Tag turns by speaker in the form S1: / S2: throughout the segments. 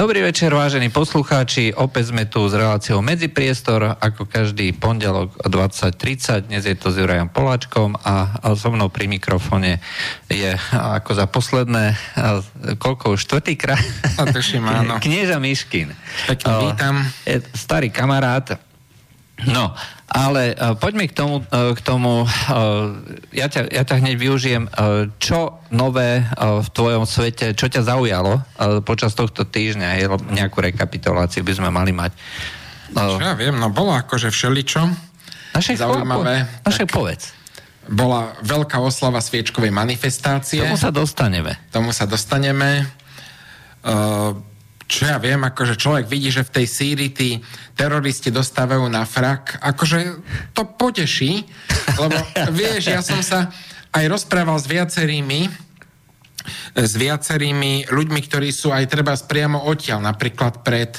S1: Dobrý večer, vážení poslucháči. Opäť sme tu s reláciou Medzipriestor, ako každý pondelok 20.30. Dnes je to s Jurajom Poláčkom a, a so mnou pri mikrofone je ako za posledné, koľko už, štvrtýkrát?
S2: No, áno.
S1: Knieža Miškin.
S2: Pekne vítam.
S1: Je starý kamarát. No, ale uh, poďme k tomu, uh, k tomu uh, ja, ťa, ja ťa hneď využijem. Čo nové v tvojom svete, čo ťa zaujalo počas tohto týždňa? Je, nejakú rekapituláciu by sme mali mať.
S2: Čo ja viem, no bolo akože všeličo.
S1: Našej zaujímavé. Po, našej povedz.
S2: Bola veľká oslava sviečkovej manifestácie.
S1: Tomu sa dostaneme.
S2: Tomu sa dostaneme. Uh, čo ja viem, akože človek vidí, že v tej Sýrii tí teroristi dostávajú na frak, akože to poteší, lebo vieš, ja som sa aj rozprával s viacerými s viacerými ľuďmi, ktorí sú aj treba priamo odtiaľ, napríklad pred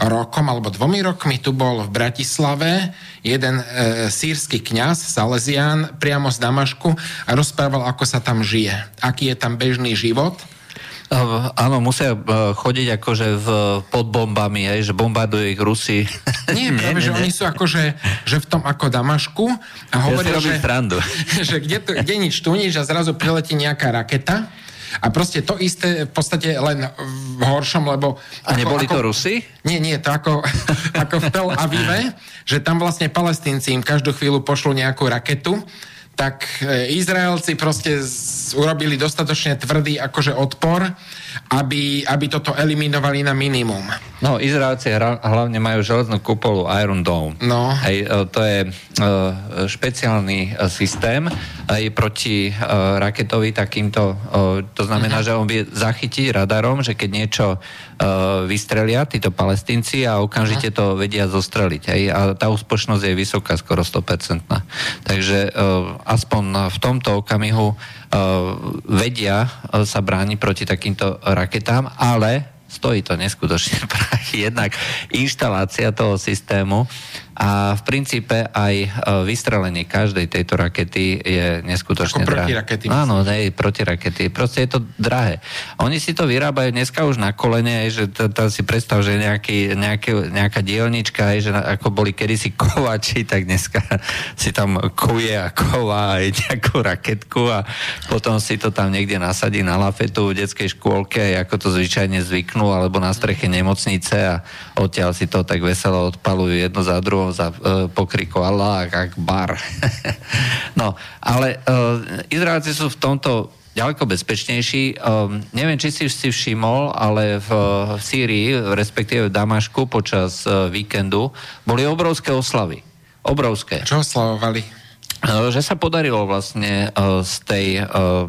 S2: rokom alebo dvomi rokmi tu bol v Bratislave jeden e, sírsky kňaz, Salesián, priamo z Damašku a rozprával, ako sa tam žije, aký je tam bežný život
S1: Áno, musia e, chodiť akože v, pod bombami, hej, že bombardujú ich Rusi.
S2: Nie, práve, nie, že nie. oni sú akože že v tom ako Damašku a hovoria, ja že, že kde, to, kde nič tu nič a zrazu priletí nejaká raketa a proste to isté v podstate len v horšom, lebo...
S1: A ako, neboli
S2: ako,
S1: to Rusi?
S2: Nie, nie, to ako, ako v Tel Avive, že tam vlastne palestínci im každú chvíľu pošlú nejakú raketu tak e, Izraelci proste urobili dostatočne tvrdý akože odpor, aby, aby toto eliminovali na minimum.
S1: No, Izraelci hlavne majú železnú kupolu Iron Dome.
S2: No.
S1: Hej, e, to je uh, špeciálny systém aj proti raketovi takýmto, to znamená, uh-huh. že on vie zachytiť radarom, že keď niečo vystrelia títo palestinci a okamžite to vedia zostreliť. Hej, a tá úspočnosť je vysoká, skoro 100%. Takže uh, aspoň v tomto okamihu uh, vedia sa brániť proti takýmto raketám, ale stojí to neskutočne prachy. Jednak inštalácia toho systému a v princípe aj e, vystrelenie každej tejto rakety je neskutočne
S2: Ako drahé. Protirakety.
S1: Áno, nej, protirakety. Proste je to drahé. Oni si to vyrábajú dneska už na kolene, že to si predstav, že nejaký, nejaké, nejaká dielnička, že ako boli kedysi kovači, tak dneska si tam kuje a ková aj nejakú raketku a potom si to tam niekde nasadí na lafetu v detskej škôlke, ako to zvyčajne zvyknú, alebo na streche nemocnice a odtiaľ si to tak veselo odpalujú jedno za druhou za uh, pokriku Allah Akbar. no, ale uh, Izraelci sú v tomto ďaleko bezpečnejší. Um, neviem, či si si všimol, ale v, v Sýrii, respektíve v Damašku počas uh, víkendu boli obrovské oslavy. Obrovské.
S2: Čo oslavovali?
S1: Uh, že sa podarilo vlastne uh, z tej... Uh,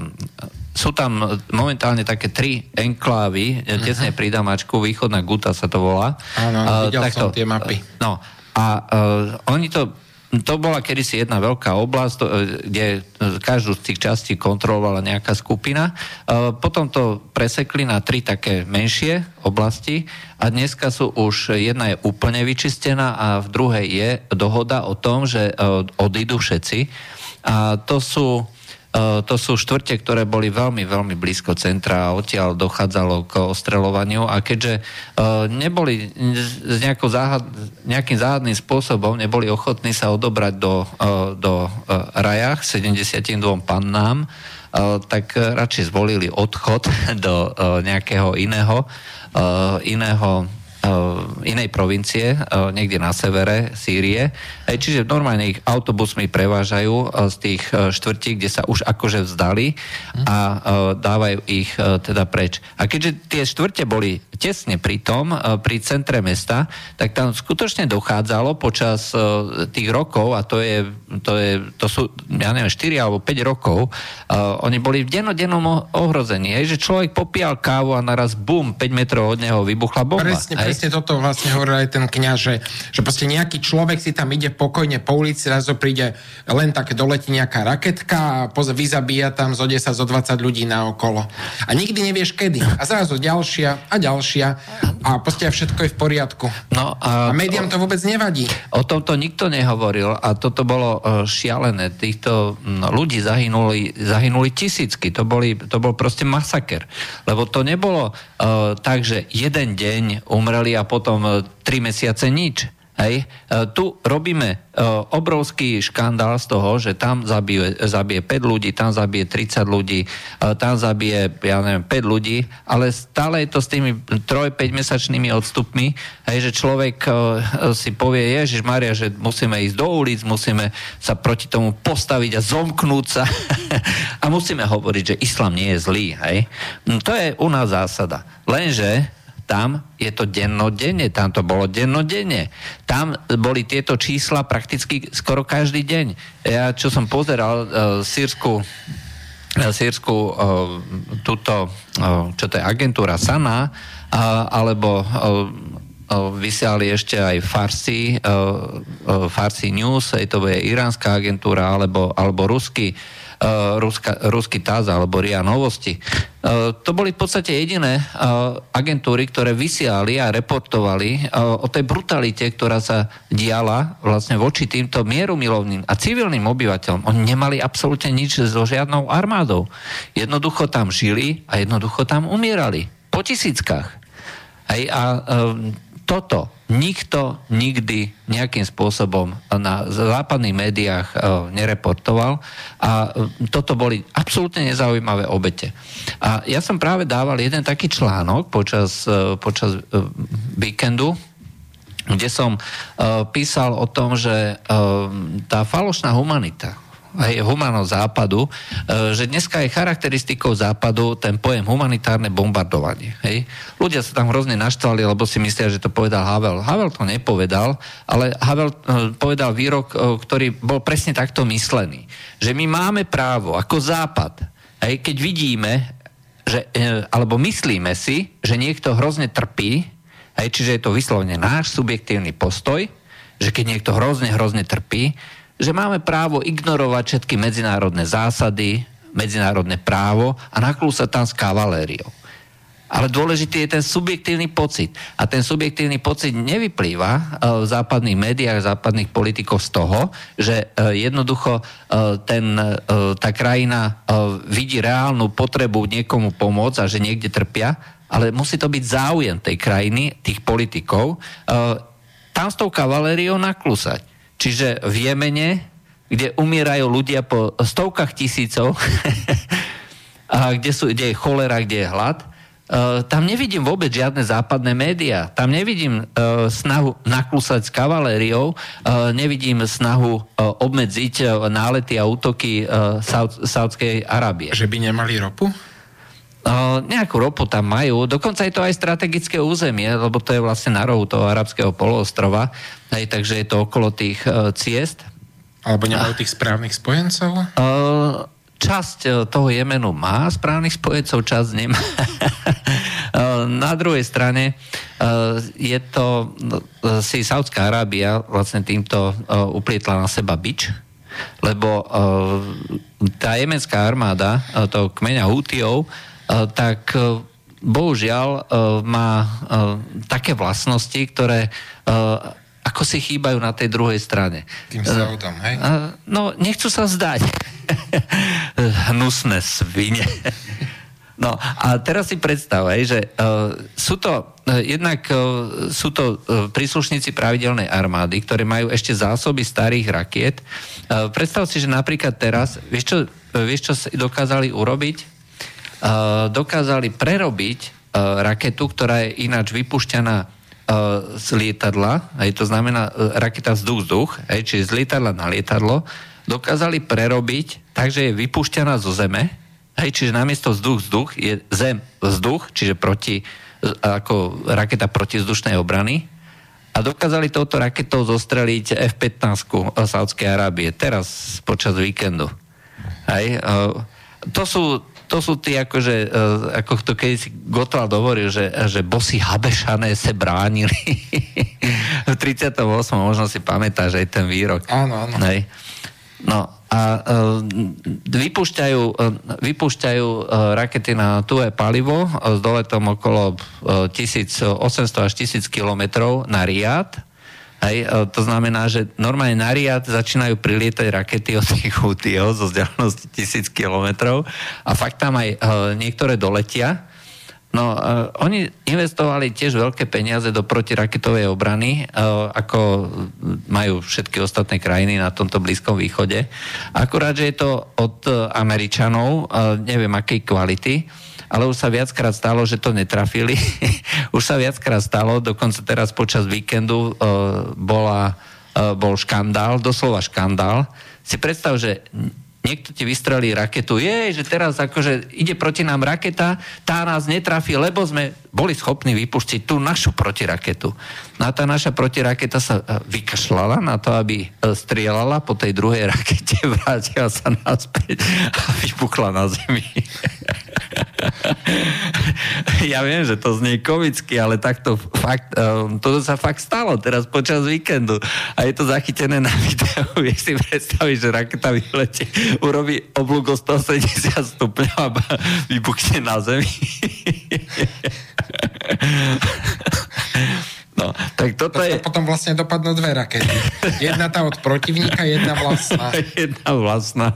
S1: sú tam momentálne také tri enklávy, tesne pri Damačku, východná Guta sa to volá.
S2: Áno, videl uh, takto, som tie mapy.
S1: No, a uh, oni to to bola kedysi jedna veľká oblasť, e, kde e, každú z tých častí kontrolovala nejaká skupina. Potom to presekli na tri také menšie oblasti a dneska sú už, jedna je úplne vyčistená a v druhej je dohoda o tom, že odídu všetci. A to sú to sú štvrte, ktoré boli veľmi, veľmi blízko centra a odtiaľ dochádzalo k ostreľovaniu. A keďže uh, neboli s záhad, nejakým záhadným spôsobom neboli ochotní sa odobrať do, uh, do rajach 72 pannám, tak radšej zvolili odchod do nejakého iného, iného inej provincie, niekde na severe Sýrie. Čiže normálne ich autobusmi prevážajú z tých štvrtí, kde sa už akože vzdali a dávajú ich teda preč. A keďže tie štvrte boli tesne pri tom, pri centre mesta, tak tam skutočne dochádzalo počas tých rokov, a to, je, to, je, to sú, ja neviem, 4 alebo 5 rokov, oni boli v denodennom ohrození, hej, že človek popíjal kávu a naraz bum, 5 metrov od neho vybuchla bomba.
S2: Presne, presne toto vlastne hovoril aj ten kňaz, že, že proste nejaký človek si tam ide pokojne po ulici, raz príde len tak doletí nejaká raketka a poz, vyzabíja tam zo 10, zo 20 ľudí na okolo. A nikdy nevieš kedy. A zrazu ďalšia a ďalšia a proste všetko je v poriadku. No a, a médiám to vôbec nevadí.
S1: O tomto nikto nehovoril a toto bolo e, šialené. Týchto ľudí zahynuli, zahynuli tisícky. To, boli, to bol proste masaker. Lebo to nebolo uh, tak, že jeden deň umreli a potom uh, tri mesiace nič. Hej. E, tu robíme e, obrovský škandál z toho, že tam zabije, zabije 5 ľudí, tam zabije 30 ľudí, e, tam zabije, ja neviem, 5 ľudí, ale stále je to s tými 3-5 mesačnými odstupmi, hej, že človek si povie, Ježiš Maria, že musíme ísť do ulic, musíme sa proti tomu postaviť a zomknúť sa a musíme hovoriť, že islám nie je zlý. Hej. To je u nás zásada. Lenže tam je to dennodenne, tam to bolo dennodenne. Tam boli tieto čísla prakticky skoro každý deň. Ja, čo som pozeral uh, sírsku uh, sírsku uh, túto, čo to je agentúra Sana, alebo vysiali ešte aj Farsi, Farsi News, to je iránska agentúra, alebo, alebo ruský Ruska, ruský TAZ alebo RIA Novosti. Uh, to boli v podstate jediné uh, agentúry, ktoré vysiali a reportovali o tej brutalite, ktorá sa diala vlastne voči týmto mierumilovným a civilným obyvateľom. Oni nemali absolútne nič so žiadnou armádou. Jednoducho tam žili a jednoducho tam umierali. Po tisíckach. Hej, a uh, toto nikto nikdy nejakým spôsobom na západných médiách e, nereportoval a e, toto boli absolútne nezaujímavé obete. A ja som práve dával jeden taký článok počas, e, počas víkendu, kde som písal o tom, že tá falošná humanita, aj humanosť západu, e, že dneska je charakteristikou západu ten pojem humanitárne bombardovanie. Hej. Ľudia sa tam hrozne naštvali, lebo si myslia, že to povedal Havel. Havel to nepovedal, ale Havel e, povedal výrok, e, ktorý bol presne takto myslený. Že my máme právo ako západ, hej, keď vidíme, že, alebo myslíme si, že niekto hrozne trpí, hej, čiže je to vyslovene náš subjektívny postoj, že keď niekto hrozne, hrozne trpí, že máme právo ignorovať všetky medzinárodné zásady, medzinárodné právo a naklúsať tam s kavalériou. Ale dôležitý je ten subjektívny pocit. A ten subjektívny pocit nevyplýva e, v západných médiách, západných politikov z toho, že e, jednoducho e, ten, tá krajina vidí reálnu potrebu niekomu pomôcť a že niekde trpia, ale musí to byť záujem tej krajiny, tých politikov, tam s tou kavalériou naklúsať. Čiže v Jemene, kde umierajú ľudia po stovkách tisícov, a kde, sú, kde je cholera, kde je hlad, Uh, tam nevidím vôbec žiadne západné médiá. Tam nevidím uh, snahu naklúsať s kavalériou, uh, nevidím snahu uh, obmedziť uh, nálety a útoky uh, Saud- Saudskej Arábie.
S2: Že by nemali ropu?
S1: Nejakú ropu tam majú, dokonca je to aj strategické územie, lebo to je vlastne na rohu toho arabského poloostrova. Hej, takže je to okolo tých uh, ciest.
S2: Alebo nemajú tých správnych spojencov?
S1: Uh, časť uh, toho Jemenu má správnych spojencov, časť nemá. uh, na druhej strane uh, je to, uh, si Saudská Arábia vlastne týmto uh, uplietla na seba bič, lebo uh, tá jemenská armáda, uh, toho kmeňa Hútiov, uh, tak uh, bohužiaľ uh, má také vlastnosti, ktoré ako si chýbajú na tej druhej strane.
S2: Tým Saudom, hej?
S1: No, nechcú sa zdať. Hnusné svine. No a teraz si predstav, hej, že uh, sú to uh, jednak uh, sú to uh, príslušníci pravidelnej armády, ktoré majú ešte zásoby starých rakiet. Uh, predstav si, že napríklad teraz, vieš čo, uh, vieš, čo dokázali urobiť? Uh, dokázali prerobiť uh, raketu, ktorá je ináč vypušťaná z lietadla, aj to znamená raketa vzduch-vzduch, čiže z lietadla na lietadlo, dokázali prerobiť takže je vypušťaná zo Zeme, aj, čiže namiesto vzduch-vzduch je Zem vzduch, čiže proti, ako raketa protizdušnej obrany. A dokázali touto raketou zostreliť F-15 Saudskej Arábie teraz počas víkendu. Hej, to sú to sú tí, akože, uh, ako to keď si Gotwald hovoril, že, že bosy Habešané se bránili. v 38. možno si pamätáš aj ten výrok.
S2: Áno, áno.
S1: Hej. No a uh, vypúšťajú, uh, vypúšťajú uh, rakety na tué palivo uh, s doletom okolo uh, 1800 až 1000 kilometrov na Riad Hej, e, to znamená, že normálne na Riad začínajú prilietať rakety od tých Houthiyov zo vzdialenosti tisíc kilometrov a fakt tam aj uh, niektoré doletia. No, uh, oni investovali tiež veľké peniaze do protiraketovej obrany, uh, ako majú všetky ostatné krajiny na tomto Blízkom východe. Akurát, že je to od uh, Američanov, uh, neviem akej kvality, ale už sa viackrát stalo, že to netrafili. už sa viackrát stalo, dokonca teraz počas víkendu uh, bola, uh, bol škandál, doslova škandál. Si predstav, že niekto ti vystrelí raketu, je, že teraz akože ide proti nám raketa, tá nás netrafí, lebo sme boli schopní vypustiť tú našu protiraketu. No a tá naša protiraketa sa e, vykašľala na to, aby strieľala po tej druhej rakete, vrátila sa naspäť a vypukla na zemi. ja viem, že to znie komicky, ale takto fakt, um, to sa fakt stalo teraz počas víkendu a je to zachytené na videu. Vieš si predstaviť, že raketa vyletie, urobí oblúk o 170 stupňov a vybuchne na zemi. No, tak toto
S2: to
S1: je...
S2: Potom vlastne dopadnú dve rakety. Jedna tá od protivníka, jedna vlastná.
S1: jedna vlastná.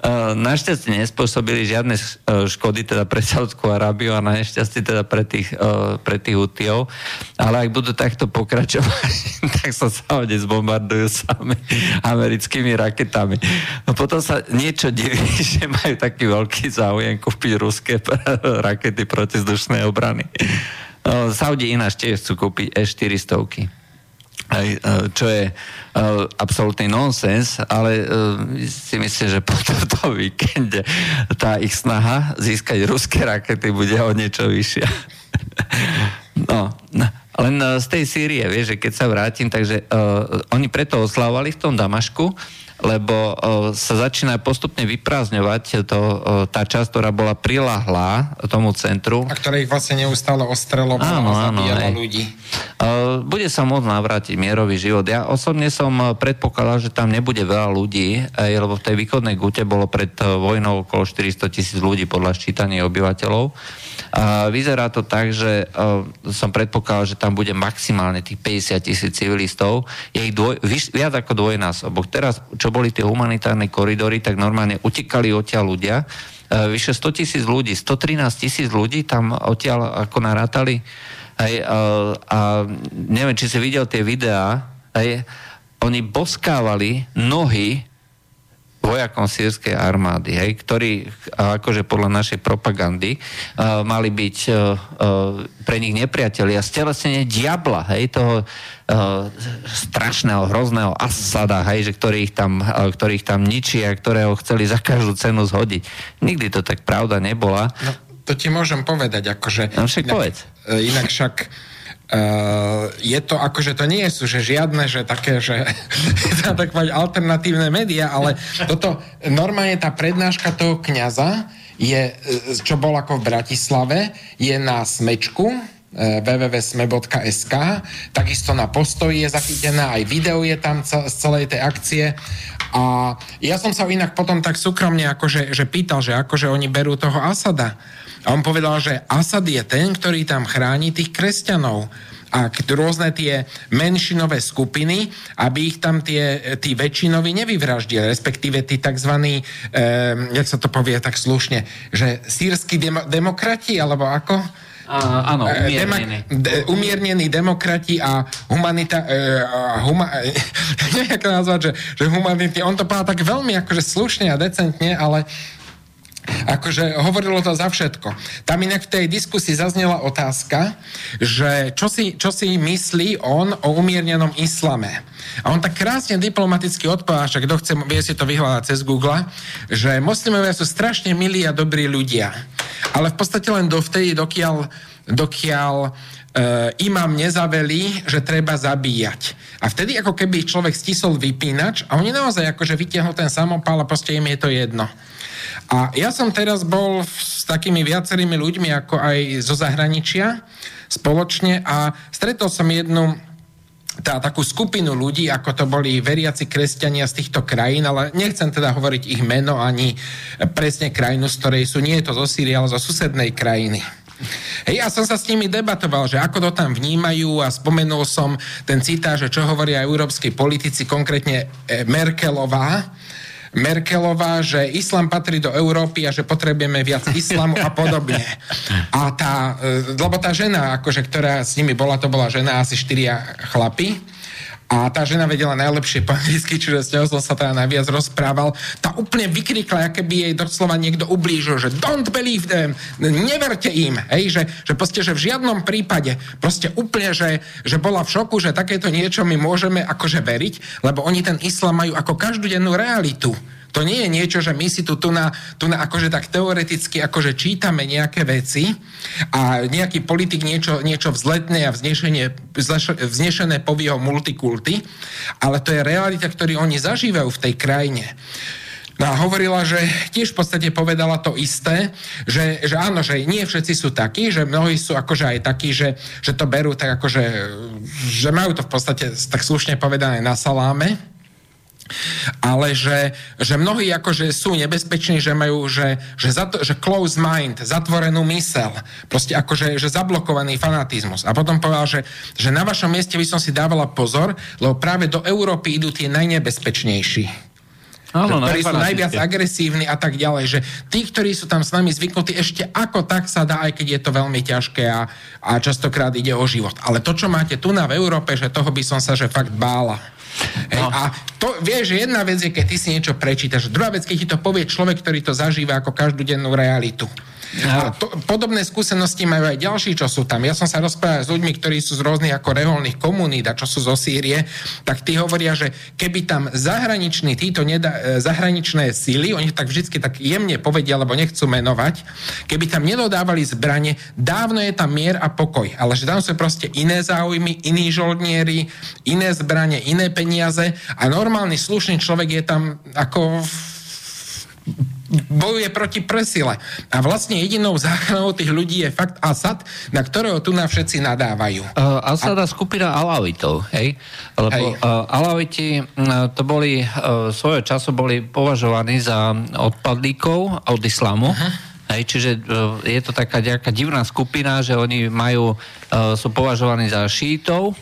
S1: E, našťastie nespôsobili žiadne e, škody teda pre Saudskú Arábiu a na nešťastie teda pre tých, e, pre tých Hutiov. Ale ak budú takto pokračovať, tak sa Saudi zbombardujú sami americkými raketami. No potom sa niečo diví, že majú taký veľký záujem kúpiť ruské rakety protizdušnej obrany. Saudi ináč tiež chcú kúpiť E400. Aj, čo je uh, absolútny nonsens, ale uh, si myslím, že po tomto víkende tá ich snaha získať ruské rakety bude o niečo vyššia. no, len uh, z tej Sýrie, vieš, že keď sa vrátim, takže uh, oni preto oslavovali v tom Damašku, lebo sa začína postupne vyprázdňovať to, tá časť, ktorá bola prilahlá tomu centru.
S2: A ktorá ich vlastne neustále ostrelovala áno, a zabíjala áno, ľudí.
S1: Bude sa môcť navrátiť mierový život. Ja osobne som predpokladal, že tam nebude veľa ľudí, lebo v tej východnej Gute bolo pred vojnou okolo 400 tisíc ľudí podľa ščítania obyvateľov. Vyzerá to tak, že som predpokladal, že tam bude maximálne tých 50 tisíc civilistov. Je ich dvoj, viac ako dvojnásobok. Teraz, čo boli tie humanitárne koridory, tak normálne utekali odtiaľ ľudia. E, vyše 100 tisíc ľudí, 113 tisíc ľudí tam odtiaľ ako narátali. Hej, a, a neviem, či si videl tie videá, hej, oni boskávali nohy vojakom sírskej armády, hej, ktorí akože podľa našej propagandy uh, mali byť uh, uh, pre nich nepriatelia. Stelesnenie diabla, hej, toho uh, strašného, hrozného Asada, hej, že ktorých tam, uh, ktorých tam ničia, ktorého chceli za každú cenu zhodiť. Nikdy to tak pravda nebola.
S2: No, to ti môžem povedať, akože...
S1: No však inak, povedz.
S2: Inak však Uh, je to ako, že to nie sú že žiadne, že také, že tak mať alternatívne médiá, ale toto normálne tá prednáška toho kňaza je, e, čo bol ako v Bratislave, je na smečku e, www.sme.sk takisto na postoji je zachytená, aj video je tam z celej tej akcie. A ja som sa inak potom tak súkromne akože, že pýtal, že akože oni berú toho Asada a on povedal, že Asad je ten, ktorý tam chráni tých kresťanov a rôzne tie menšinové skupiny, aby ich tam tie, tí väčšinoví nevyvraždili, respektíve tí tzv. Eh, jak sa to povie tak slušne, že sírsky demo, demokrati, alebo ako?
S1: Uh, áno, umiernení.
S2: Dema, de, umiernení demokrati a humanita... Uh, huma, neviem, ako nazvať, že, že humanity... On to povedal tak veľmi akože slušne a decentne, ale Akože hovorilo to za všetko. Tam inak v tej diskusii zaznela otázka, že čo si, čo si myslí on o umiernenom islame. A on tak krásne diplomaticky odpovedal, že kto chce, vie si to vyhľadať cez Google, že moslimovia sú strašne milí a dobrí ľudia. Ale v podstate len dovtedy, dokiaľ, dokiaľ e, imám nezavelí, že treba zabíjať. A vtedy ako keby človek stisol vypínač a oni naozaj akože vytiahnu ten samopál a proste im je to jedno. A ja som teraz bol s takými viacerými ľuďmi, ako aj zo zahraničia spoločne a stretol som jednu tá, takú skupinu ľudí, ako to boli veriaci kresťania z týchto krajín, ale nechcem teda hovoriť ich meno ani presne krajinu, z ktorej sú. Nie je to zo Sýrie, ale zo susednej krajiny. Hej, ja som sa s nimi debatoval, že ako to tam vnímajú a spomenul som ten citát, že čo hovoria európsky politici, konkrétne e, Merkelová, Merkelová, že islám patrí do Európy a že potrebujeme viac islamu a podobne. A tá, e, lebo tá žena, akože, ktorá s nimi bola, to bola žena asi štyria chlapy, a tá žena vedela najlepšie po anglicky, čiže s ňou som sa teda najviac rozprával. Tá úplne vykrikla, aké by jej doslova niekto ublížil, že don't believe them, neverte im, hej, že, že proste, že v žiadnom prípade, proste úplne, že, že bola v šoku, že takéto niečo my môžeme akože veriť, lebo oni ten islám majú ako každodennú realitu. To nie je niečo, že my si tu, tu, na, tu na akože tak teoreticky akože čítame nejaké veci a nejaký politik niečo, niečo vzletné a vznešenie, vznešené povie o multikulty, ale to je realita, ktorú oni zažívajú v tej krajine. No a hovorila, že tiež v podstate povedala to isté, že, že áno, že nie všetci sú takí, že mnohí sú akože aj takí, že, že to berú tak akože, že majú to v podstate tak slušne povedané na saláme, ale že, že mnohí akože sú nebezpeční, že majú, že, že, zato, že close mind, zatvorenú mysel, proste akože že zablokovaný fanatizmus. A potom povedal, že, že na vašom mieste by som si dávala pozor, lebo práve do Európy idú tie najnebezpečnejší. Áno, ktorí sú najviac agresívni a tak ďalej, že tí, ktorí sú tam s nami zvyknutí, ešte ako tak sa dá, aj keď je to veľmi ťažké a, a častokrát ide o život. Ale to, čo máte tu na v Európe, že toho by som sa že fakt bála. Hej, no. A to, vieš, že jedna vec je, keď ty si niečo prečítaš, druhá vec, keď ti to povie človek, ktorý to zažíva ako každodennú realitu. A to, podobné skúsenosti majú aj ďalší, čo sú tam. Ja som sa rozprával s ľuďmi, ktorí sú z rôznych ako reholných komunít a čo sú zo Sýrie, tak tí hovoria, že keby tam zahraniční, títo neda, e, zahraničné síly, oni tak vždy tak jemne povedia, lebo nechcú menovať, keby tam nedodávali zbranie, dávno je tam mier a pokoj. Ale že tam sú proste iné záujmy, iní žoldnieri, iné zbranie, iné peniaze a normálny slušný človek je tam ako bojuje proti presile. A vlastne jedinou záchranou tých ľudí je fakt Asad, na ktorého tu na všetci nadávajú.
S1: Uh, Asada a... skupina Alavitov, hej? Lebo hej. Uh, Alaviti uh, to boli, uh, svojho času boli považovaní za odpadlíkov od islamu. Uh-huh. Hej, čiže je to taká nejaká divná skupina, že oni majú, sú považovaní za šítov,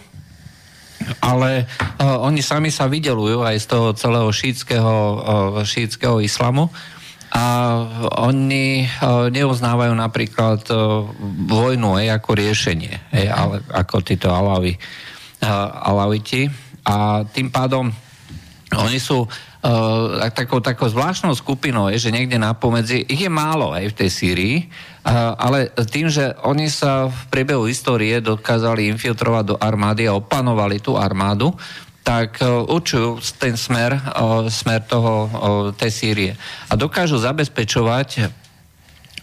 S1: ale uh, oni sami sa vydelujú aj z toho celého šítskeho, uh, šítskeho islamu a oni uh, neuznávajú napríklad uh, vojnu aj ako riešenie, aj, ale, ako títo alavi, uh, alaviti. A tým pádom oni sú uh, takou, takou zvláštnou skupinou, je, že niekde na pomedzi, ich je málo aj v tej Sýrii, uh, ale tým, že oni sa v priebehu histórie dokázali infiltrovať do armády a opanovali tú armádu, tak e, určujú ten smer, e, smer toho, e, tej Sýrie. A dokážu zabezpečovať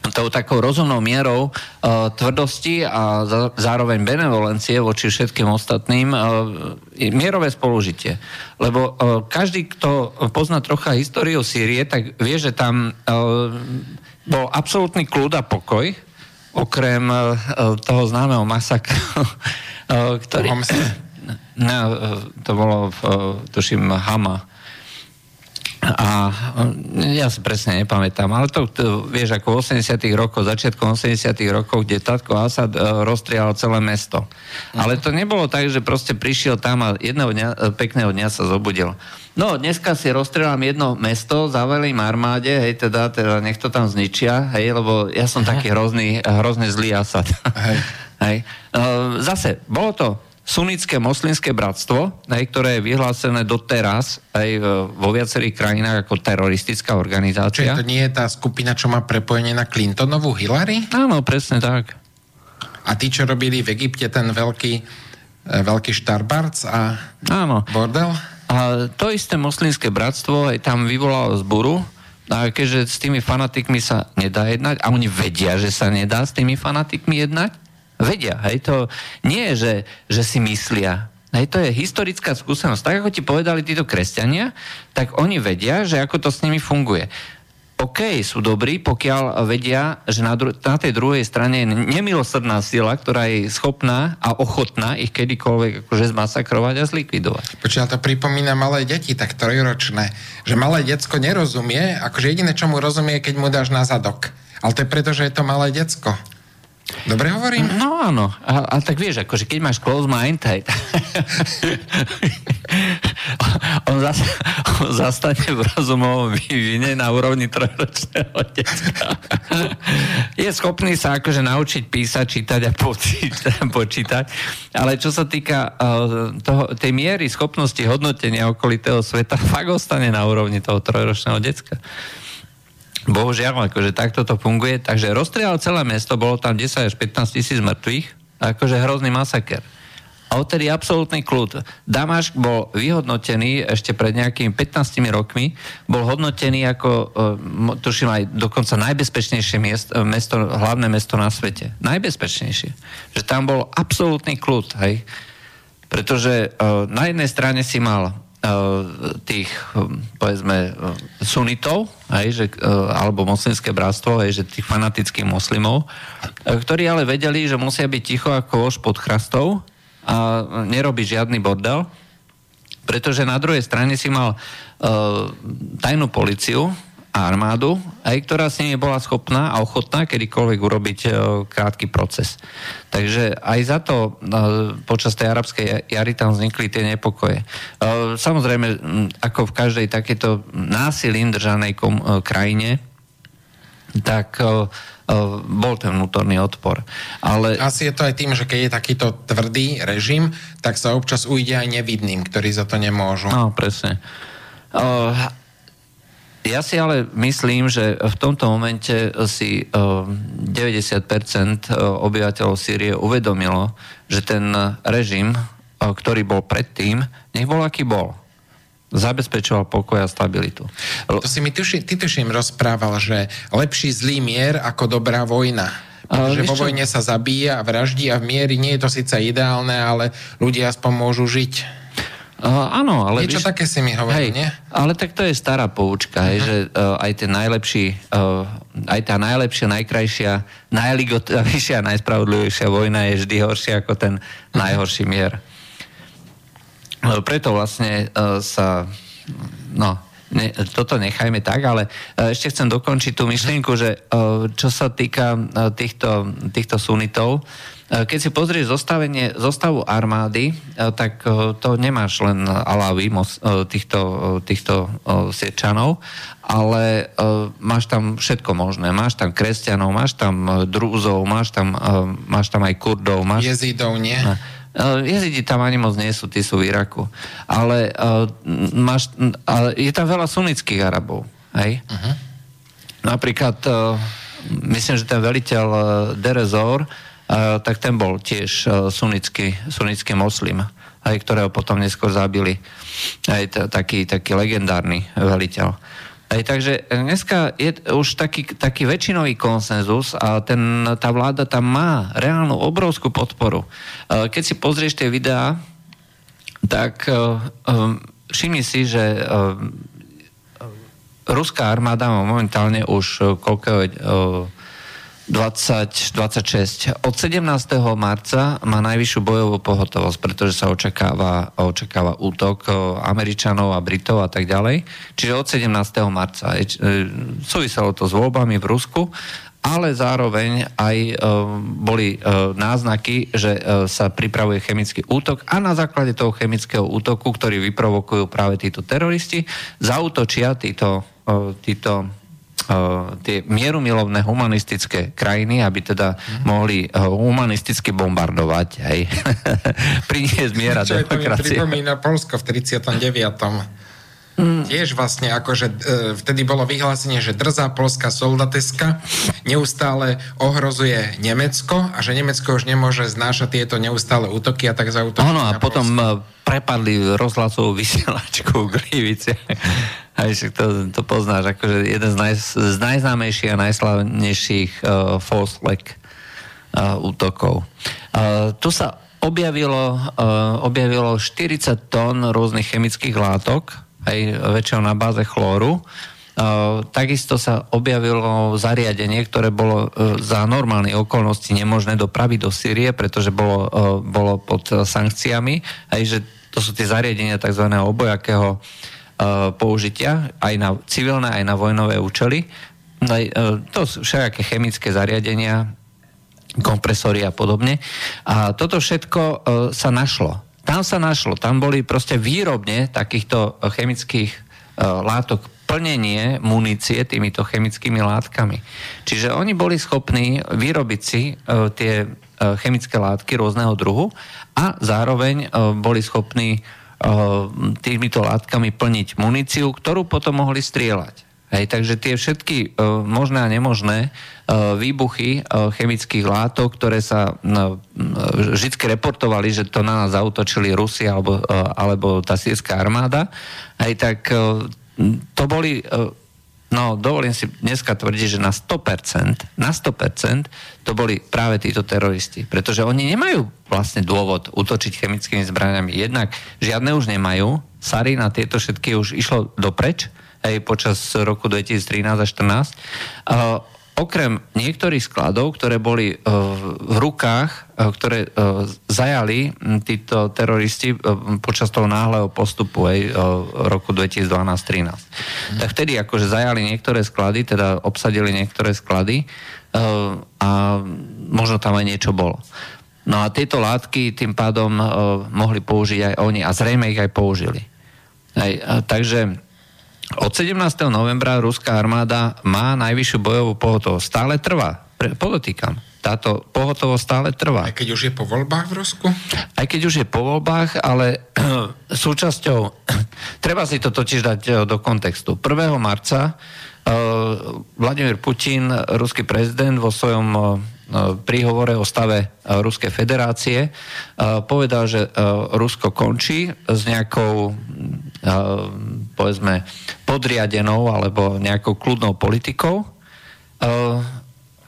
S1: tou takou rozumnou mierou uh, tvrdosti a za, zároveň benevolencie voči všetkým ostatným uh, mierové spolužitie. Lebo uh, každý, kto pozná trocha históriu Sýrie, tak vie, že tam uh, bol absolútny kľud a pokoj, okrem uh, toho známeho masakru, uh, ktorý... No, to bolo, v, tuším, Hama. A ja si presne nepamätám, ale to, to vieš, ako v 80 rokoch, začiatkom 80 rokov, kde Tatko Asad rozstrial celé mesto. Ale to nebolo tak, že proste prišiel tam a jedného dňa, pekného dňa sa zobudil. No, dneska si rozstrielam jedno mesto, zavelím armáde, hej, teda, teda nech to tam zničia, hej, lebo ja som taký hrozný, hrozný zlý Asad. Hej. hej. Zase, bolo to sunnické moslimské bratstvo, ktoré je vyhlásené doteraz aj vo viacerých krajinách ako teroristická organizácia.
S2: Čiže to nie je tá skupina, čo má prepojenie na Clintonovú Hillary?
S1: Áno, presne tak.
S2: A tí, čo robili v Egypte ten veľký, e, veľký Starbarc a Áno. bordel?
S1: A to isté moslimské bratstvo aj tam vyvolalo zburu, a keďže s tými fanatikmi sa nedá jednať, a oni vedia, že sa nedá s tými fanatikmi jednať, Vedia, hej, to nie je, že, že si myslia. Hej, to je historická skúsenosť. Tak ako ti povedali títo kresťania, tak oni vedia, že ako to s nimi funguje. OK, sú dobrí, pokiaľ vedia, že na, dru- na tej druhej strane je nemilosrdná sila, ktorá je schopná a ochotná ich kedykoľvek akože zmasakrovať a zlikvidovať.
S2: Počujem, to pripomína malé deti, tak trojročné, že malé decko nerozumie, akože jediné, čo mu rozumie, keď mu dáš na zadok. Ale to je preto, že je to malé decko. Dobre hovorím?
S1: No áno. A, a tak vieš, akože keď máš close mind, hej, on, zas, on zastane v rozumovom vývine na úrovni trojročného decka. Je schopný sa akože naučiť písať, čítať a počítať, počítať. Ale čo sa týka uh, toho, tej miery schopnosti hodnotenia okolitého sveta, fakt ostane na úrovni toho trojročného decka. Bohužiaľ, akože takto to funguje. Takže rozstrial celé mesto, bolo tam 10 až 15 tisíc mŕtvych, akože hrozný masaker. A odtedy absolútny kľud. Damašk bol vyhodnotený ešte pred nejakými 15 rokmi, bol hodnotený ako, uh, tuším aj dokonca najbezpečnejšie miest, uh, mesto, hlavné mesto na svete. Najbezpečnejšie. Že tam bol absolútny kľud, hej. Pretože uh, na jednej strane si mal Eh, tých, hm, povedzme, eh, sunitov, aj, že, eh, alebo moslimské bratstvo, aj, že tých fanatických moslimov, ktorí ale vedeli, že musia byť ticho ako vož pod chrastou a nerobiť žiadny bordel, pretože na druhej strane si mal uh, tajnú policiu, armádu, aj ktorá s nimi bola schopná a ochotná kedykoľvek urobiť uh, krátky proces. Takže aj za to uh, počas tej arabskej jary tam vznikli tie nepokoje. Uh, samozrejme, ako v každej takéto násilím držanej kom, krajine, tak bol ten vnútorný odpor. Ale...
S2: Asi je to aj tým, že keď je takýto tvrdý režim, tak sa občas ujde aj nevidným, ktorí za to nemôžu.
S1: No, presne. Ja si ale myslím, že v tomto momente si 90% eh, obyvateľov Sýrie uvedomilo, že ten režim, eh, ktorý bol predtým, nech bol aký bol zabezpečoval pokoj a stabilitu.
S2: To si mi tuši, ty tuším rozprával, že lepší zlý mier ako dobrá vojna. Pretože vo vojne sa zabíja a vraždí a v miery nie je to síce ideálne, ale ľudia aspoň môžu žiť.
S1: Uh, áno, ale...
S2: Niečo víš, také si mi hovorí, hej, nie?
S1: Ale tak to je stará poučka, uh-huh. hej, že uh, aj ten najlepší, uh, aj tá najlepšia, najkrajšia, najligotavejšia, najspravodlivejšia vojna je vždy horšia ako ten uh-huh. najhorší mier. Uh, preto vlastne uh, sa, no, ne, toto nechajme tak, ale ešte chcem dokončiť tú myšlienku, že čo sa týka týchto, týchto sunitov, keď si pozrieš zostavenie, zostavu armády, e, tak e, to nemáš len alavy týchto, týchto siečanov, ale máš tam všetko možné. Máš tam kresťanov, máš tam drúzov, máš tam, máš tam aj kurdov. Máš...
S2: Jezidov, nie?
S1: Jezidi tam ani moc nie sú, tí sú v Iraku. Ale, máš, ale je tam veľa sunnických Arabov. Hej? Uh-huh. Napríklad, myslím, že ten veliteľ Derezor, tak ten bol tiež e, sunnický, sunnický moslim, aj ktorého potom neskôr zabili. Aj t- taký, taký legendárny veliteľ. Aj, takže dneska je už taký, taký väčšinový konsenzus a ten, tá vláda tam má reálnu obrovskú podporu. E, keď si pozrieš tie videá, tak všimni si, že ruská armáda má momentálne už koľko 20, 26. Od 17. marca má najvyššiu bojovú pohotovosť, pretože sa očakáva, očakáva útok Američanov a Britov a tak ďalej. Čiže od 17. marca. E, súviselo to s voľbami v Rusku, ale zároveň aj e, boli e, náznaky, že e, sa pripravuje chemický útok a na základe toho chemického útoku, ktorý vyprovokujú práve títo teroristi, zautočia títo, e, títo tie mierumilovné humanistické krajiny, aby teda mm. mohli humanisticky bombardovať, hej, priniesť miera demokracie.
S2: To mi pripomína Polsko v 39. Mm. Tiež vlastne akože e, vtedy bolo vyhlásenie, že drzá polská soldateska neustále ohrozuje Nemecko a že Nemecko už nemôže znášať tieto neustále útoky a tak zautočí
S1: Áno, a potom Polsko. E, prepadli rozhlasovú vysielačku Glivice. Aj to, to poznáš, akože jeden z, naj, z najznámejších a najslavnejších uh, false flag uh, útokov. Uh, tu sa objavilo, uh, objavilo 40 tón rôznych chemických látok, aj väčšinou na báze chlóru, takisto sa objavilo zariadenie, ktoré bolo za normálne okolnosti nemožné dopraviť do Sýrie, pretože bolo, bolo pod sankciami, aj že to sú tie zariadenia tzv. obojakého použitia, aj na civilné, aj na vojnové účely. To sú všaké chemické zariadenia, kompresory a podobne. A toto všetko sa našlo tam sa našlo, tam boli proste výrobne takýchto chemických uh, látok plnenie munície týmito chemickými látkami. Čiže oni boli schopní vyrobiť si uh, tie uh, chemické látky rôzneho druhu a zároveň uh, boli schopní týmito látkami plniť muníciu, ktorú potom mohli strieľať. Hej, takže tie všetky uh, možné a nemožné uh, výbuchy uh, chemických látok, ktoré sa uh, vždy reportovali, že to na nás zautočili Rusi alebo, uh, alebo tá sírska armáda, hej, tak uh, to boli, uh, no dovolím si dneska tvrdiť, že na 100%, na 100% to boli práve títo teroristi. Pretože oni nemajú vlastne dôvod útočiť chemickými zbraniami. Jednak žiadne už nemajú, Sari na tieto všetky už išlo dopreč, aj počas roku 2013 a 2014. Uh, okrem niektorých skladov, ktoré boli uh, v rukách, uh, ktoré uh, zajali títo teroristi počas toho náhleho postupu aj roku 2012-13. Mm. Tak vtedy akože zajali niektoré sklady, teda obsadili niektoré sklady a možno tam aj niečo bolo. No a tieto látky tým pádom mohli použiť aj oni a zrejme ich aj použili. Aj, takže od 17. novembra ruská armáda má najvyššiu bojovú pohotovosť. Stále trvá. Pre, podotýkam. Táto pohotovosť stále trvá.
S2: Aj keď už je po voľbách v Rusku?
S1: Aj keď už je po voľbách, ale súčasťou... treba si to totiž dať e, do kontextu. 1. marca uh, Vladimír Putin, ruský prezident, vo svojom uh, príhovore o stave Ruskej federácie povedal, že Rusko končí s nejakou povedzme podriadenou alebo nejakou kľudnou politikou,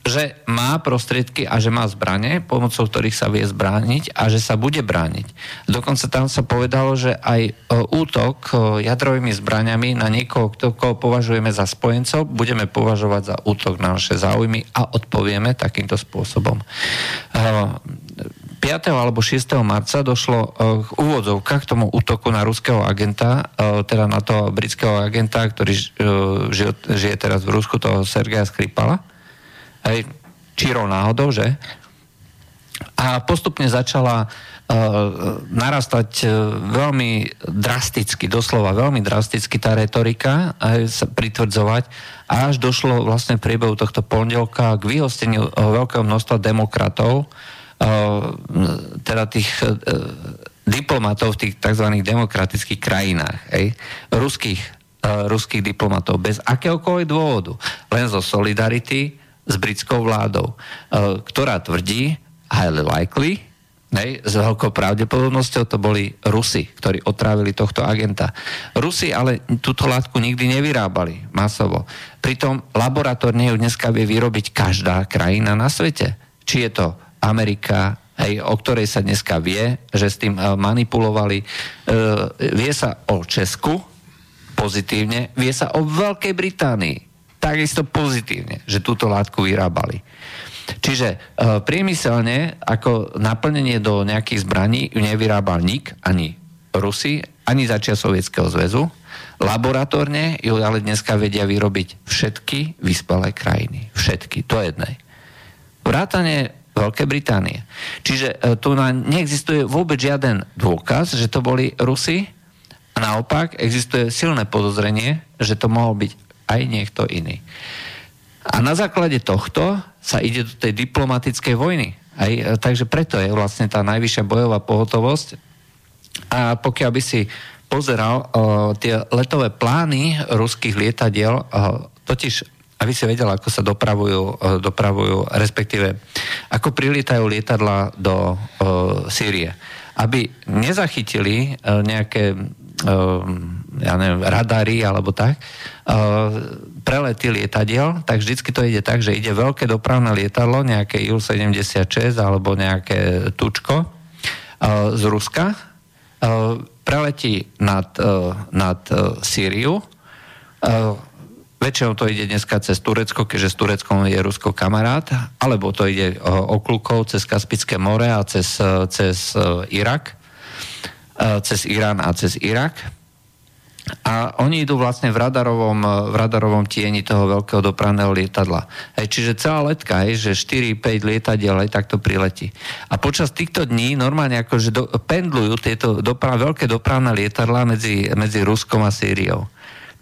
S1: že má prostriedky a že má zbranie, pomocou ktorých sa vie zbrániť a že sa bude brániť. Dokonca tam sa povedalo, že aj útok jadrovými zbraniami na niekoho, koho považujeme za spojencov, budeme považovať za útok na naše záujmy a odpovieme takýmto spôsobom. 5. alebo 6. marca došlo eh, k úvodzovkách k tomu útoku na ruského agenta, eh, teda na toho britského agenta, ktorý eh, žije, teraz v Rusku, toho Sergeja Skripala. Hej, čírou náhodou, že? A postupne začala narastať veľmi drasticky, doslova veľmi drasticky tá retorika a sa pritvrdzovať a až došlo vlastne v priebehu tohto pondelka k vyhosteniu veľkého množstva demokratov, teda tých e, diplomatov v tých tzv. demokratických krajinách, hej, ruských, uh, ruských diplomatov, bez akéhokoľvek dôvodu, len zo solidarity s britskou vládou, ktorá tvrdí, highly likely, hej, s veľkou pravdepodobnosťou to boli Rusi, ktorí otrávili tohto agenta. Rusi ale túto látku nikdy nevyrábali masovo. Pritom laboratórne ju dneska vie vyrobiť každá krajina na svete. Či je to Amerika, hej, o ktorej sa dneska vie, že s tým uh, manipulovali. Uh, vie sa o Česku pozitívne, vie sa o Veľkej Británii takisto pozitívne, že túto látku vyrábali. Čiže uh, priemyselne ako naplnenie do nejakých zbraní nevyrábal nik, ani Rusi, ani začia Sovietskeho zväzu. Laboratórne ju ale dneska vedia vyrobiť všetky vyspelé krajiny. Všetky, to jednej. Vrátane Veľkej Británie. Čiže e, tu neexistuje vôbec žiaden dôkaz, že to boli Rusi a naopak existuje silné podozrenie, že to mohol byť aj niekto iný. A na základe tohto sa ide do tej diplomatickej vojny. Aj, e, takže preto je vlastne tá najvyššia bojová pohotovosť. A pokiaľ by si pozeral uh, tie letové plány ruských lietadiel, uh, totiž aby si vedel, ako sa dopravujú, e, dopravujú respektíve ako prilítajú lietadla do uh, Sýrie. Aby nezachytili uh, nejaké ja neviem, radary alebo tak, prelety lietadiel, tak vždycky to ide tak, že ide veľké dopravné lietadlo, nejaké Il-76 alebo nejaké tučko z Ruska, preletí nad, nad Sýriu, väčšinou to ide dneska cez Turecko, keďže s Tureckom je Rusko kamarát, alebo to ide oklukov cez Kaspické more a cez, cez Irak, cez Irán a cez Irak a oni idú vlastne v radarovom, v radarovom tieni toho veľkého dopravného lietadla. Hej, čiže celá letka, hej, že 4-5 lietadiel aj takto priletí. A počas týchto dní normálne akože do, pendlujú tieto doprav, veľké dopravné lietadla medzi, medzi Ruskom a Sýriou.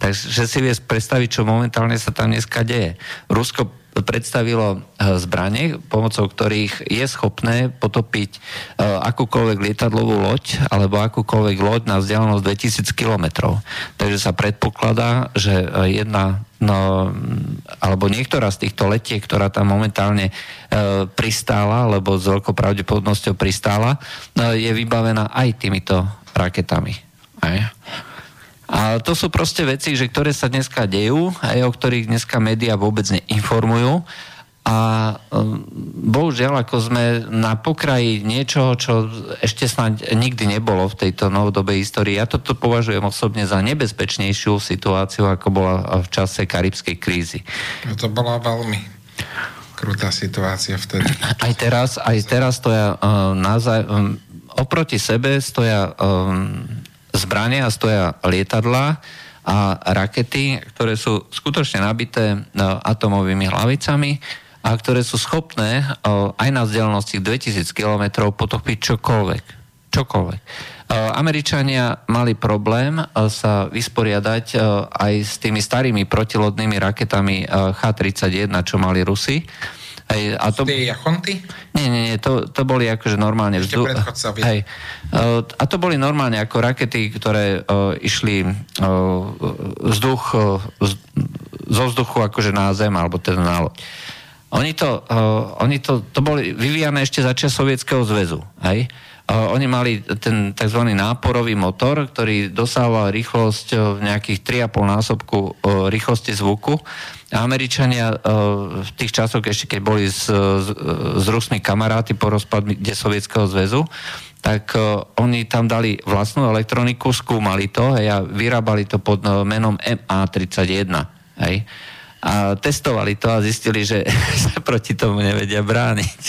S1: Takže si vie predstaviť, čo momentálne sa tam dneska deje. Rusko predstavilo eh, zbranie, pomocou ktorých je schopné potopiť eh, akúkoľvek lietadlovú loď alebo akúkoľvek loď na vzdialenosť 2000 km. Takže sa predpokladá, že eh, jedna no, alebo niektorá z týchto letiek, ktorá tam momentálne e, pristála, alebo s veľkou pravdepodobnosťou pristála, e, je vybavená aj týmito raketami. Aj. A to sú proste veci, že ktoré sa dneska dejú, aj o ktorých dneska médiá vôbec neinformujú. A um, bohužiaľ, ako sme na pokraji niečoho, čo ešte snáď nikdy nebolo v tejto novodobej histórii. Ja toto považujem osobne za nebezpečnejšiu situáciu, ako bola v čase karibskej krízy.
S2: No to bola veľmi krutá situácia vtedy.
S1: Aj teraz, aj teraz stoja uh, nazaj, um, oproti sebe stoja um, zbrania a stoja lietadla a rakety, ktoré sú skutočne nabité no, atomovými hlavicami a ktoré sú schopné aj na vzdialenosti 2000 km potopiť čokoľvek. Čokoľvek. Američania mali problém sa vysporiadať aj s tými starými protilodnými raketami H-31, čo mali Rusi
S2: Hej, a to... Tie jachonty?
S1: Nie, nie, nie, to, to boli akože normálne
S2: vzduch...
S1: Hej, a to boli normálne ako rakety, ktoré uh, išli uh, vzduch, uh, zo vzduchu akože na zem, alebo teda na loď. Oni to, uh, oni to, to boli vyvíjane ešte za čas Sovietskeho zväzu. Hej? Uh, oni mali ten tzv. náporový motor, ktorý dosával rýchlosť v nejakých 3,5 násobku uh, rýchlosti zvuku Američania uh, v tých časoch, ešte keď boli s, s Rusmi kamaráti po rozpade Sovietskeho zväzu, tak uh, oni tam dali vlastnú elektroniku, skúmali to hej, a vyrábali to pod uh, menom MA31. Hej. A testovali to a zistili, že sa proti tomu nevedia brániť.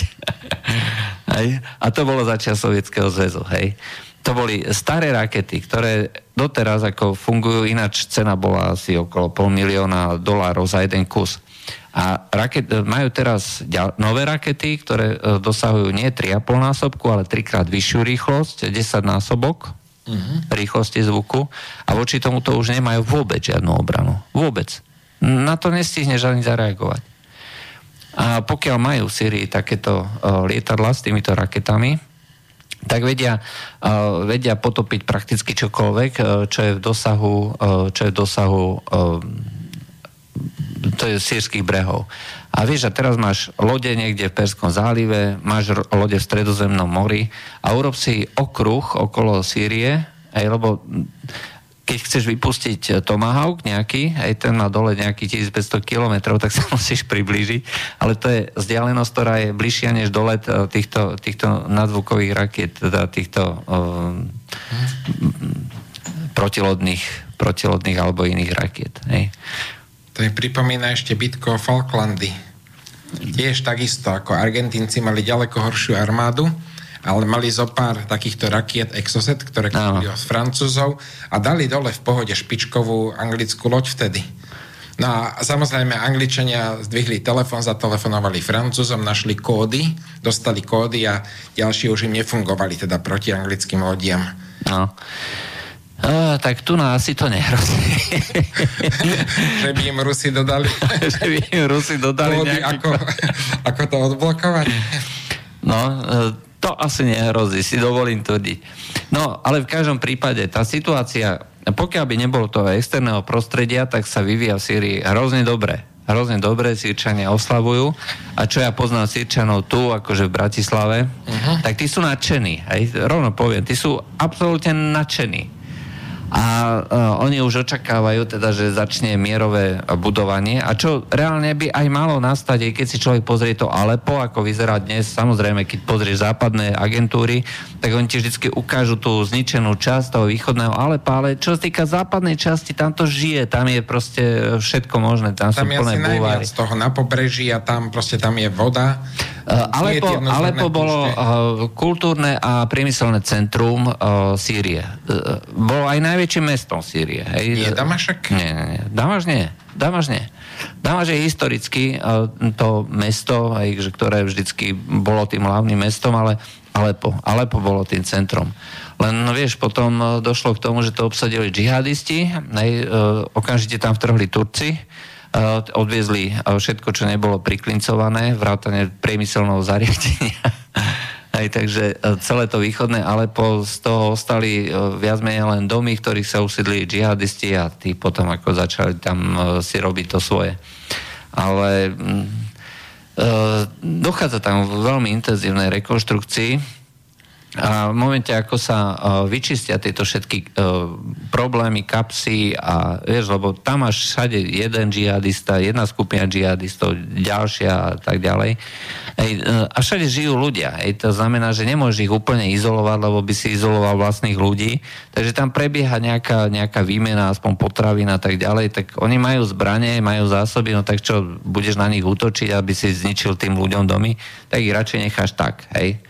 S1: hej. A to bolo začiat Sovietskeho zväzu. Hej to boli staré rakety, ktoré doteraz ako fungujú, ináč cena bola asi okolo pol milióna dolárov za jeden kus. A raket, majú teraz ďal, nové rakety, ktoré e, dosahujú nie 3,5 násobku, ale trikrát vyššiu rýchlosť, 10 násobok uh-huh. rýchlosti zvuku a voči tomu to už nemajú vôbec žiadnu obranu. Vôbec. Na to nestihneš ani zareagovať. A pokiaľ majú v Syrii takéto uh, lietadla s týmito raketami, tak vedia, uh, vedia potopiť prakticky čokoľvek, uh, čo je v dosahu, čo je v dosahu to je sírskych brehov. A vieš, a teraz máš lode niekde v Perskom zálive, máš lode v Stredozemnom mori a urob si okruh okolo Sýrie, aj, lebo keď chceš vypustiť eh, Tomahawk nejaký, aj ten má dole nejakých 1500 km, tak sa musíš priblížiť, ale to je vzdialenosť, ktorá je bližšia než dolet eh, týchto, týchto nadzvukových rakiet, teda týchto um, protilodných, protilodných alebo iných rakiet. Hej.
S2: To mi pripomína ešte bitko Falklandy. Tiež takisto, ako Argentínci mali ďaleko horšiu armádu, ale mali zo pár takýchto rakiet Exocet, ktoré kúpili od Francúzov a dali dole v pohode špičkovú anglickú loď vtedy. No a samozrejme Angličania zdvihli telefon, zatelefonovali Francúzom, našli kódy, dostali kódy a ďalšie už im nefungovali, teda proti anglickým lodiam.
S1: No. Uh, tak tu na asi to nehrozí.
S2: že by im Rusi dodali.
S1: že by im Rusi dodali
S2: nejaký... ako, ako to odblokovať?
S1: No, uh, to asi nehrozí, si dovolím tvrdiť. No, ale v každom prípade tá situácia, pokiaľ by nebolo toho externého prostredia, tak sa vyvíja v Syrii hrozne dobre. Hrozne dobre, Sýrčania oslavujú. A čo ja poznám Sýrčanov tu, akože v Bratislave, uh-huh. tak tí sú nadšení. Hej? Rovno poviem, tí sú absolútne nadšení. A uh, oni už očakávajú teda, že začne mierové budovanie. A čo reálne by aj malo nastať, aj keď si človek pozrie to Alepo, ako vyzerá dnes, samozrejme, keď pozrieš západné agentúry, tak oni ti vždy ukážu tú zničenú časť toho východného Alepa, ale čo sa týka západnej časti, tam to žije, tam je proste všetko možné, tam, tam sú plné búvary.
S2: z toho na pobreží a tam proste tam je voda.
S1: Uh, Alepo, Alepo bolo uh, kultúrne a priemyselné centrum uh, Sýrie. Uh, bolo aj najväčším mestom Sýrie. Hej.
S2: Nie Damašek?
S1: Nie, nie, nie. Damaš nie. Damaš nie. Damaš je historicky to mesto, aj, že, ktoré vždycky bolo tým hlavným mestom, ale Alepo. Alepo bolo tým centrom. Len vieš, potom uh, došlo k tomu, že to obsadili džihadisti, hej, uh, okamžite tam vtrhli Turci, odviezli všetko, čo nebolo priklincované, vrátane priemyselného zariadenia. Aj, takže celé to východné Alepo z toho ostali viac menej len domy, ktorých sa usiedli džihadisti a tí potom ako začali tam si robiť to svoje. Ale dochádza tam v veľmi intenzívnej rekonštrukcii a v momente, ako sa uh, vyčistia tieto všetky uh, problémy, kapsy a vieš, lebo tam máš všade jeden džihadista, jedna skupina džihadistov, ďalšia a tak ďalej. Ej, uh, a všade žijú ľudia. Ej, to znamená, že nemôžeš ich úplne izolovať, lebo by si izoloval vlastných ľudí. Takže tam prebieha nejaká, nejaká výmena, aspoň potravín a tak ďalej. Tak oni majú zbranie, majú zásoby, no tak čo, budeš na nich útočiť, aby si zničil tým ľuďom domy, tak ich radšej necháš tak, hej.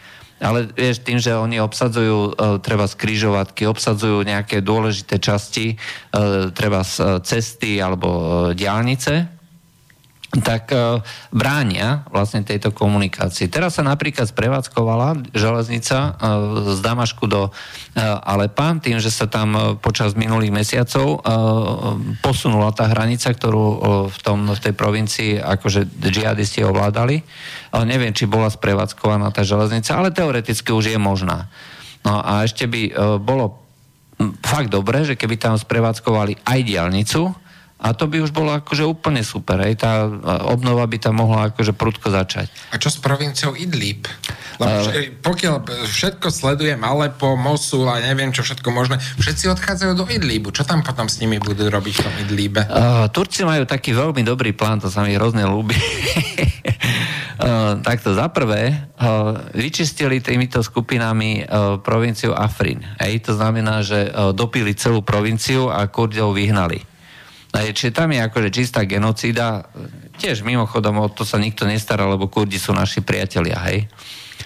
S1: Ale vieš, tým, že oni obsadzujú uh, treba skrížovatky, obsadzujú nejaké dôležité časti, uh, treba z cesty alebo uh, diálnice, tak uh, bránia vlastne tejto komunikácii. Teraz sa napríklad sprevádzkovala železnica uh, z Damašku do uh, Alepa, tým, že sa tam počas minulých mesiacov posunula tá hranica, ktorú v, tom, v tej provincii akože džihadisti ovládali. Neviem, či bola sprevádzkovaná tá železnica, ale teoreticky už je možná. No a ešte by bolo fakt dobré, že keby tam sprevádzkovali aj diálnicu, a to by už bolo akože úplne super. Hej. Tá obnova by tam mohla akože prudko začať.
S2: A čo s provinciou Idlib? Lebo uh, pokiaľ všetko sledujem, Alepo, Mosul a neviem čo všetko možné, všetci odchádzajú do Idlibu. Čo tam potom s nimi budú robiť v tom Idlibe?
S1: Uh, Turci majú taký veľmi dobrý plán, to sa mi hrozne ľúbi. uh, takto za prvé, uh, vyčistili týmito skupinami uh, provinciu Afrin. Hej, to znamená, že dopili celú provinciu a Kurdov vyhnali. Čiže tam je akože čistá genocída. Tiež mimochodom o to sa nikto nestará, lebo Kurdi sú naši priatelia, hej?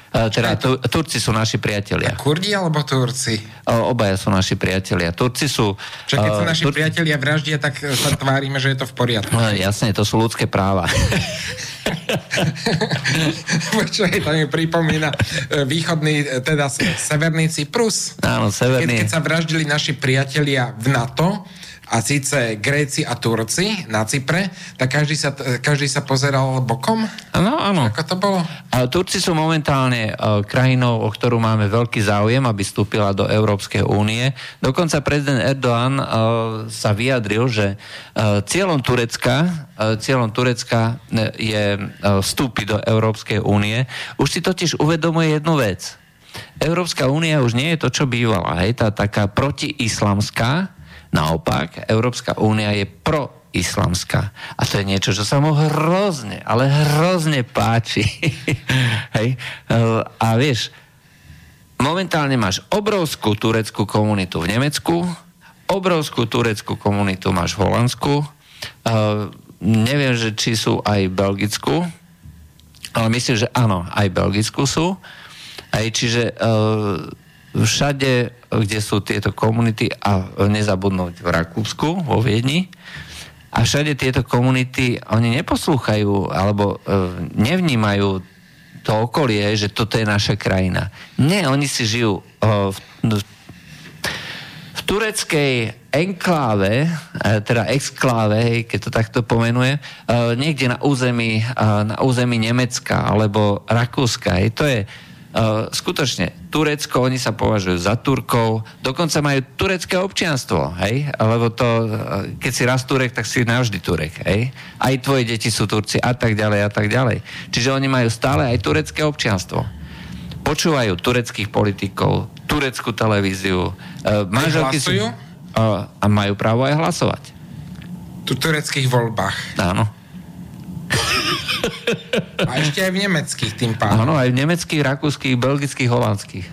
S1: Teda tu, Turci sú naši priatelia.
S2: A Kurdi alebo Turci?
S1: Obaja sú naši priatelia. Turci sú...
S2: Čo keď sú naši Tur... priatelia vraždia, tak sa tvárime, že je to v poriadku. No,
S1: jasne, to sú ľudské práva.
S2: Počkaj, to mi pripomína e, východný, e, teda severný Cyprus.
S1: Áno, severný.
S2: Keď, keď sa vraždili naši priatelia v NATO, a síce Gréci a Turci na Cypre, tak každý sa, každý sa pozeral bokom?
S1: Áno, áno.
S2: Ako to bolo?
S1: Turci sú momentálne uh, krajinou, o ktorú máme veľký záujem, aby vstúpila do Európskej únie. Dokonca prezident Erdoğan uh, sa vyjadril, že uh, cieľom Turecka, cieľom Turecka je vstúpiť do Európskej únie. Už si totiž uvedomuje jednu vec. Európska únia už nie je to, čo bývala. Hej, tá taká protiislamská, Naopak, Európska únia je proislamská. A to je niečo, čo sa mu hrozne, ale hrozne páči. Hej? A vieš, momentálne máš obrovskú tureckú komunitu v Nemecku, obrovskú tureckú komunitu máš v Holandsku, uh, neviem, že či sú aj v Belgicku, ale myslím, že áno, aj v Belgicku sú. Aj, čiže uh, všade, kde sú tieto komunity a nezabudnúť v Rakúsku, vo Viedni, a všade tieto komunity, oni neposlúchajú alebo e, nevnímajú to okolie, že toto je naša krajina. Nie, oni si žijú e, v, v, tureckej enkláve, e, teda exkláve, keď to takto pomenuje, e, niekde na území, na území Nemecka alebo Rakúska. To je skutočne, Turecko, oni sa považujú za Turkov, dokonca majú turecké občianstvo, hej? Lebo to, uh, keď si raz Turek, tak si navždy Turek, hej? Aj tvoje deti sú Turci a tak ďalej a tak ďalej. Čiže oni majú stále aj turecké občianstvo. Počúvajú tureckých politikov, tureckú televíziu.
S2: Uh, manželky sú...
S1: A, a majú právo aj hlasovať.
S2: Tu tureckých voľbách.
S1: Áno.
S2: A ešte aj v nemeckých tým pádom.
S1: Áno, aj v nemeckých, rakúskych, belgických, holandských.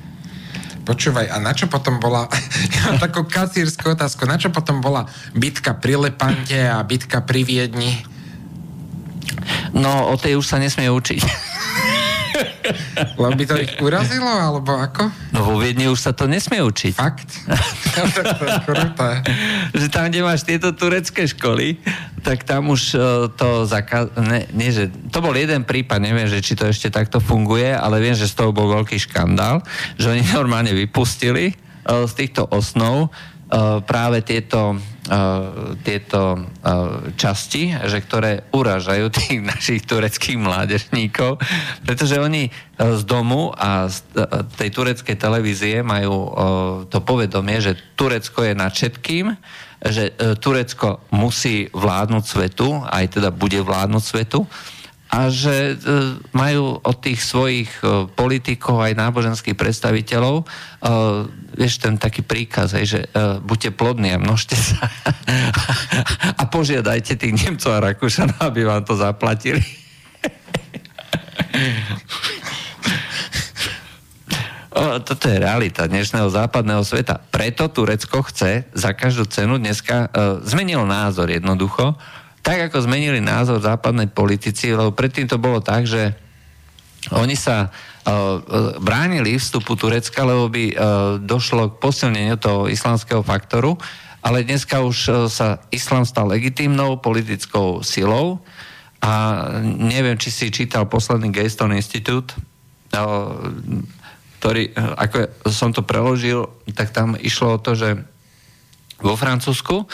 S2: Počúvaj, a na čo potom bola, ja takú kasírskú otázku, na čo potom bola bitka pri Lepante a bitka pri Viedni?
S1: No, o tej už sa nesmie učiť.
S2: Lebo by to ich urazilo, alebo ako?
S1: No vo Viedni už sa to nesmie učiť.
S2: Fakt? tak to je kruté.
S1: že tam, kde máš tieto turecké školy, tak tam už uh, to zakaz... Ne, nie, že... To bol jeden prípad, neviem, že či to ešte takto funguje, ale viem, že z toho bol veľký škandál, že oni normálne vypustili uh, z týchto osnov práve tieto Uh, tieto uh, časti, že ktoré uražajú tých našich tureckých mládežníkov, pretože oni z domu a z tej tureckej televízie majú to povedomie, že Turecko je nad všetkým, že Turecko musí vládnuť svetu, aj teda bude vládnuť svetu a že e, majú od tých svojich e, politikov aj náboženských predstaviteľov e, vieš, ten taký príkaz, hej, že buďte plodní a množte sa a požiadajte tých Nemcov a Rakúšanov, aby vám to zaplatili. Toto je realita dnešného západného sveta. Preto Turecko chce za každú cenu dneska, uh, zmenil názor jednoducho, tak ako zmenili názor západnej politici, lebo predtým to bolo tak, že oni sa uh, bránili vstupu Turecka, lebo by uh, došlo k posilneniu toho islamského faktoru, ale dneska už sa islam stal legitímnou politickou silou a neviem, či si čítal posledný Gayston Institute, ktorý, ako som to preložil, tak tam išlo o to, že vo Francúzsku, uh,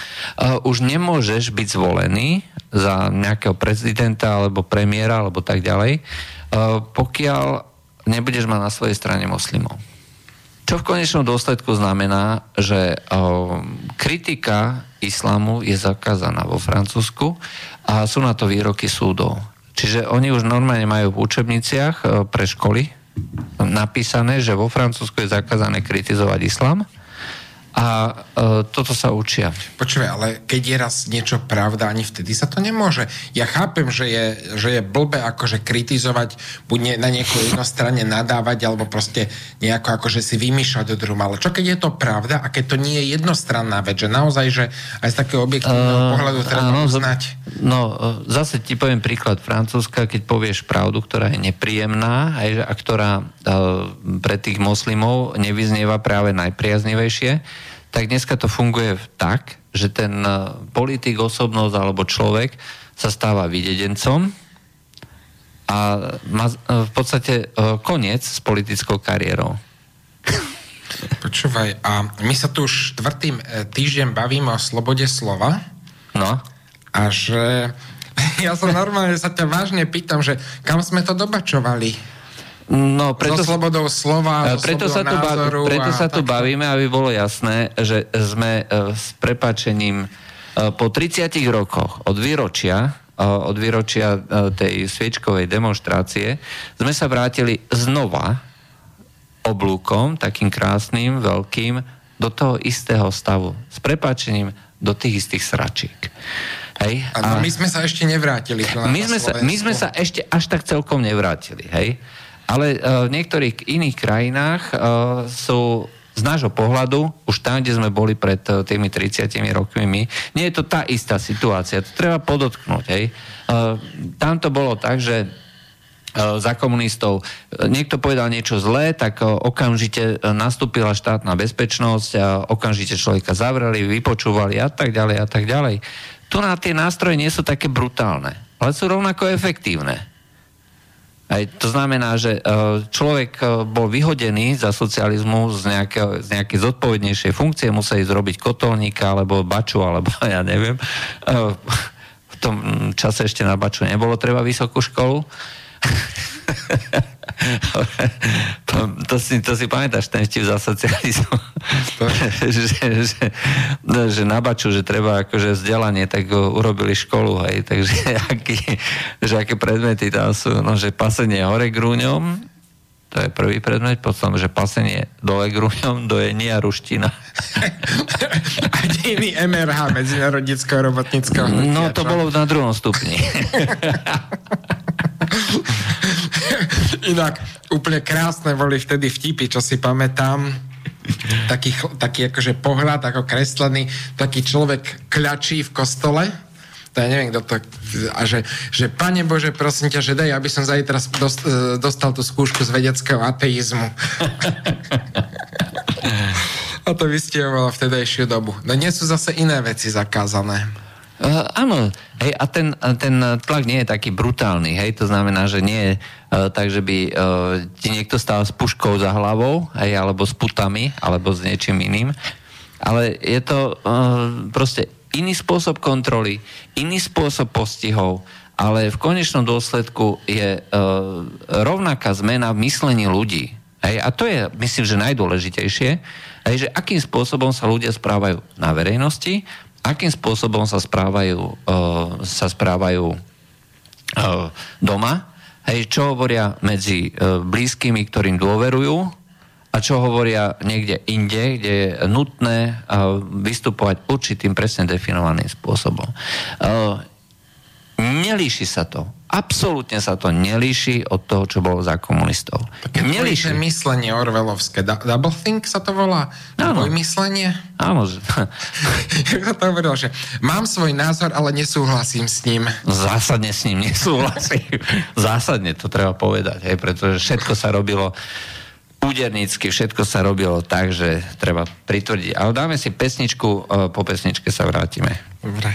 S1: už nemôžeš byť zvolený za nejakého prezidenta alebo premiéra alebo tak ďalej, uh, pokiaľ nebudeš mať na svojej strane moslimov. Čo v konečnom dôsledku znamená, že uh, kritika islamu je zakázaná vo Francúzsku a sú na to výroky súdov. Čiže oni už normálne majú v učebniciach uh, pre školy napísané, že vo Francúzsku je zakázané kritizovať islam a e, toto sa učia.
S2: Počúvaj, ale keď je raz niečo pravda, ani vtedy sa to nemôže. Ja chápem, že je, že je blbe akože kritizovať, buď nie, na nejakej strane nadávať, alebo proste nejako akože si vymýšľať do druhom. Ale čo keď je to pravda a keď to nie je jednostranná vec, že naozaj, že aj z takého objektívneho uh, pohľadu treba áno, uznať?
S1: No, e, zase ti poviem príklad Francúzska, keď povieš pravdu, ktorá je nepríjemná aj, a ktorá uh, pre tých moslimov nevyznieva práve najpriaznivejšie, tak dneska to funguje tak, že ten e, politik, osobnosť alebo človek sa stáva videdencom a má e, v podstate e, koniec s politickou kariérou.
S2: Počúvaj, a my sa tu už štvrtým týždeň bavíme o slobode slova.
S1: No.
S2: A že ja sa normálne sa ťa vážne pýtam, že kam sme to dobačovali?
S1: No, preto,
S2: so slobodou slova, so
S1: preto sa tu,
S2: názoru
S1: preto sa tu bavíme, aby bolo jasné, že sme uh, s prepačením uh, po 30 rokoch od výročia od výročia tej sviečkovej demonstrácie sme sa vrátili znova oblúkom, takým krásnym, veľkým, do toho istého stavu. S prepáčením do tých istých sračiek. Hej?
S2: A, a my sme sa ešte nevrátili.
S1: My sme, sa, my sme sa ešte až tak celkom nevrátili. Hej? Ale uh, v niektorých iných krajinách uh, sú z nášho pohľadu, už tam, kde sme boli pred uh, tými 30 rokmi my, nie je to tá istá situácia. To treba podotknúť. Hej. Tam to bolo tak, že za komunistov niekto povedal niečo zlé, tak okamžite nastúpila štátna bezpečnosť a okamžite človeka zavreli, vypočúvali a tak ďalej a tak ďalej. Tu na tie nástroje nie sú také brutálne, ale sú rovnako efektívne. Aj to znamená, že e, človek e, bol vyhodený za socializmu z, nejaké, z nejakej zodpovednejšej funkcie, museli zrobiť kotolníka, alebo baču, alebo ja neviem. E, v tom čase ešte na baču nebolo treba vysokú školu. to, to, si, to si pamätáš ten vtip za socializmu? že, že, no, že na baču, že treba akože vzdelanie, tak urobili školu, hej, takže aký, že aké predmety tam sú, no, že pasenie hore grúňom, to je prvý predmet, potom, že pasenie dole gruňom, dojenie a ruština.
S3: a iný MRH, Medzinárodnického robotnického
S1: No, to bolo na druhom stupni.
S3: Inak, úplne krásne boli vtedy vtipy, čo si pamätám. Taký, taký akože pohľad, ako kreslený, taký človek kľačí v kostole, to ja neviem, kto to... A že, že Pane Bože, prosím ťa, že daj, aby som zajtra dost, e, dostal tú skúšku z vedeckého ateizmu. a to vystiehovalo vtedajšiu dobu. No nie sú zase iné veci zakázané.
S1: Uh, áno, hej, a ten, ten tlak nie je taký brutálny, hej, to znamená, že nie je uh, tak, že by uh, ti niekto stál s puškou za hlavou, hej, alebo s putami, alebo s niečím iným, ale je to uh, proste iný spôsob kontroly, iný spôsob postihov, ale v konečnom dôsledku je e, rovnaká zmena v myslení ľudí. Hej, a to je, myslím, že najdôležitejšie, hej, že akým spôsobom sa ľudia správajú na verejnosti, akým spôsobom sa správajú, e, sa správajú e, doma, hej, čo hovoria medzi e, blízkymi, ktorým dôverujú, a čo hovoria niekde inde, kde je nutné vystupovať určitým presne definovaným spôsobom. Nelíši sa to. Absolútne sa to nelíši od toho, čo bolo za komunistov.
S3: Také nelíši. myslenie orvelovské. double think sa to volá? Áno. myslenie?
S1: Áno.
S3: Jak to hovoril, že mám svoj názor, ale nesúhlasím s ním.
S1: Zásadne s ním nesúhlasím. Zásadne to treba povedať, hej, pretože všetko sa robilo údernícky, všetko sa robilo tak, že treba pritvrdiť. Ale dáme si pesničku, e, po pesničke sa vrátime.
S3: Dobre.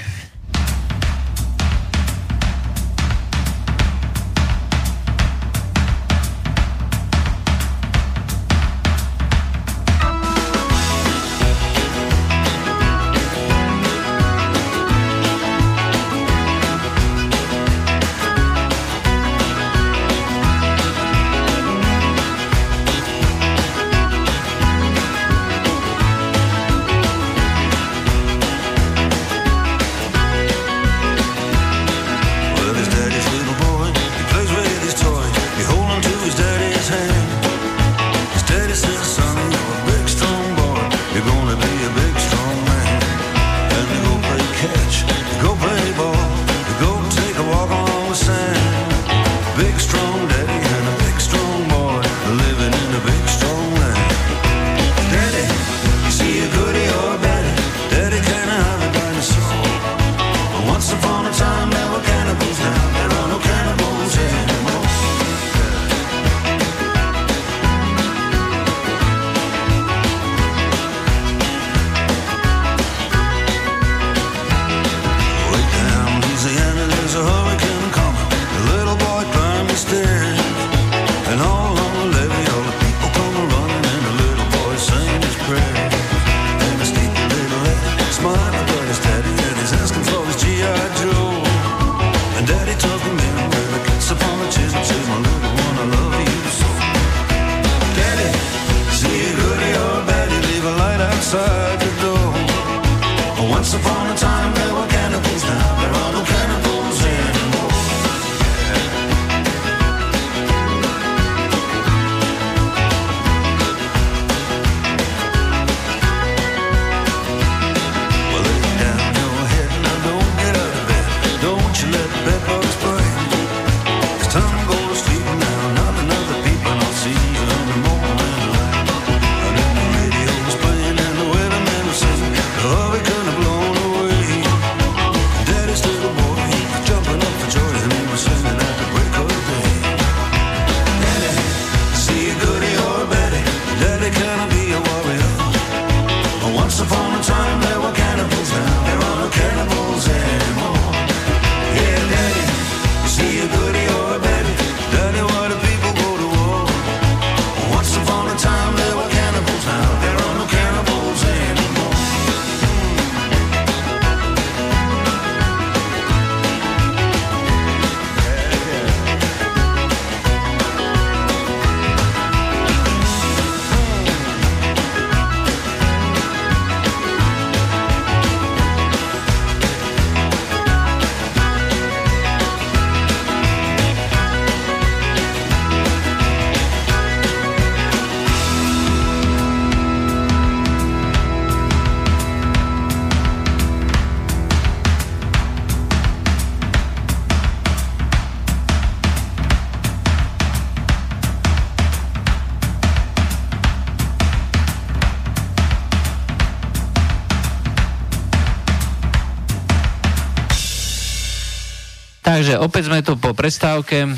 S1: Takže opäť sme tu po prestávke.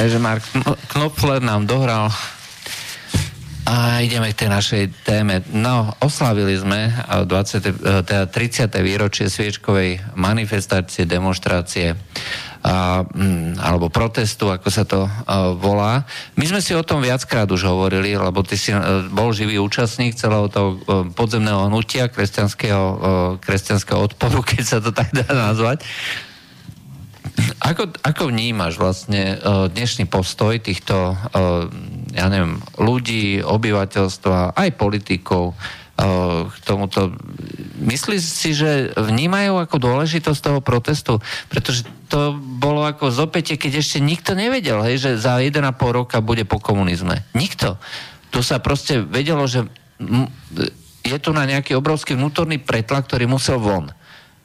S1: Takže Mark Knopfler nám dohral a ideme k tej našej téme. No, oslavili sme 20, teda 30. výročie sviečkovej manifestácie, demonstrácie a, mm, alebo protestu, ako sa to a, volá. My sme si o tom viackrát už hovorili, lebo ty si a, bol živý účastník celého toho podzemného hnutia kresťanského, kresťanského odporu, keď sa to tak dá nazvať. Ako, ako vnímaš vlastne uh, dnešný postoj týchto, uh, ja neviem, ľudí, obyvateľstva, aj politikov uh, k tomuto? Myslíš si, že vnímajú ako dôležitosť toho protestu? Pretože to bolo ako zopätie, keď ešte nikto nevedel, hej, že za 1,5 roka bude po komunizme. Nikto. Tu sa proste vedelo, že je tu na nejaký obrovský vnútorný pretlak, ktorý musel von.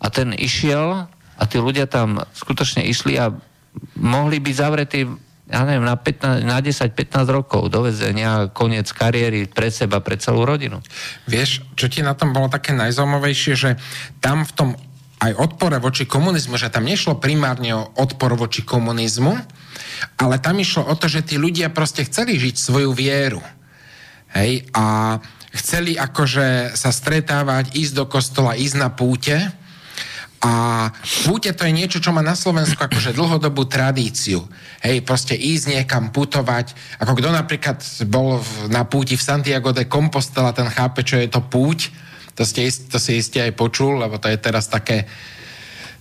S1: A ten išiel a tí ľudia tam skutočne išli a mohli byť zavretí ja neviem, na, 15, na 10-15 rokov do vezenia, koniec kariéry pre seba, pre celú rodinu.
S2: Vieš, čo ti na tom bolo také najzaujímavejšie, že tam v tom aj odpore voči komunizmu, že tam nešlo primárne o odpor voči komunizmu, ale tam išlo o to, že tí ľudia proste chceli žiť svoju vieru. Hej, a chceli akože sa stretávať, ísť do kostola, ísť na púte, a púte to je niečo, čo má na Slovensku akože dlhodobú tradíciu. Hej, proste ísť niekam putovať. Ako kto napríklad bol na púti v Santiago de Compostela, ten chápe, čo je to púť. To, ste, to si iste aj počul, lebo to je teraz také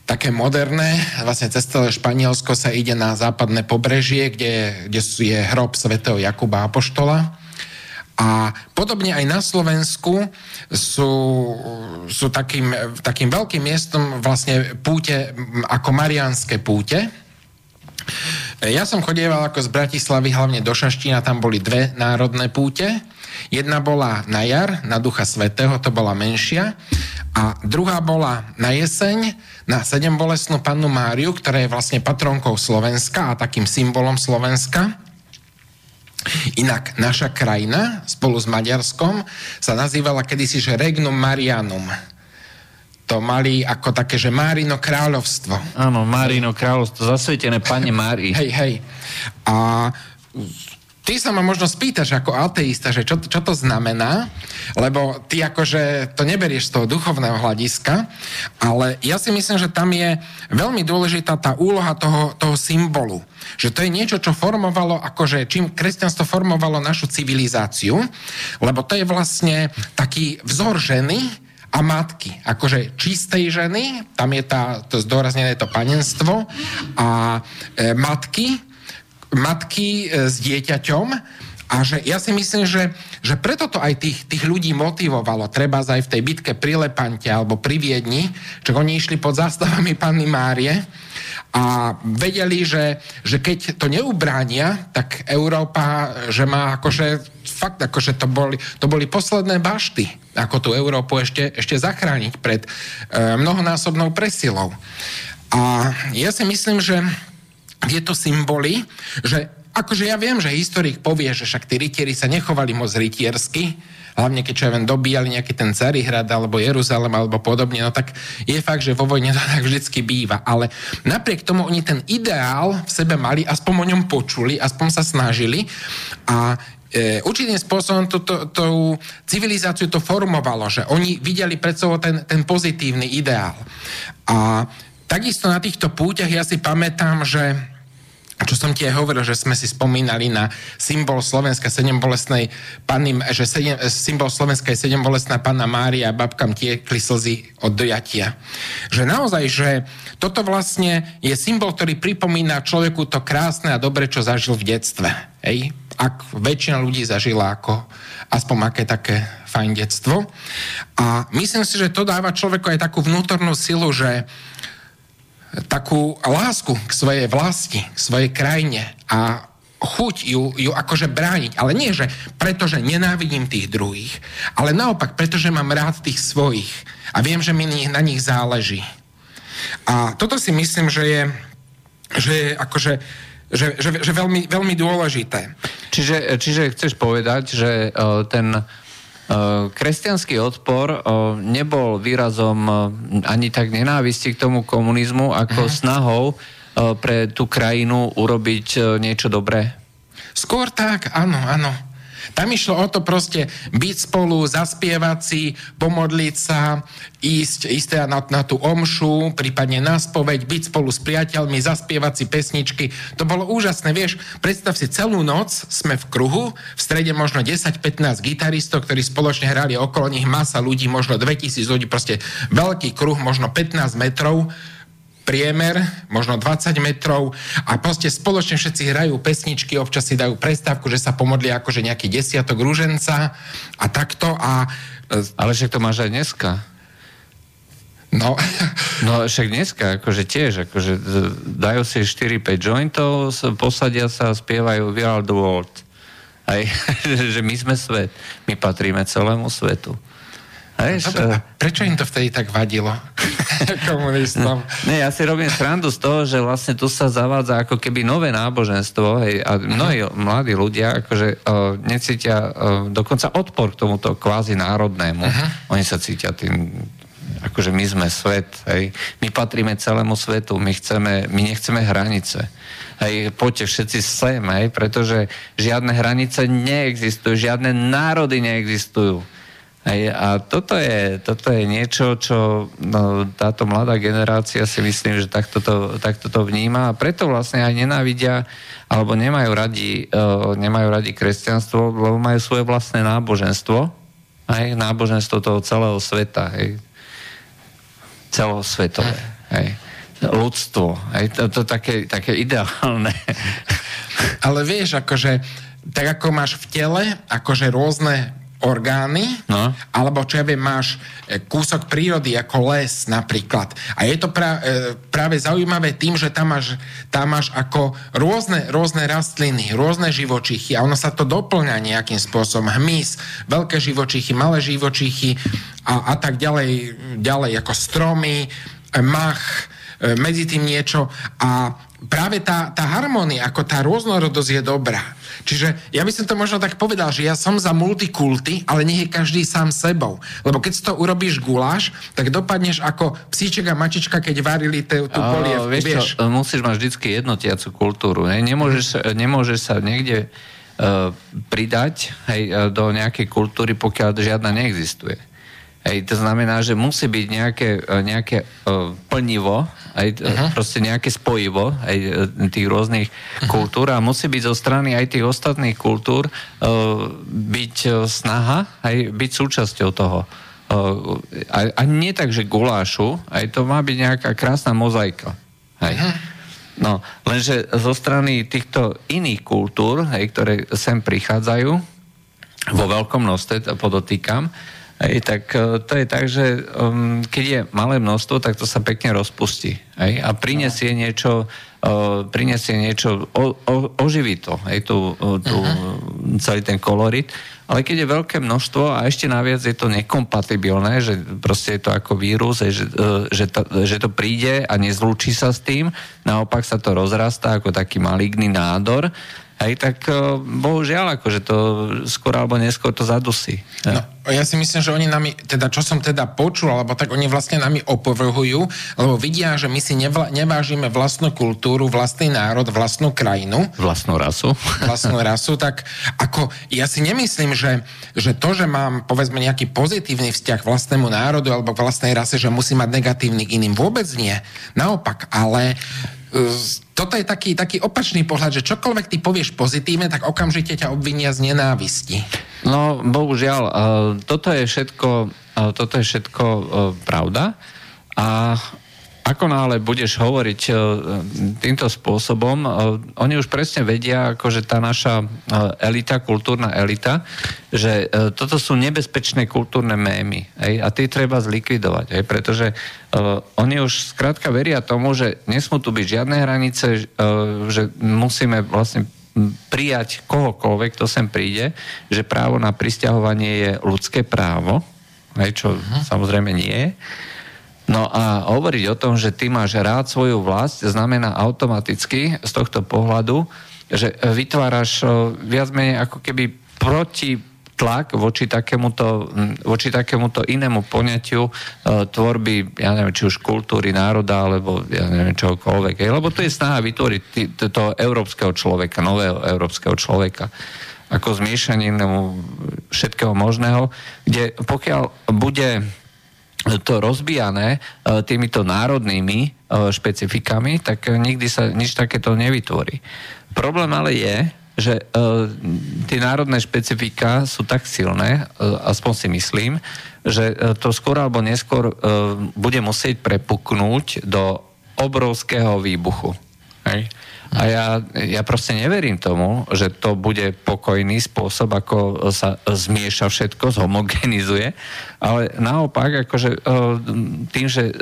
S2: také moderné. Vlastne cez celé Španielsko sa ide na západné pobrežie, kde, kde je hrob svätého Jakuba Apoštola a podobne aj na Slovensku sú, sú takým, takým veľkým miestom vlastne púte ako Marianské púte. Ja som chodieval ako z Bratislavy hlavne do Šaštína, tam boli dve národné púte. Jedna bola na jar, na Ducha Svetého, to bola menšia. A druhá bola na jeseň, na sedembolesnú pannu Máriu, ktorá je vlastne patronkou Slovenska a takým symbolom Slovenska. Inak naša krajina spolu s Maďarskom sa nazývala kedysi, že Regnum Marianum. To mali ako také, že Márino kráľovstvo.
S1: Áno, Márino kráľovstvo, zasvetené pane Mári.
S2: Hej, hej. A ty sa ma možno spýtaš ako ateista, že čo, čo to znamená, lebo ty akože to neberieš z toho duchovného hľadiska, ale ja si myslím, že tam je veľmi dôležitá tá úloha toho, toho symbolu. Že to je niečo, čo formovalo, akože čím kresťanstvo formovalo našu civilizáciu, lebo to je vlastne taký vzor ženy, a matky, akože čistej ženy, tam je tá, to zdôraznené to panenstvo a e, matky, matky e, s dieťaťom a že ja si myslím, že, že preto to aj tých, tých ľudí motivovalo, treba aj v tej bitke pri Lepante alebo pri Viedni, čo oni išli pod zástavami Panny Márie a vedeli, že, že keď to neubránia, tak Európa, že má akože fakt, akože to boli, to boli posledné bašty, ako tú Európu ešte, ešte zachrániť pred e, mnohonásobnou presilou. A ja si myslím, že tieto symboly, že akože ja viem, že historik povie, že však tí rytieri sa nechovali moc rytiersky, hlavne keď čo ja viem, dobíjali nejaký ten Carihrad alebo Jeruzalem alebo podobne, no tak je fakt, že vo vojne to tak vždycky býva. Ale napriek tomu oni ten ideál v sebe mali, aspoň o ňom počuli, aspoň sa snažili a e, určitým spôsobom tú, tú, tú civilizáciu to formovalo, že oni videli pred sebou ten, ten pozitívny ideál. A takisto na týchto púťach ja si pamätám, že čo som ti aj hovoril, že sme si spomínali na symbol Slovenska sedembolesnej panny, že sedem, symbol Slovenska je sedembolesná panna Mária a babkam tiekli slzy od dojatia. Že naozaj, že toto vlastne je symbol, ktorý pripomína človeku to krásne a dobre, čo zažil v detstve. Hej? Ak väčšina ľudí zažila ako aspoň aké také fajn detstvo. A myslím si, že to dáva človeku aj takú vnútornú silu, že takú lásku k svojej vlasti, k svojej krajine a chuť ju, ju akože brániť. Ale nie, že pretože nenávidím tých druhých, ale naopak, pretože mám rád tých svojich a viem, že mi na nich záleží. A toto si myslím, že je, že je akože že, že, že veľmi, veľmi dôležité.
S1: Čiže, čiže chceš povedať, že uh, ten Kresťanský odpor nebol výrazom ani tak nenávisti k tomu komunizmu, ako uh-huh. snahou pre tú krajinu urobiť niečo dobré?
S2: Skôr tak, áno, áno. Tam išlo o to proste byť spolu, zaspievať si, pomodliť sa, ísť, ísť teda na, na tú omšu, prípadne na spoveď, byť spolu s priateľmi, zaspievať si pesničky. To bolo úžasné, vieš, predstav si celú noc sme v kruhu, v strede možno 10-15 gitaristov, ktorí spoločne hrali okolo nich masa ľudí, možno 2000 ľudí, proste veľký kruh, možno 15 metrov priemer, možno 20 metrov a proste spoločne všetci hrajú pesničky, občas si dajú prestávku, že sa pomodlia akože nejaký desiatok rúženca a takto a...
S1: E, Ale však to máš aj dneska.
S2: No.
S1: no však dneska, akože tiež, akože dajú si 4-5 jointov, posadia sa a spievajú We are the world. Aj, že my sme svet. My patríme celému svetu.
S2: Hej, no, Dobre, prečo im to vtedy tak vadilo komunistom?
S1: Ne, ja si robím srandu z toho, že vlastne tu sa zavádza ako keby nové náboženstvo hej, a mnohí uh-huh. mladí ľudia akože uh, necítia uh, dokonca odpor k tomuto kvázi národnému. Uh-huh. Oni sa cítia tým akože my sme svet, hej. my patríme celému svetu, my, chceme, my nechceme hranice. Hej, poďte všetci sem, hej, pretože žiadne hranice neexistujú, žiadne národy neexistujú. Hej, a toto je, toto je niečo, čo no, táto mladá generácia si myslím, že takto to, takto to vníma a preto vlastne aj nenávidia alebo nemajú radi, uh, nemajú radi kresťanstvo, lebo majú svoje vlastné náboženstvo, hej, náboženstvo toho celého sveta, hej, celosvetové, hej, ľudstvo, hej, to, to také, také ideálne.
S2: Ale vieš, akože tak ako máš v tele, akože rôzne orgány, no. alebo čo ja viem, máš e, kúsok prírody ako les napríklad. A je to pra, e, práve zaujímavé tým, že tam máš, tam máš ako rôzne, rôzne rastliny, rôzne živočichy a ono sa to doplňa nejakým spôsobom. Hmyz, veľké živočichy, malé živočichy a, a tak ďalej, ďalej ako stromy, mach, e, medzi tým niečo a práve tá, tá harmónia, ako tá rôznorodosť je dobrá. Čiže ja by som to možno tak povedal, že ja som za multikulty, ale nech je každý sám sebou. Lebo keď to urobíš guláš, tak dopadneš ako psíček a mačička, keď varili tú polievku.
S1: Vieš, vieš? Čo, musíš mať vždy jednotiacu kultúru. Ne? Nemôžeš, nemôžeš sa niekde uh, pridať hej, e, do nejakej kultúry, pokiaľ žiadna neexistuje. Hej, to znamená, že musí byť nejaké, e, nejaké uh, plnivo, aj uh-huh. proste nejaké spojivo aj tých rôznych uh-huh. kultúr a musí byť zo strany aj tých ostatných kultúr uh, byť uh, snaha, aj byť súčasťou toho. Uh, a, a nie tak, že gulášu, aj to má byť nejaká krásna mozaika. Hej. Uh-huh. No, lenže zo strany týchto iných kultúr, hej, ktoré sem prichádzajú, vo veľkom množstve, podotýkam, Hej, tak e, to je tak, že um, keď je malé množstvo, tak to sa pekne rozpustí. Hej, a prinesie no. niečo, uh, prinesie niečo, o, o, oživí to, hej, tú, tú, uh-huh. celý ten kolorit. Ale keď je veľké množstvo a ešte naviac je to nekompatibilné, že proste je to ako vírus, že, e, že, to, že to príde a nezlúči sa s tým, naopak sa to rozrastá ako taký maligný nádor, Hej, tak uh, bohužiaľ, akože to skôr alebo neskôr to zadusí.
S2: No, ja si myslím, že oni nami, teda čo som teda počul, alebo tak oni vlastne nami opovrhujú, lebo vidia, že my si nevla, nevážime vlastnú kultúru, vlastný národ, vlastnú krajinu.
S1: Vlastnú rasu.
S2: Vlastnú rasu, tak ako ja si nemyslím, že, že to, že mám povedzme nejaký pozitívny vzťah vlastnému národu alebo vlastnej rase, že musí mať negatívny iným. Vôbec nie. Naopak, ale toto je taký, taký opačný pohľad, že čokoľvek ty povieš pozitívne, tak okamžite ťa obvinia z nenávisti.
S1: No, bohužiaľ, toto je všetko, toto je všetko pravda a ako náhle budeš hovoriť e, týmto spôsobom, e, oni už presne vedia, akože tá naša e, elita, kultúrna elita, že toto sú nebezpečné kultúrne mémy hej, a tie treba zlikvidovať, hej, pretože oni už skrátka veria tomu, že nesmú tu byť žiadne hranice, že musíme vlastne prijať kohokoľvek, kto sem príde, že právo na pristahovanie je ľudské právo, hej, čo uh-huh. samozrejme nie je. No a hovoriť o tom, že ty máš rád svoju vlast, znamená automaticky z tohto pohľadu, že vytváraš viac menej ako keby proti tlak voči takémuto, voči takémuto inému poňatiu uh, tvorby, ja neviem, či už kultúry národa, alebo ja neviem, čokoľvek. Lebo to je snaha vytvoriť toho európskeho človeka, nového európskeho človeka ako zmiešaním všetkého možného, kde pokiaľ bude to rozbijané týmito národnými špecifikami, tak nikdy sa nič takéto nevytvorí. Problém ale je, že tie národné špecifika sú tak silné, aspoň si myslím, že to skôr alebo neskôr bude musieť prepuknúť do obrovského výbuchu. Hej? A ja, ja proste neverím tomu, že to bude pokojný spôsob, ako sa zmieša všetko, zhomogenizuje, ale naopak, akože e, tým, že e,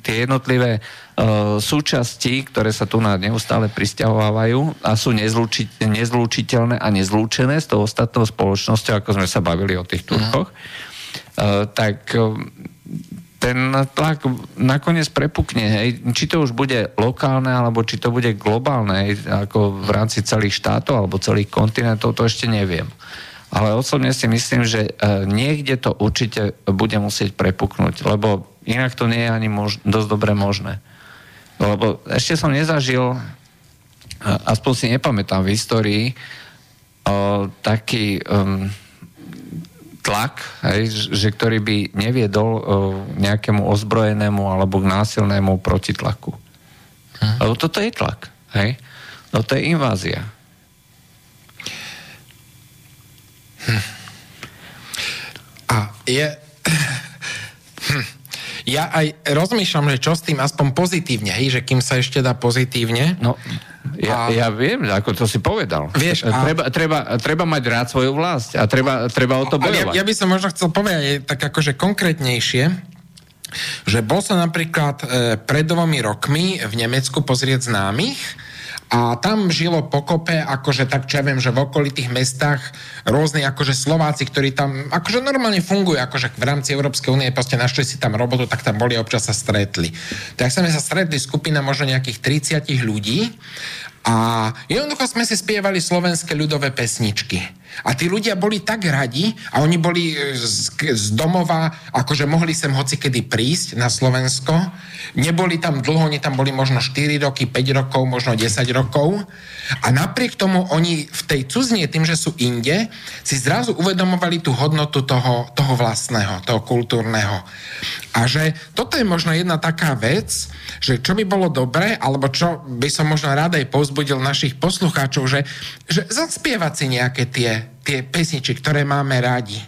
S1: tie jednotlivé e, súčasti, ktoré sa tu na neustále pristahovávajú a sú nezlúči, nezlúčiteľné a nezlúčené s tou ostatnou spoločnosťou, ako sme sa bavili o tých Turkoch, uh, tak ten tlak nakoniec prepukne, hej. či to už bude lokálne, alebo či to bude globálne, hej, ako v rámci celých štátov alebo celých kontinentov, to ešte neviem. Ale osobne si myslím, že e, niekde to určite bude musieť prepuknúť, lebo inak to nie je ani mož- dosť dobre možné. Lebo ešte som nezažil, e, aspoň si nepamätám v histórii, o, taký um, tlak, hej, že ktorý by neviedol uh, nejakému ozbrojenému alebo k násilnému protitlaku. Hm. Lebo toto je tlak. Hej? No to je invázia.
S2: Hm. A je... Ja aj rozmýšľam, že čo s tým aspoň pozitívne, hej, že kým sa ešte dá pozitívne.
S1: No, ja, a... ja viem, ako to si povedal.
S2: Vieš, a...
S1: treba, treba, treba mať rád svoju vlast a treba, treba o to bojovať.
S2: Ja, ja by som možno chcel povedať tak akože konkrétnejšie, že bol som napríklad e, pred dvomi rokmi v Nemecku pozrieť známych a tam žilo pokope, akože tak, čo ja viem, že v okolitých mestách rôzni akože Slováci, ktorí tam akože normálne fungujú, akože v rámci Európskej únie proste našli si tam robotu, tak tam boli občas sa stretli. Tak sme sa stretli skupina možno nejakých 30 ľudí a jednoducho sme si spievali slovenské ľudové pesničky. A tí ľudia boli tak radi a oni boli e, z, z domova, akože mohli sem hocikedy prísť na Slovensko. Neboli tam dlho, oni tam boli možno 4 roky, 5 rokov, možno 10 rokov. A napriek tomu oni v tej cudzine, tým, že sú inde, si zrazu uvedomovali tú hodnotu toho, toho vlastného, toho kultúrneho. A že toto je možno jedna taká vec, že čo by bolo dobré, alebo čo by som možno rád aj povzbudil našich poslucháčov, že, že zaspievať si nejaké tie tie pesničky, ktoré máme rádi.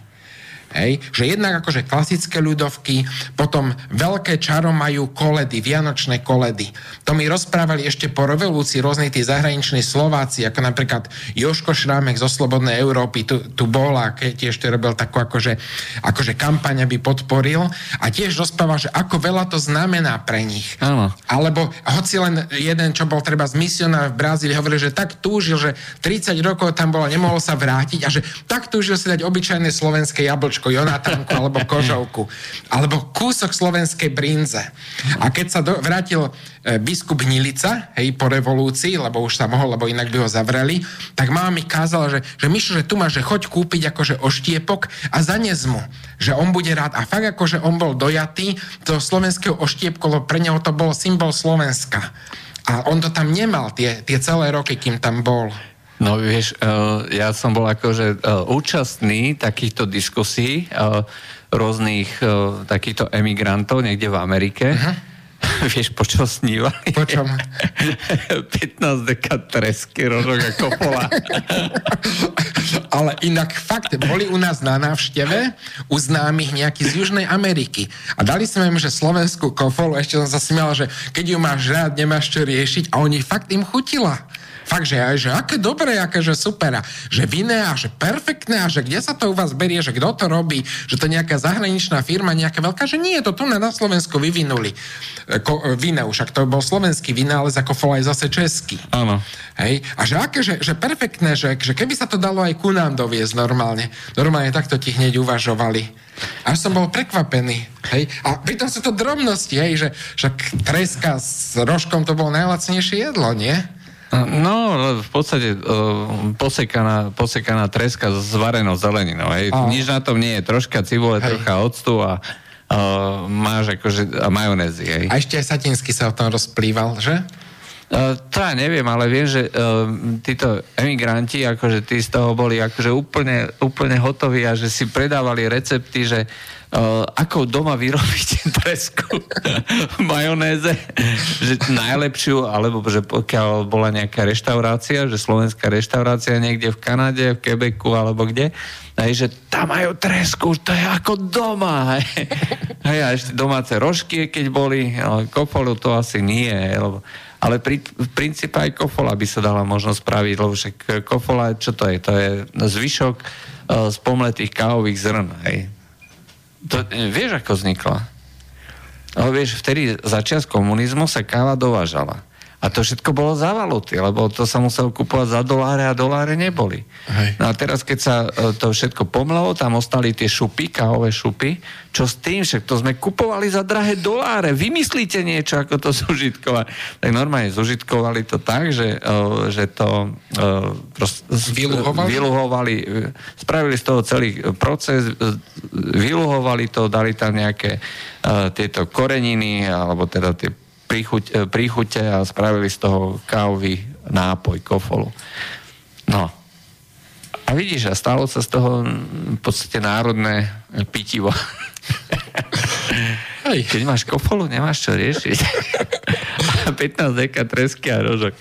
S2: Hej? Že jednak akože klasické ľudovky, potom veľké čaro majú koledy, vianočné koledy. To mi rozprávali ešte po revolúcii rôznej tí zahraniční Slováci, ako napríklad Joško Šrámek zo Slobodnej Európy tu, tu bol a keď to robil takú akože, akože kampaň, aby podporil a tiež rozprával, že ako veľa to znamená pre nich.
S1: Áno.
S2: Alebo hoci len jeden, čo bol treba z misionár v Brazílii, hovoril, že tak túžil, že 30 rokov tam bol a nemohol sa vrátiť a že tak túžil si dať obyčajné slovenské jablčko jablčko, Jonatánku alebo kožovku, alebo kúsok slovenskej brinze. A keď sa do, vrátil e, biskup Hnilica, hej, po revolúcii, lebo už sa mohol, lebo inak by ho zavreli, tak mama mi kázala, že, že Mišo, že tu máš, že choď kúpiť akože oštiepok a zanies mu, že on bude rád. A fakt akože on bol dojatý do slovenského oštiepku, lebo pre neho to bol symbol Slovenska. A on to tam nemal tie, tie celé roky, kým tam bol.
S1: No vieš, uh, ja som bol akože účastný takýchto diskusí uh, rôznych takýchto emigrantov niekde v Amerike. Uh-huh. Vieš, po čo snívali?
S2: Po čom?
S1: 15 dekat tresky, rožok a kopola.
S2: Ale inak fakt, boli u nás na návšteve u známych nejaký z Južnej Ameriky. A dali sme im, že slovenskú kofolu, ešte som sa smial, že keď ju máš rád, nemáš čo riešiť a oni fakt im chutila. Fakt, že, že aké dobré, aké že super. A že viné a že perfektné a že kde sa to u vás berie, že kto to robí, že to nejaká zahraničná firma, nejaká veľká, že nie, to tu na, na Slovensku vyvinuli. Ko, vine už, ak to bol slovenský vynález, ako fol aj zase český.
S1: Áno.
S2: Hej? A že aké, že, že perfektné, že, že keby sa to dalo aj ku nám doviezť normálne. Normálne takto ti hneď uvažovali. Až som bol prekvapený. Hej? A pritom sú to drobnosti, hej? že však treska s rožkom to bolo najlacnejšie jedlo, nie?
S1: No, v podstate uh, posekaná, posekaná treska s varenou zeleninou. Hej. Nič na tom nie je. Troška cibule, hej. trocha octu a uh, máš akože a majonézy. Hej.
S2: A ešte aj Satinsky sa o tom rozplýval, že?
S1: Uh, to ja neviem, ale viem, že uh, títo emigranti, akože tí z toho boli akože úplne, úplne hotoví a že si predávali recepty, že uh, ako doma vyrobiť tresku majonéze, že najlepšiu, alebo že pokiaľ bola nejaká reštaurácia, že slovenská reštaurácia niekde v Kanade, v Quebecu alebo kde, aj, že tam majú tresku, to je ako doma. Hej, a ešte domáce rožky, keď boli, ale kopolu to asi nie, lebo ale pri, v princípe aj kofola by sa dala možno spraviť, lebo však kofola, čo to je? To je zvyšok uh, z pomletých kávových zrn, hej. To, e, vieš, ako vznikla? No, vieš, vtedy začiat komunizmu sa káva dovážala. A to všetko bolo za valuty, lebo to sa muselo kupovať za doláre a doláre neboli. Hej. No a teraz, keď sa e, to všetko pomlelo, tam ostali tie šupy, kávové šupy, čo s tým, však to sme kupovali za drahé doláre, vymyslíte niečo, ako to zužitkovať. Tak normálne zužitkovali to tak, že, e, že to
S2: prost, vyluhovali?
S1: vyluhovali, spravili z toho celý proces, vyluhovali to, dali tam nejaké tieto koreniny, alebo teda tie príchuť, e, príchute a spravili z toho kávový nápoj, kofolu. No. A vidíš, a stalo sa z toho v podstate národné pitivo. Hej. Keď máš kofolu, nemáš čo riešiť. a 15 deka tresky a rožok.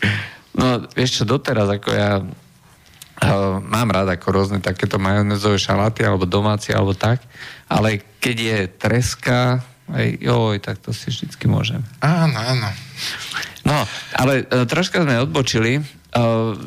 S1: No, vieš čo, doteraz, ako ja uh, mám rád ako rôzne takéto majonézové šaláty, alebo domáci, alebo tak, ale keď je treska, aj, joj, tak to si vždycky môžem.
S2: Áno, áno.
S1: No, ale uh, troška sme odbočili. Uh,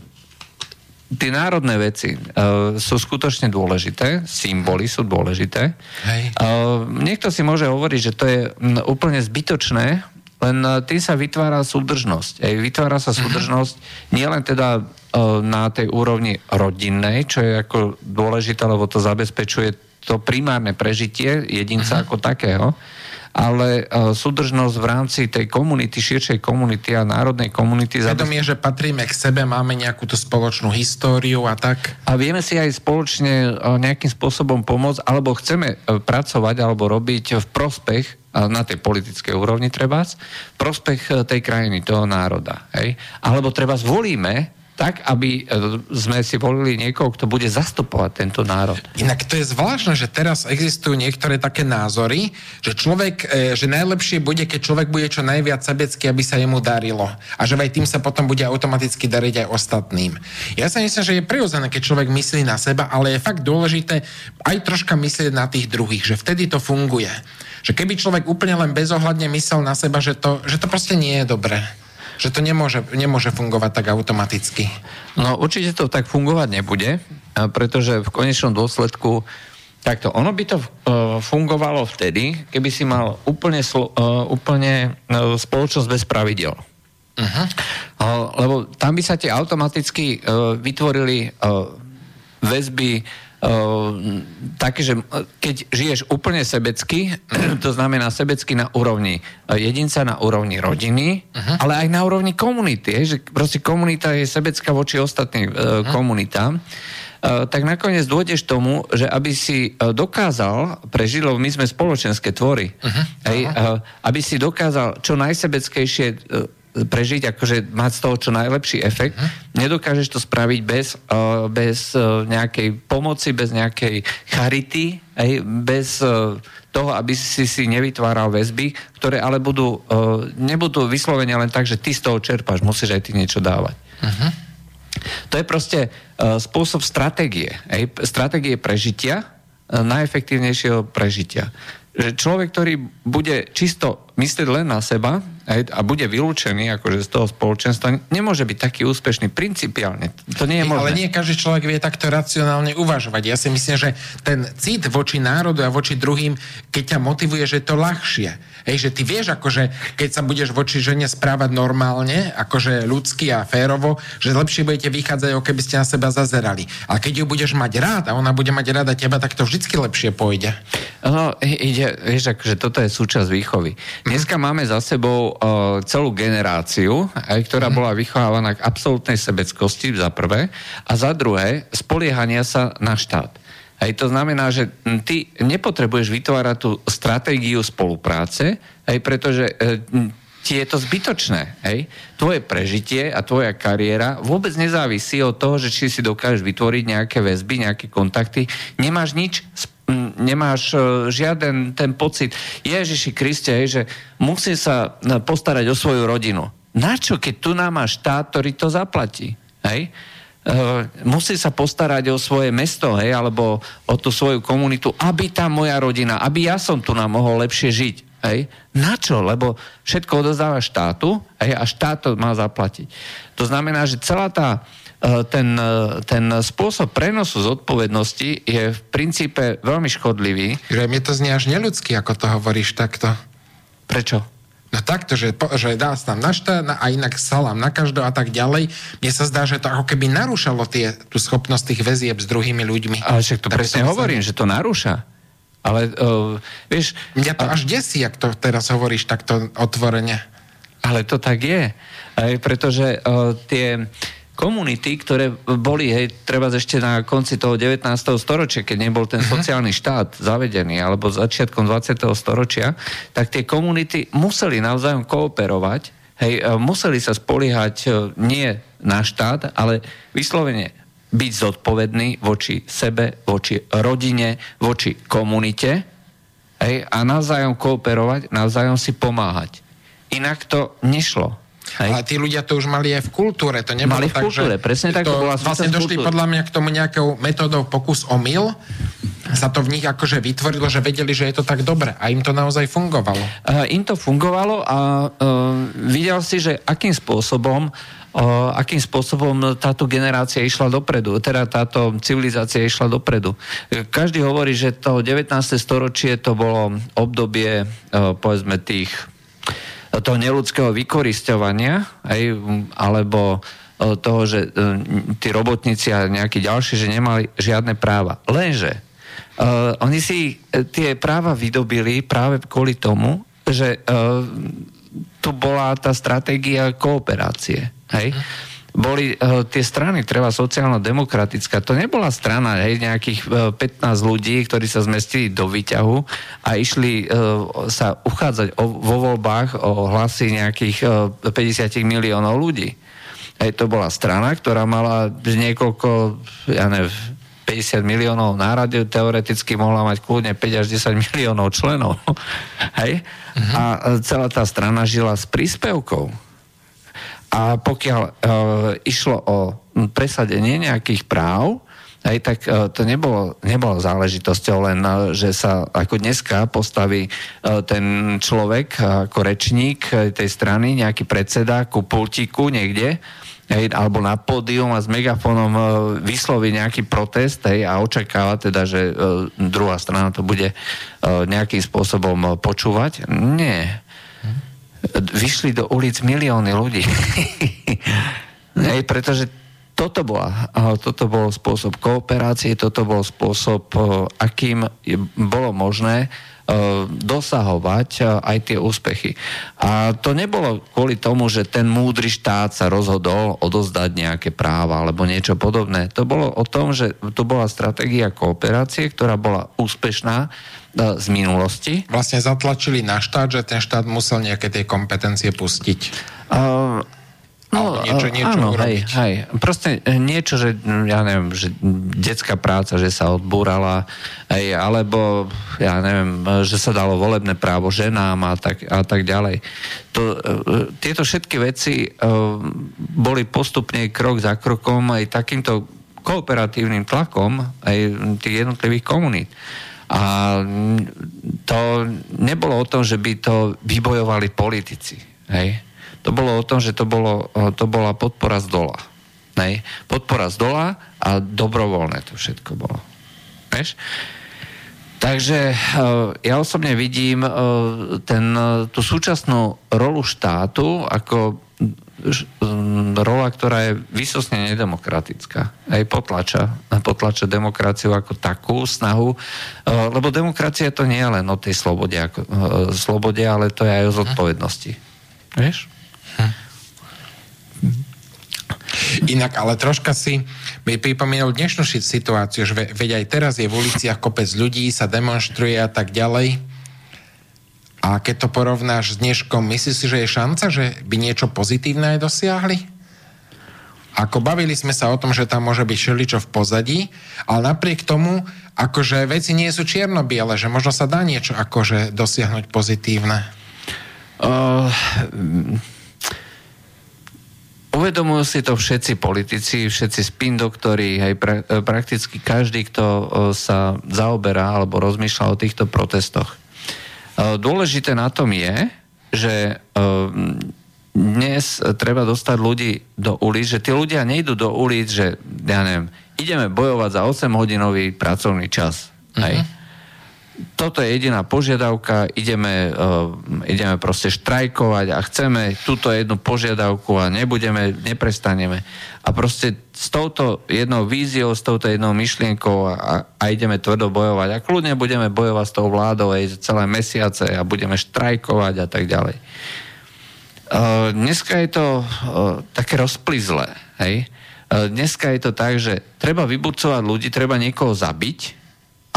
S1: tie národné veci uh, sú skutočne dôležité, symboly sú dôležité. Hej. Uh, niekto si môže hovoriť, že to je m, úplne zbytočné, len uh, tým sa vytvára súdržnosť. Ej, vytvára sa mhm. súdržnosť nielen teda uh, na tej úrovni rodinnej, čo je ako dôležité, lebo to zabezpečuje to primárne prežitie jedinca uh-huh. ako takého, ale uh, súdržnosť v rámci tej komunity, širšej komunity a národnej komunity...
S2: Vedomie, že patríme k sebe, máme nejakú tú spoločnú históriu a tak.
S1: A vieme si aj spoločne uh, nejakým spôsobom pomôcť, alebo chceme uh, pracovať, alebo robiť v prospech na tej politickej úrovni treba, prospech tej krajiny, toho národa. Hej? Alebo treba zvolíme tak, aby e, sme si volili niekoho, kto bude zastupovať tento národ.
S2: Inak to je zvláštne, že teraz existujú niektoré také názory, že človek, e, že najlepšie bude, keď človek bude čo najviac sebecký, aby sa jemu darilo. A že aj tým sa potom bude automaticky dariť aj ostatným. Ja sa myslím, že je prirodzené, keď človek myslí na seba, ale je fakt dôležité aj troška myslieť na tých druhých, že vtedy to funguje. Že keby človek úplne len bezohľadne myslel na seba, že to, že to proste nie je dobré že to nemôže, nemôže fungovať tak automaticky.
S1: No určite to tak fungovať nebude, pretože v konečnom dôsledku Takto, ono by to uh, fungovalo vtedy, keby si mal úplne, slo, uh, úplne uh, spoločnosť bez pravidel. Uh-huh. Uh, lebo tam by sa ti automaticky vytvorili väzby také, že keď žiješ úplne sebecky, to znamená sebecky na úrovni e, jedinca, na úrovni rodiny, uh-huh. ale aj na úrovni komunity, že proste komunita je sebecká voči ostatným uh, komunitám, tak nakoniec dôjdeš tomu, že aby si dokázal, prežiť, lebo my sme spoločenské tvory, uh-huh. Hej, uh, aby si dokázal čo najsebeckejšie prežiť, akože mať z toho čo najlepší efekt. Uh-huh. Nedokážeš to spraviť bez, uh, bez uh, nejakej pomoci, bez nejakej charity, aj, bez uh, toho, aby si si nevytváral väzby, ktoré ale budú, uh, nebudú vyslovene len tak, že ty z toho čerpáš, musíš aj ty niečo dávať. Uh-huh. To je proste uh, spôsob stratégie. Aj, stratégie prežitia, uh, najefektívnejšieho prežitia. Že človek, ktorý bude čisto myslieť len na seba, a bude vylúčený akože z toho spoločenstva, nemôže byť taký úspešný principiálne. To nie je možné.
S2: Ale nie každý človek vie takto racionálne uvažovať. Ja si myslím, že ten cit voči národu a voči druhým, keď ťa motivuje, že je to ľahšie. Hej, že ty vieš, akože, keď sa budeš voči žene správať normálne, akože ľudsky a férovo, že lepšie budete vychádzať, ako keby ste na seba zazerali. A keď ju budeš mať rád a ona bude mať rada teba, tak to vždycky lepšie pôjde.
S1: No, ide vieš, akože toto je súčasť výchovy. Dneska mm. máme za sebou celú generáciu, aj, ktorá mm. bola vychovávaná k absolútnej sebeckosti za prvé a za druhé spoliehania sa na štát. Aj to znamená, že ty nepotrebuješ vytvárať tú stratégiu spolupráce, aj pretože e, ti je to zbytočné. Hej? Tvoje prežitie a tvoja kariéra vôbec nezávisí od toho, že či si dokážeš vytvoriť nejaké väzby, nejaké kontakty. Nemáš nič nemáš e, žiaden ten pocit, Ježiši Kriste, že musí sa e, postarať o svoju rodinu. Na čo, keď tu nám máš štát, ktorý to zaplatí? Hej? Uh, musí sa postarať o svoje mesto, hej, alebo o tú svoju komunitu, aby tá moja rodina, aby ja som tu nám mohol lepšie žiť. Hej. Na čo? Lebo všetko odozdáva štátu hej, a štát to má zaplatiť. To znamená, že celá tá, ten, uh, ten spôsob prenosu zodpovednosti je v princípe veľmi škodlivý.
S2: Že mi to znie až neľudský, ako to hovoríš takto.
S1: Prečo?
S2: No takto, že, že dá sa tam na štát a inak salám na každého a tak ďalej. Mne sa zdá, že to ako keby narúšalo tie, tú schopnosť tých väzieb s druhými ľuďmi.
S1: Ale však to tak presne to hovorím, že to narúša. Ale uh, vieš...
S2: Mňa to a... až desí, ak to teraz hovoríš takto otvorene.
S1: Ale to tak je. Aj pretože uh, tie komunity, ktoré boli, hej, treba ešte na konci toho 19. storočia, keď nebol ten uh-huh. sociálny štát zavedený, alebo začiatkom 20. storočia, tak tie komunity museli navzájom kooperovať, hej, e, museli sa spoliehať e, nie na štát, ale vyslovene byť zodpovedný voči sebe, voči rodine, voči komunite hej, a navzájom kooperovať, navzájom si pomáhať. Inak to nešlo.
S2: Hej. Ale tí ľudia to už mali aj v kultúre. To nebolo
S1: mali v
S2: tak,
S1: kultúre,
S2: že
S1: presne tak to,
S2: bola vlastne došli podľa mňa k tomu nejakou metódou pokus o mil. Sa to v nich akože vytvorilo, že vedeli, že je to tak dobre. A im to naozaj fungovalo.
S1: Uh, im to fungovalo a uh, videl si, že akým spôsobom Uh, akým spôsobom táto generácia išla dopredu, teda táto civilizácia išla dopredu. Každý hovorí, že to 19. storočie to bolo obdobie, uh, povedzme, tých toho neludského vykoristovania, aj, alebo e, toho, že e, tí robotníci a nejakí ďalší, že nemali žiadne práva. Lenže uh, oni si tie práva vydobili práve kvôli tomu, že uh, tu bola tá stratégia kooperácie. Hej? Uh-huh boli uh, tie strany, treba sociálno-demokratická, to nebola strana hej, nejakých uh, e, 15 ľudí, ktorí sa zmestili do výťahu a išli uh, sa uchádzať o, vo voľbách o hlasy nejakých uh, 50 miliónov ľudí. Hej, to bola strana, ktorá mala niekoľko, ja neviem, 50 miliónov nárade, teoreticky mohla mať kľudne 5 až 10 miliónov členov. Hej? Uh-huh. A celá tá strana žila s príspevkou a pokiaľ uh, išlo o presadenie nejakých práv, aj tak uh, to nebolo, nebolo záležitosťou len, uh, že sa ako dneska postaví uh, ten človek ako rečník tej strany, nejaký predseda ku pultíku niekde, hej, alebo na pódium a s megafónom uh, vysloví nejaký protest hej, a očakáva teda, že uh, druhá strana to bude uh, nejakým spôsobom uh, počúvať. Nie vyšli do ulic milióny ľudí. Hej, pretože toto, bola, toto bol spôsob kooperácie, toto bol spôsob, akým bolo možné dosahovať aj tie úspechy. A to nebolo kvôli tomu, že ten múdry štát sa rozhodol odozdať nejaké práva alebo niečo podobné. To bolo o tom, že to bola stratégia kooperácie, ktorá bola úspešná z minulosti.
S2: Vlastne zatlačili na štát, že ten štát musel nejaké tie kompetencie pustiť. Uh,
S1: No, niečo, niečo áno, urobiť. hej, hej. Proste e, niečo, že ja neviem, že detská práca, že sa odbúrala, hej, alebo ja neviem, že sa dalo volebné právo ženám a tak, a tak ďalej. To, e, tieto všetky veci uh, boli postupne krok za krokom aj takýmto kooperatívnym tlakom aj tých jednotlivých komunít. A to nebolo o tom, že by to vybojovali politici. Hej? To bolo o tom, že to, bolo, to bola podpora z dola. Hej? Podpora z dola a dobrovoľné to všetko bolo. Hej? Takže ja osobne vidím ten, tú súčasnú rolu štátu ako rola, ktorá je vysosne nedemokratická. Aj potlača, potlača demokraciu ako takú snahu, lebo demokracia to nie je len o tej slobode, ako, slobode ale to je aj o zodpovednosti. Vieš? Hm.
S2: Inak, ale troška si mi pripomínal dnešnú situáciu, že veď aj teraz je v uliciach kopec ľudí, sa demonstruje a tak ďalej. A keď to porovnáš s dneškom, myslíš si, že je šanca, že by niečo pozitívne aj dosiahli? Ako bavili sme sa o tom, že tam môže byť všeličo v pozadí, ale napriek tomu, akože veci nie sú čierno-biele, že možno sa dá niečo akože dosiahnuť pozitívne. Uh,
S1: Uvedomujú si to všetci politici, všetci spin doktori, aj pra, e, prakticky každý, kto e, sa zaoberá alebo rozmýšľa o týchto protestoch. E, dôležité na tom je, že dnes treba dostať ľudí do ulic, že tí ľudia nejdú do ulic, že ja neviem, ideme bojovať za 8-hodinový pracovný čas. Hej? Toto je jediná požiadavka, ideme, uh, ideme proste štrajkovať a chceme túto jednu požiadavku a nebudeme, neprestaneme. A proste s touto jednou víziou, s touto jednou myšlienkou a, a ideme tvrdo bojovať. A kľudne budeme bojovať s tou vládou aj celé mesiace a budeme štrajkovať a tak ďalej. Uh, dneska je to uh, také rozplizlé, hej? Uh, dneska je to tak, že treba vyburcovať ľudí, treba niekoho zabiť,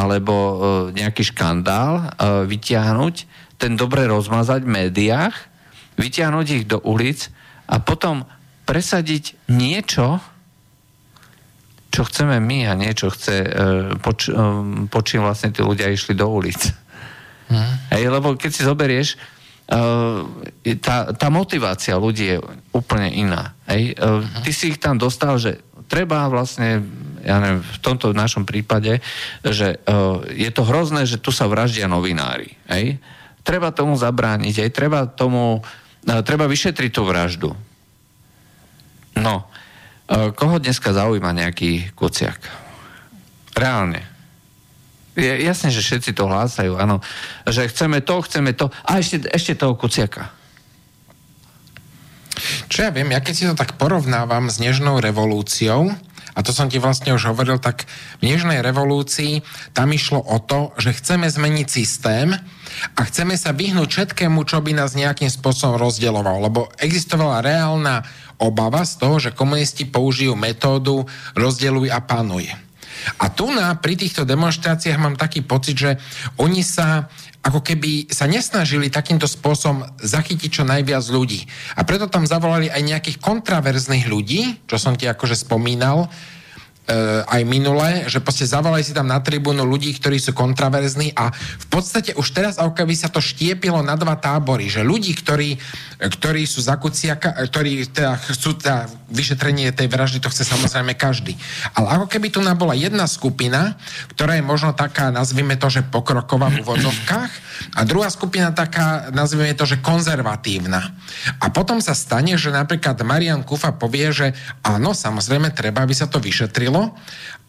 S1: alebo e, nejaký škandál e, vyťahnuť, ten dobre rozmazať v médiách, vyťahnuť ich do ulic a potom presadiť niečo, čo chceme my a niečo chce, e, poč, počím vlastne tí ľudia išli do ulic. Hmm. Hej, lebo keď si zoberieš, tá, tá motivácia ľudí je úplne iná. Hej. Ty si ich tam dostal, že treba vlastne ja neviem, v tomto našom prípade, že uh, je to hrozné, že tu sa vraždia novinári. Hej? Treba tomu zabrániť, hej? treba tomu, uh, treba vyšetriť tú vraždu. No, uh, koho dneska zaujíma nejaký kociak? Reálne. Je, jasne, že všetci to hlásajú, áno. Že chceme to, chceme to. A ešte, ešte toho kuciaka.
S2: Čo ja viem, ja keď si to tak porovnávam s Nežnou revolúciou, a to som ti vlastne už hovoril, tak v Nežnej revolúcii tam išlo o to, že chceme zmeniť systém a chceme sa vyhnúť všetkému, čo by nás nejakým spôsobom rozdielovalo, lebo existovala reálna obava z toho, že komunisti použijú metódu rozdeluj a panuj. A tu na, pri týchto demonstráciách mám taký pocit, že oni sa ako keby sa nesnažili takýmto spôsobom zachytiť čo najviac ľudí. A preto tam zavolali aj nejakých kontraverzných ľudí, čo som ti akože spomínal, aj minule, že proste zavolali si tam na tribúnu ľudí, ktorí sú kontraverzní a v podstate už teraz ako keby sa to štiepilo na dva tábory, že ľudí, ktorí, ktorí sú za Kuciaka, ktorí teda chcú teda vyšetrenie tej vraždy, to chce samozrejme každý. Ale ako keby tu bola jedna skupina, ktorá je možno taká, nazvime to, že pokroková v úvodzovkách a druhá skupina taká, nazvime to, že konzervatívna. A potom sa stane, že napríklad Marian Kufa povie, že áno, samozrejme, treba, aby sa to vyšetrilo vyšetrilo,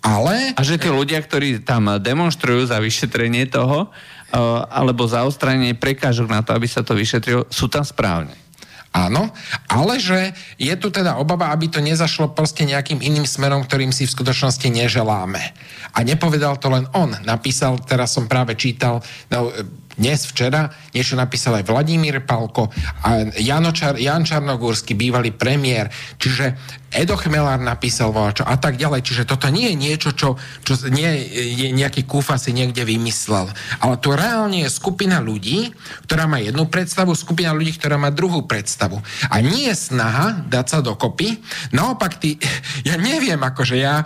S2: ale...
S1: A že tí ľudia, ktorí tam demonstrujú za vyšetrenie toho, eh, alebo za odstranenie prekážok na to, aby sa to vyšetrilo, sú tam správne.
S2: Áno, ale že je tu teda obava, aby to nezašlo proste nejakým iným smerom, ktorým si v skutočnosti neželáme. A nepovedal to len on. Napísal, teraz som práve čítal, no, dnes, včera, niečo napísal aj Vladimír Palko a Jano Čar, Jan Čarnogórsky, bývalý premiér, čiže Edo Chmelár napísal voľačo a tak ďalej. Čiže toto nie je niečo, čo, čo nie je nejaký kúfa si niekde vymyslel. Ale tu reálne je skupina ľudí, ktorá má jednu predstavu, skupina ľudí, ktorá má druhú predstavu. A nie je snaha dať sa dokopy. Naopak, ty, ja neviem, akože ja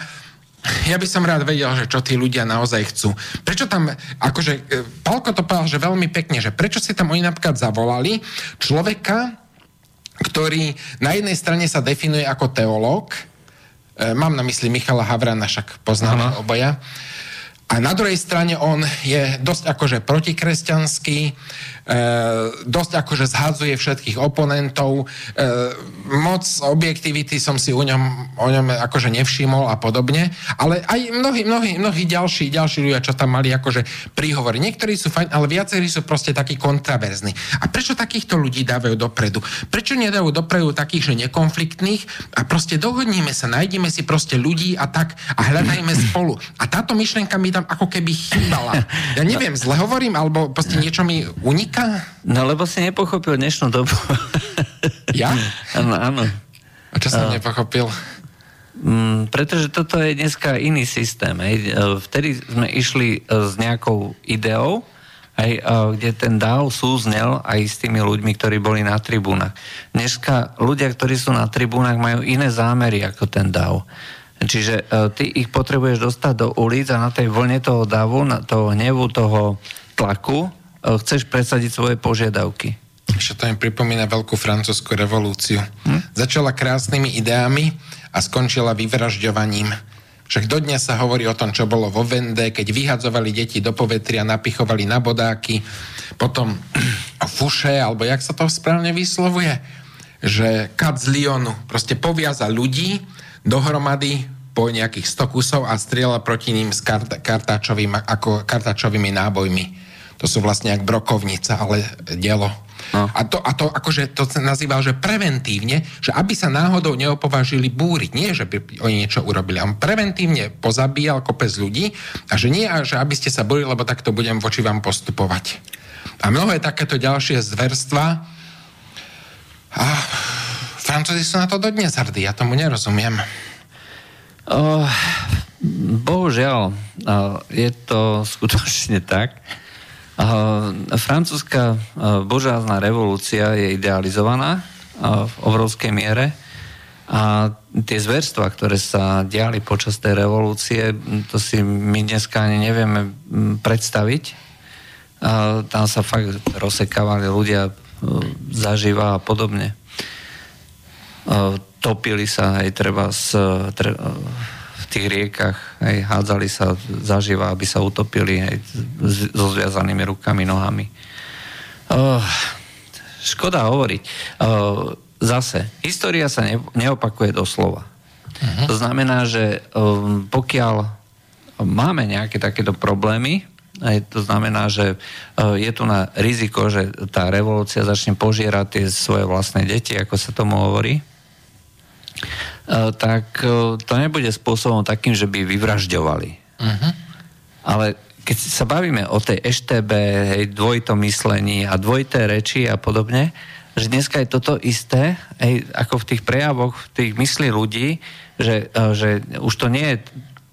S2: ja by som rád vedel, že čo tí ľudia naozaj chcú. Prečo tam, akože, e, Palko to povedal, že veľmi pekne, že prečo si tam oni napríklad zavolali človeka, ktorý na jednej strane sa definuje ako teológ, e, mám na mysli Michala Havrana, však poznáme Aha. oboja, a na druhej strane on je dosť akože protikresťanský, E, dosť akože zhadzuje všetkých oponentov. E, moc objektivity som si o ňom, o ňom akože nevšimol a podobne, ale aj mnohí, mnohí, mnohí ďalší, ďalší ľudia, čo tam mali akože príhovory. Niektorí sú fajn, ale viacerí sú proste takí kontraverzní. A prečo takýchto ľudí dávajú dopredu? Prečo nedajú dopredu takých, že nekonfliktných a proste dohodníme sa, nájdeme si proste ľudí a tak a hľadajme spolu. A táto myšlienka mi tam ako keby chýbala. Ja neviem, zle hovorím, alebo proste niečo mi uniká?
S1: No lebo si nepochopil dnešnú dobu.
S2: Ja?
S1: Áno, áno.
S2: A čo som uh, nepochopil?
S1: Mm, pretože toto je dneska iný systém. Hej. E, vtedy sme išli e, s nejakou ideou, aj, e, kde ten dáv súznel aj s tými ľuďmi, ktorí boli na tribúnach. Dneska ľudia, ktorí sú na tribúnach, majú iné zámery ako ten dáv. Čiže ty ich potrebuješ dostať do ulic a na tej vlne toho davu, na toho hnevu, toho tlaku, E, chceš presadiť svoje požiadavky.
S2: Ešte to mi pripomína veľkú francúzsku revolúciu. Hm? Začala krásnymi ideami a skončila vyvražďovaním. Však dodnes sa hovorí o tom, čo bolo vo Vende, keď vyhadzovali deti do povetria, napichovali na bodáky, potom o fuše, alebo jak sa to správne vyslovuje, že kat z Lyonu proste poviaza ľudí dohromady po nejakých 100 kusov a strieľa proti ním s kart- kartáčovým, ako kartáčovými nábojmi to sú vlastne jak brokovnica, ale dielo. No. A, to, a to akože to sa nazýval, že preventívne, že aby sa náhodou neopovažili búriť. Nie, že by oni niečo urobili. On preventívne pozabíjal kopec ľudí a že nie, že aby ste sa boli, lebo takto budem voči vám postupovať. A mnohé takéto ďalšie zverstva a Francúzi sú na to dodnes hrdí, ja tomu nerozumiem.
S1: Oh, bohužiaľ, je to skutočne tak. Francúzska božázna revolúcia je idealizovaná v obrovskej miere a tie zverstva, ktoré sa diali počas tej revolúcie, to si my dneska ani nevieme predstaviť. Tam sa fakt rozsekávali ľudia zaživa a podobne. Topili sa aj treba s, tých riekach, hej, hádzali sa zaživa, aby sa utopili hej, so zviazanými rukami, nohami. Oh, škoda hovoriť. Oh, zase, história sa ne, neopakuje doslova. Uh-huh. To znamená, že um, pokiaľ máme nejaké takéto problémy, aj to znamená, že uh, je tu na riziko, že tá revolúcia začne požierať tie svoje vlastné deti, ako sa tomu hovorí, Eh, tak eh, to nebude spôsobom takým, že by vyvražďovali. Uh-huh. Ale keď sa bavíme o tej EŠTB, hej, dvojitom myslení a dvojité reči a podobne, že dneska je toto isté, hej, ako v tých prejavoch, v tých myslí ľudí, že, eh, že už to nie je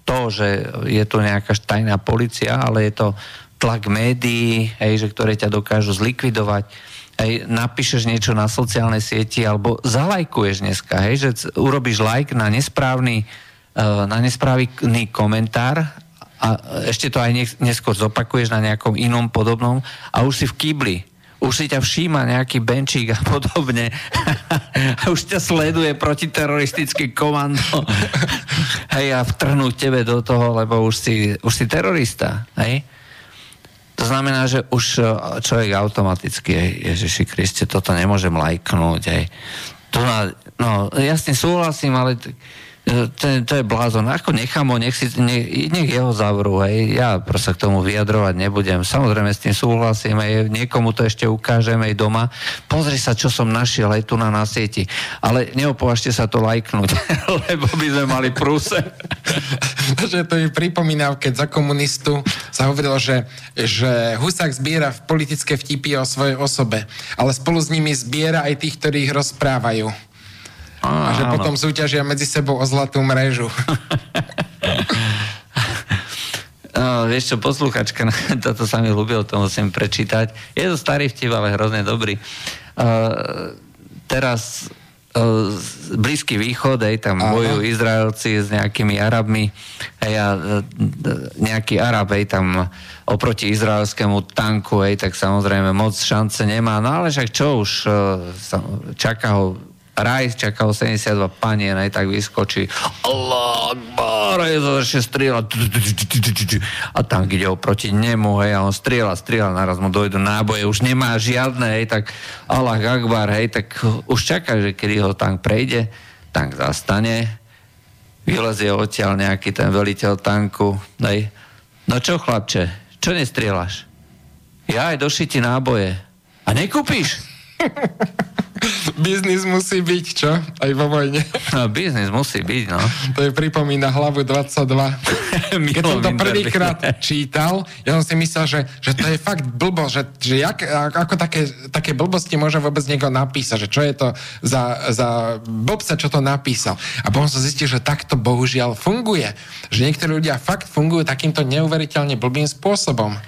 S1: to, že je tu nejaká tajná policia, ale je to tlak médií, hej, že ktoré ťa dokážu zlikvidovať hej, napíšeš niečo na sociálnej sieti alebo zalajkuješ dneska, hej, že urobíš like na nesprávny, uh, na nesprávny komentár a ešte to aj neskôr zopakuješ na nejakom inom podobnom a už si v kýbli. Už si ťa všíma nejaký benčík a podobne. a už ťa sleduje protiteroristické komando. hej, a vtrhnú tebe do toho, lebo už si, už si terorista. Hej? To znamená, že už e, človek automaticky, Ježiši Kriste, toto nemôžem lajknúť. Aj. To na, no, jasne súhlasím, ale to, to je blázon. Ako nechám ho, nech, si, nech, nech jeho zavrú, hej. Ja proste k tomu vyjadrovať nebudem. Samozrejme s tým súhlasím, hej. Niekomu to ešte ukážem aj doma. Pozri sa, čo som našiel aj tu na, na sieti. Ale neopovažte sa to lajknúť, lebo by sme mali prúse.
S2: že to mi pripomína, keď za komunistu sa hovorilo, že, že Husák zbiera politické vtipy o svojej osobe, ale spolu s nimi zbiera aj tých, ktorí ich rozprávajú. A, že áno. potom súťažia medzi sebou o zlatú mrežu.
S1: No, vieš čo, posluchačka, toto sa mi ľúbilo, to musím prečítať. Je to starý vtip, ale hrozne dobrý. Uh, teraz uh, Blízky východ, aj tam Aha. bojujú Izraelci s nejakými Arabmi, aj a uh, nejaký Arab, aj tam oproti izraelskému tanku, aj tak samozrejme moc šance nemá, no ale však čo už, uh, čaká ho
S4: Raj čakal 72 panien, aj tak vyskočí. Allah Akbar. A tank ide oproti nemu, hej, a on strieľa, strieľa, naraz mu dojdu náboje, už nemá žiadne, hej, tak Allah Akbar, hej, tak už čaká, že kedy ho tank prejde, tank zastane, vylezie odtiaľ nejaký ten veliteľ tanku, hej. No čo, chlapče, čo nestrieľaš? Ja aj doši ti náboje. A nekúpiš?
S2: Biznis musí byť, čo? Aj vo vojne.
S4: No, biznis musí byť, no.
S2: To je pripomína hlavu 22. Keď som to prvýkrát čítal, ja som si myslel, že, že to je fakt blbo, že, že jak, ako také, také blbosti môže vôbec niekto napísať, že čo je to za, za blbca, čo to napísal. A potom som zistil, že takto bohužiaľ funguje. Že niektorí ľudia fakt fungujú takýmto neuveriteľne blbým spôsobom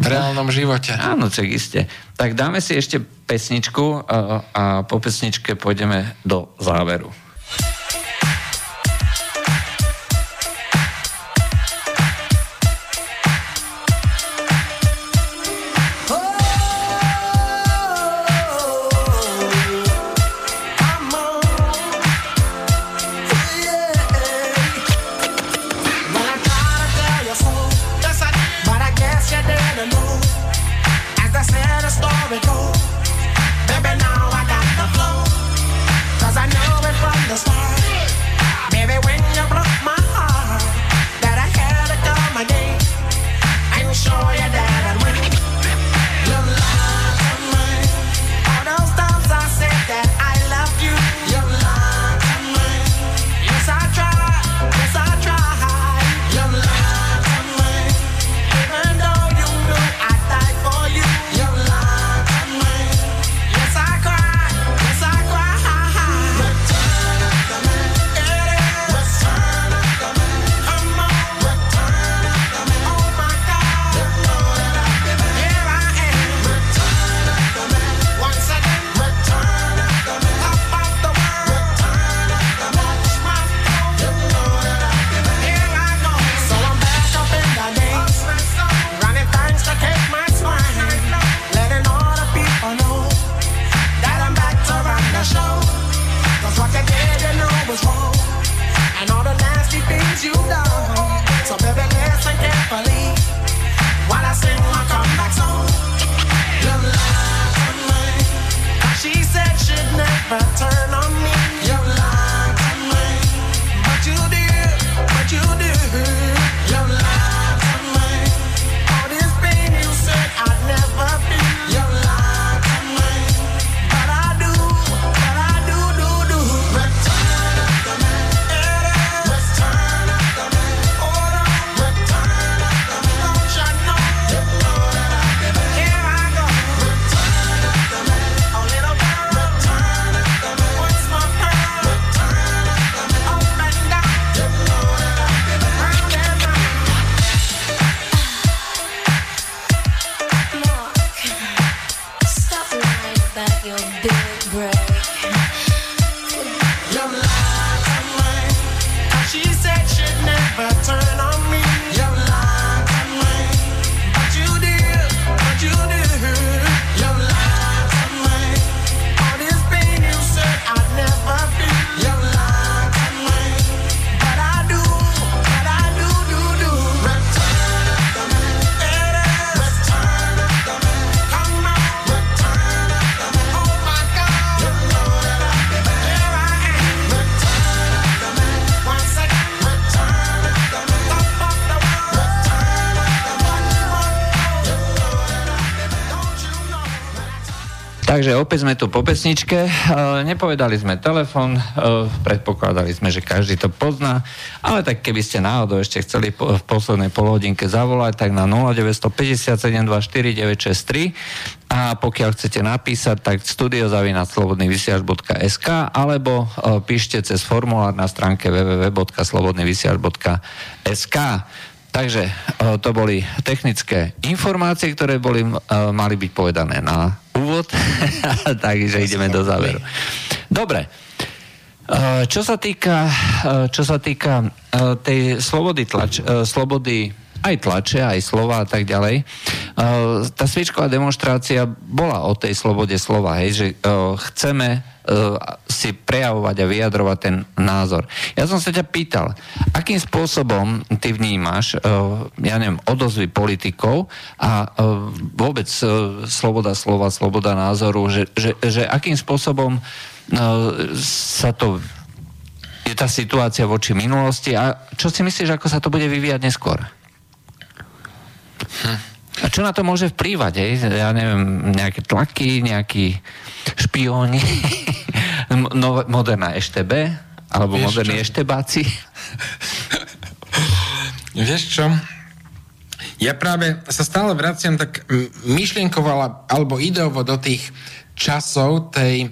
S2: v reálnom živote.
S4: Áno, čak iste. Tak dáme si ešte pesničku a, a po pesničke pôjdeme do záveru. Opäť sme tu po pesničke. E, nepovedali sme telefon, e, predpokladali sme, že každý to pozná, ale tak keby ste náhodou ešte chceli v poslednej polhodinke zavolať, tak na 0957249963 a pokiaľ chcete napísať, tak studiozavinaslobodnyvysiaž.sk alebo e, píšte cez formulár na stránke www.slobodnyvysiaž.sk Takže to boli technické informácie, ktoré boli, mali byť povedané na úvod, takže ideme do záveru. Dobre. Čo sa týka, čo sa týka tej slobody, tlač, slobody
S1: aj tlače, aj slova a tak ďalej. Uh, tá sviečková demonstrácia bola o tej slobode slova, hej, že uh, chceme si prejavovať a vyjadrovať ten názor. Ja som sa ťa pýtal, akým spôsobom ty vnímaš, ja neviem, odozvy politikov a vôbec sloboda slova, sloboda názoru, že, že, že akým spôsobom sa to je tá situácia voči minulosti a čo si myslíš, ako sa to bude vyvíjať neskôr? Hm. A čo na to môže vplývať? Hej? Ja neviem, nejaké tlaky, nejakí špióni, no, moderná EŠTB, alebo Vieš moderní čo? eštebáci.
S2: Vieš čo? Ja práve sa stále vraciam tak myšlienkovala alebo ideovo do tých časov tej e,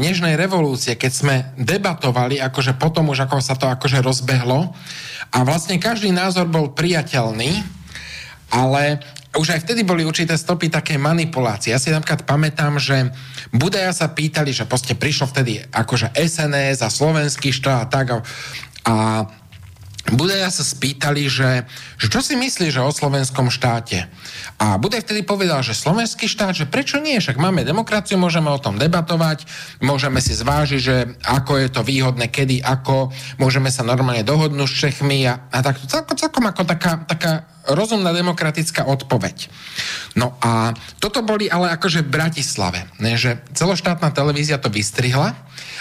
S2: nežnej revolúcie, keď sme debatovali, akože potom už ako sa to akože rozbehlo a vlastne každý názor bol priateľný, ale už aj vtedy boli určité stopy také manipulácie. Ja si napríklad pamätám, že Budaja sa pýtali, že proste prišlo vtedy akože SNS a slovenský štát a tak a, Budaja sa spýtali, že, že čo si myslí, že o slovenskom štáte. A Budaj vtedy povedal, že slovenský štát, že prečo nie, však máme demokraciu, môžeme o tom debatovať, môžeme si zvážiť, že ako je to výhodné, kedy, ako, môžeme sa normálne dohodnúť s Čechmi a, a tak, celkom, celkom ako taká, taká rozumná demokratická odpoveď. No a toto boli ale akože v Bratislave, ne, že celoštátna televízia to vystrihla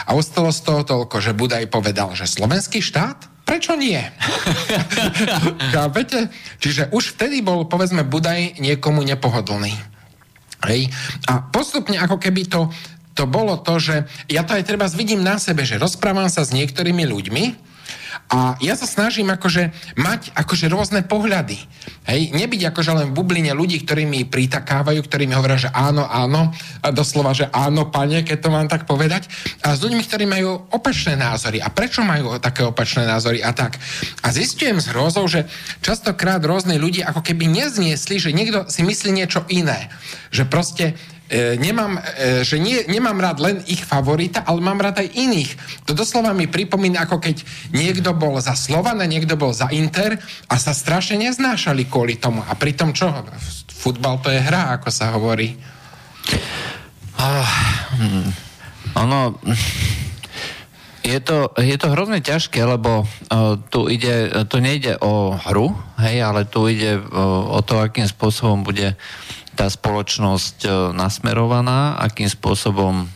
S2: a ostalo z toho toľko, že Budaj povedal, že slovenský štát Prečo nie? Chápete? Čiže už vtedy bol, povedzme, Budaj niekomu nepohodlný. Hej? A postupne, ako keby to, to bolo to, že ja to aj treba vidím na sebe, že rozprávam sa s niektorými ľuďmi a ja sa snažím akože mať akože rôzne pohľady. Hej, nebyť akože len v bubline ľudí, ktorí mi pritakávajú, ktorí mi hovoria, že áno, áno, a doslova, že áno, pane, keď to mám tak povedať. A s ľuďmi, ktorí majú opačné názory. A prečo majú také opačné názory a tak. A zistujem s hrozou, že častokrát rôzne ľudia ako keby nezniesli, že niekto si myslí niečo iné. Že proste e, nemám, e, že nie, nemám rád len ich favorita, ale mám rád aj iných. To doslova mi pripomína, ako keď niekto bol za Slovan a niekto bol za Inter a sa strašne neznášali kvôli tomu. A pritom čo? Futbal to je hra, ako sa hovorí.
S1: Uh, ono... Je to, je to hrozne ťažké, lebo uh, tu ide, to nejde o hru, hej, ale tu ide uh, o to, akým spôsobom bude tá spoločnosť e, nasmerovaná, akým spôsobom e,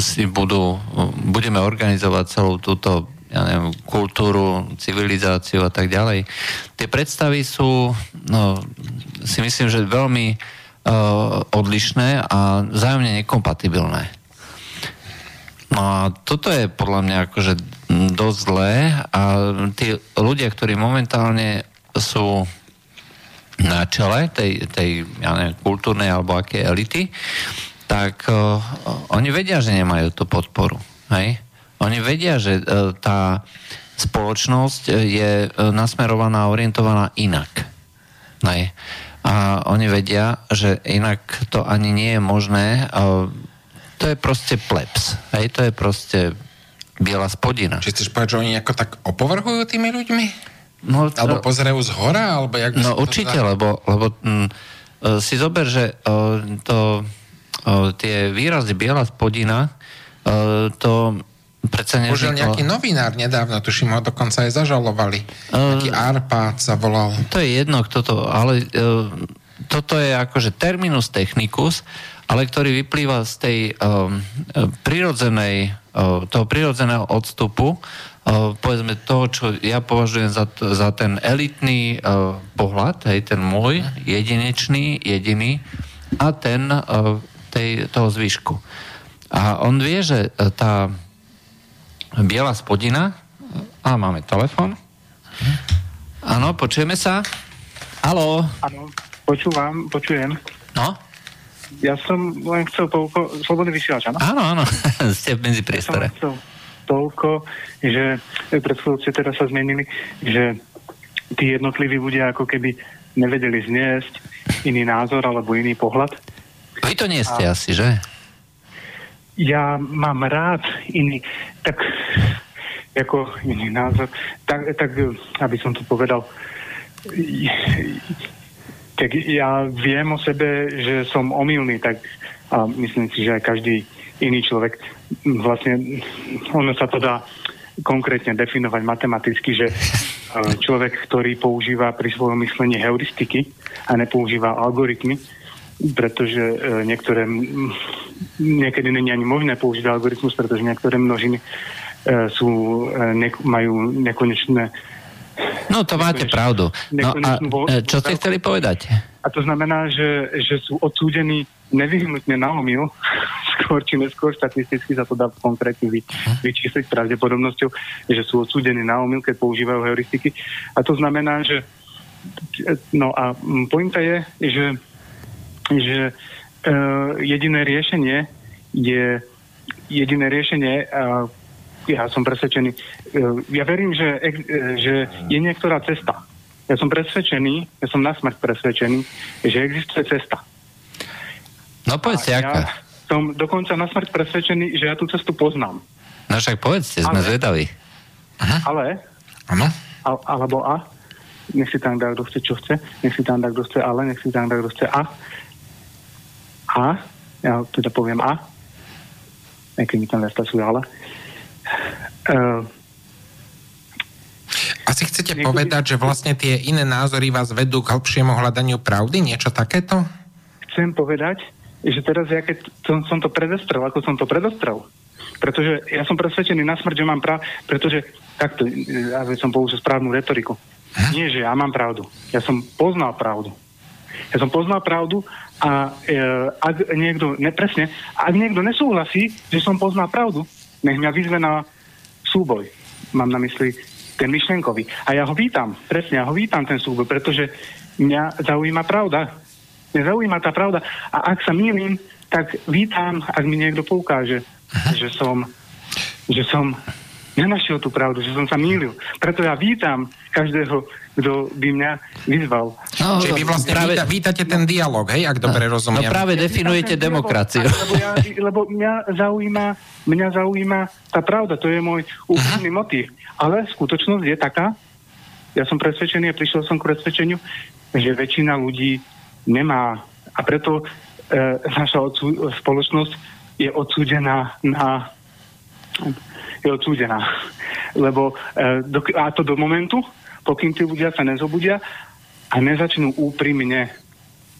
S1: si budú, budeme organizovať celú túto ja neviem, kultúru, civilizáciu a tak ďalej. Tie predstavy sú, no, si myslím, že veľmi uh, odlišné a vzájomne nekompatibilné. No a toto je podľa mňa akože dosť zlé a tí ľudia, ktorí momentálne sú na čele tej, tej ja neviem, kultúrnej alebo aké elity, tak uh, oni vedia, že nemajú tú podporu. Hej? Oni vedia, že uh, tá spoločnosť je uh, nasmerovaná orientovaná inak. Hej? A oni vedia, že inak to ani nie je možné. Uh, to je proste plebs. Hej? To je proste biela spodina.
S2: Či chceš povedať, že oni ako tak opovrhujú tými ľuďmi? No, alebo no, pozerajú z hora? Alebo jak
S1: no určite, to lebo, lebo m, mm, si zober, že o, to, o, tie výrazy biela spodina, o, to predsa nevzniklo...
S2: Užil nejaký novinár nedávno, tuším, ho dokonca aj zažalovali. Uh, Nejaký Arpád sa volal.
S1: To je jedno, kto to, ale uh, toto je akože terminus technicus, ale ktorý vyplýva z tej um, prirodzenej, uh, toho prirodzeného odstupu povedzme toho, čo ja považujem za, za ten elitný uh, pohľad, hej, ten môj, jedinečný, jediný a ten uh, tej, toho zvyšku. A on vie, že tá biela spodina a máme telefon. Áno, počujeme sa? Haló?
S5: Áno, počúvam, počujem.
S1: No?
S5: Ja som len chcel toľko, slobodný vysielač, áno?
S1: Áno, áno, ste v medzi priestore. Ja
S5: toľko, že pred chvíľou ste teraz sa zmenili, že tí jednotliví ľudia ako keby nevedeli zniesť iný názor alebo iný pohľad.
S1: Vy to nie ste A asi, že?
S5: Ja mám rád iný, tak ako iný názor, tak, tak aby som to povedal, tak ja viem o sebe, že som omylný, tak a myslím si, že aj každý iný človek, vlastne ono sa to dá konkrétne definovať matematicky, že človek, ktorý používa pri svojom myslení heuristiky a nepoužíva algoritmy, pretože e, niektoré, niekedy není ani možné použiť algoritmus, pretože niektoré množiny e, sú, e, majú nekonečné
S1: No to máte pravdu. No a čo ste chceli povedať?
S5: A to znamená, že, že sú odsúdení nevyhnutne na omyl, skôr či neskôr štatisticky sa to dá konkrétne vy, mhm. vyčísliť pravdepodobnosťou, že sú odsúdení na omyl, keď používajú heuristiky. A to znamená, že no a pointa je, že že uh, jediné riešenie je jediné riešenie, uh, ja som presvedčený, uh, ja verím, že, uh, že je niektorá cesta. Ja som presvedčený, ja som na smrť presvedčený, že existuje cesta.
S1: No povedzte, aká? Ja
S5: som dokonca na smrť presvedčený, že ja tú cestu poznám.
S1: No však povedzte, sme ale, zvedaví.
S5: Aha. Ale,
S2: ano.
S5: Al, alebo a, nech si tam dá, kto chce, čo chce, nech si tam dá, kto chce, ale, nech si tam dá, kto chce a, a, ja teda poviem A, keď mi tam nestačuje ale. Uh,
S2: Asi chcete niekedy... povedať, že vlastne tie iné názory vás vedú k hĺbšiemu hľadaniu pravdy? Niečo takéto?
S5: Chcem povedať, že teraz ja keď som, som to predostrel, ako som to predostrel, pretože ja som presvedčený na smrť, že mám pravdu, pretože takto, aby som použil správnu retoriku. Hm? Nie, že ja mám pravdu. Ja som poznal pravdu. Ja som poznal pravdu a e, ak niekto, ne, presne, ak niekto nesúhlasí, že som poznal pravdu, nech mňa vyzve na súboj. Mám na mysli ten myšlenkový. A ja ho vítam, presne, ja ho vítam ten súboj, pretože mňa zaujíma pravda. Mňa zaujíma tá pravda. A ak sa mýlim, tak vítam, ak mi niekto poukáže, Aha. že som, že som nenašiel tú pravdu, že som sa mýlil. Preto ja vítam každého kto by mňa vyzval.
S2: No, Čiže vy vlastne práve, víta, vítate ten dialog, hej, ak dobre no, rozumiem.
S1: No práve definujete ja, demokraciu.
S5: Lebo, ja, lebo mňa, zaujíma, mňa zaujíma tá pravda, to je môj uh-huh. motív. Ale skutočnosť je taká, ja som presvedčený a prišiel som k presvedčeniu, že väčšina ľudí nemá a preto e, naša odsú, spoločnosť je odsúdená na je odsúdená. Lebo e, do, a to do momentu, pokým tí ľudia sa nezobudia a nezačnú úprimne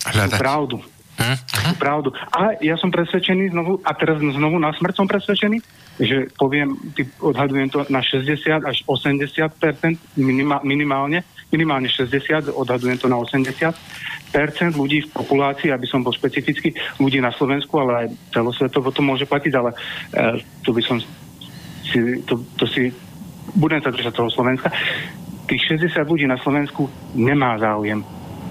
S5: tú pravdu. Hm? Tú pravdu. A ja som presvedčený znovu, a teraz znovu na smrť som presvedčený, že poviem, odhadujem to na 60 až 80 minima, minimálne, minimálne 60, odhadujem to na 80 percent ľudí v populácii, aby som bol špecificky, ľudí na Slovensku, ale aj celosvetovo to môže platiť, ale e, to by som si, to, to si budem sa držať toho Slovenska tých 60 ľudí na Slovensku nemá záujem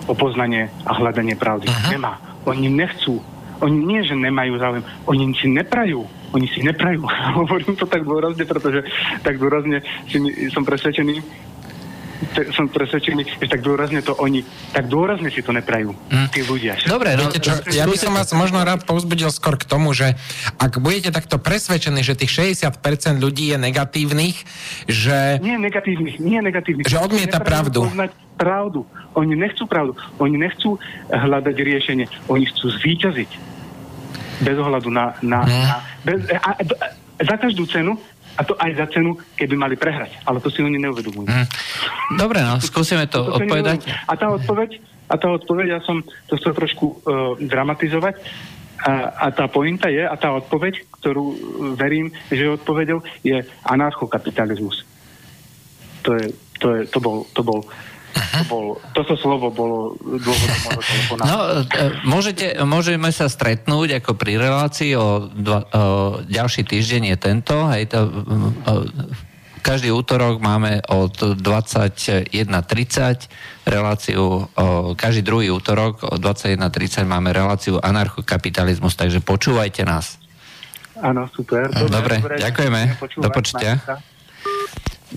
S5: o poznanie a hľadanie pravdy. Aha. Nemá. Oni nechcú. Oni nie, že nemajú záujem. Oni si neprajú. Oni si neprajú. Hovorím to tak dôrazne, pretože tak dôrazne si, som presvedčený, som presvedčený, že tak dôrazne to oni, tak dôrazne si to neprajú, hm. tí ľudia.
S2: Dobre, no, čo, ja by som vás možno rád povzbudil skôr k tomu, že ak budete takto presvedčení, že tých 60% ľudí je negatívnych, že...
S5: Nie negatívnych, nie negatívnych.
S2: Že odmieta pravdu.
S5: pravdu. Oni nechcú pravdu. Oni nechcú hľadať riešenie. Oni chcú zvíťaziť. Bez ohľadu na... na, hm. na bez, a, a, za každú cenu a to aj za cenu, keby mali prehrať. Ale to si oni neuvedomujú. Mm.
S1: Dobre, no, skúsime to, to odpovedať.
S5: A tá odpoveď, a tá odpoveď, ja som to chcel trošku uh, dramatizovať, a, a tá pointa je, a tá odpoveď, ktorú uh, verím, že je odpovedou, je anarchokapitalizmus. To, je, to, je, to bol, to bol to bol, toto slovo bolo dôvodom môjho telefonátu.
S1: No, e, môžete, môžeme sa stretnúť ako pri relácii o, dva, o ďalší týždeň je tento. Hej, to, o, každý útorok máme od 21.30 reláciu, o, každý druhý útorok od 21.30 máme reláciu anarchokapitalizmus, takže počúvajte nás.
S5: Áno, super.
S1: Dobre, dobre ďakujeme. Do počutia.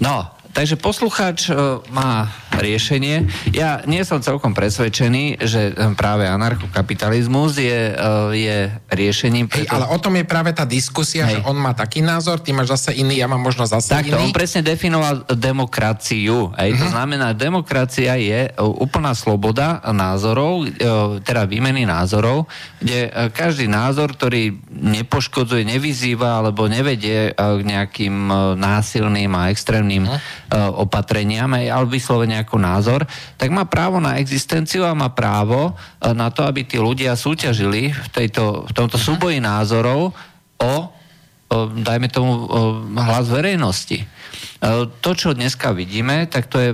S1: No, takže poslucháč má riešenie. Ja nie som celkom presvedčený, že práve anarchokapitalizmus je, je riešením.
S2: Preto... Hej, ale o tom je práve tá diskusia, Hej. že on má taký názor, ty máš zase iný, ja mám možno zase
S1: Takto, iný. on presne definoval demokraciu. Hej, uh-huh. To mhm. znamená, demokracia je úplná sloboda názorov, teda výmeny názorov, kde každý názor, ktorý nepoškodzuje, nevyzýva alebo nevedie k nejakým násilným a extrémnym uh-huh. Opatreniam, ale vyslovene ako názor, tak má právo na existenciu a má právo e, na to, aby tí ľudia súťažili v, tejto, v tomto mhm. súboji názorov o, o dajme tomu, o hlas verejnosti. E, to, čo dneska vidíme, tak to je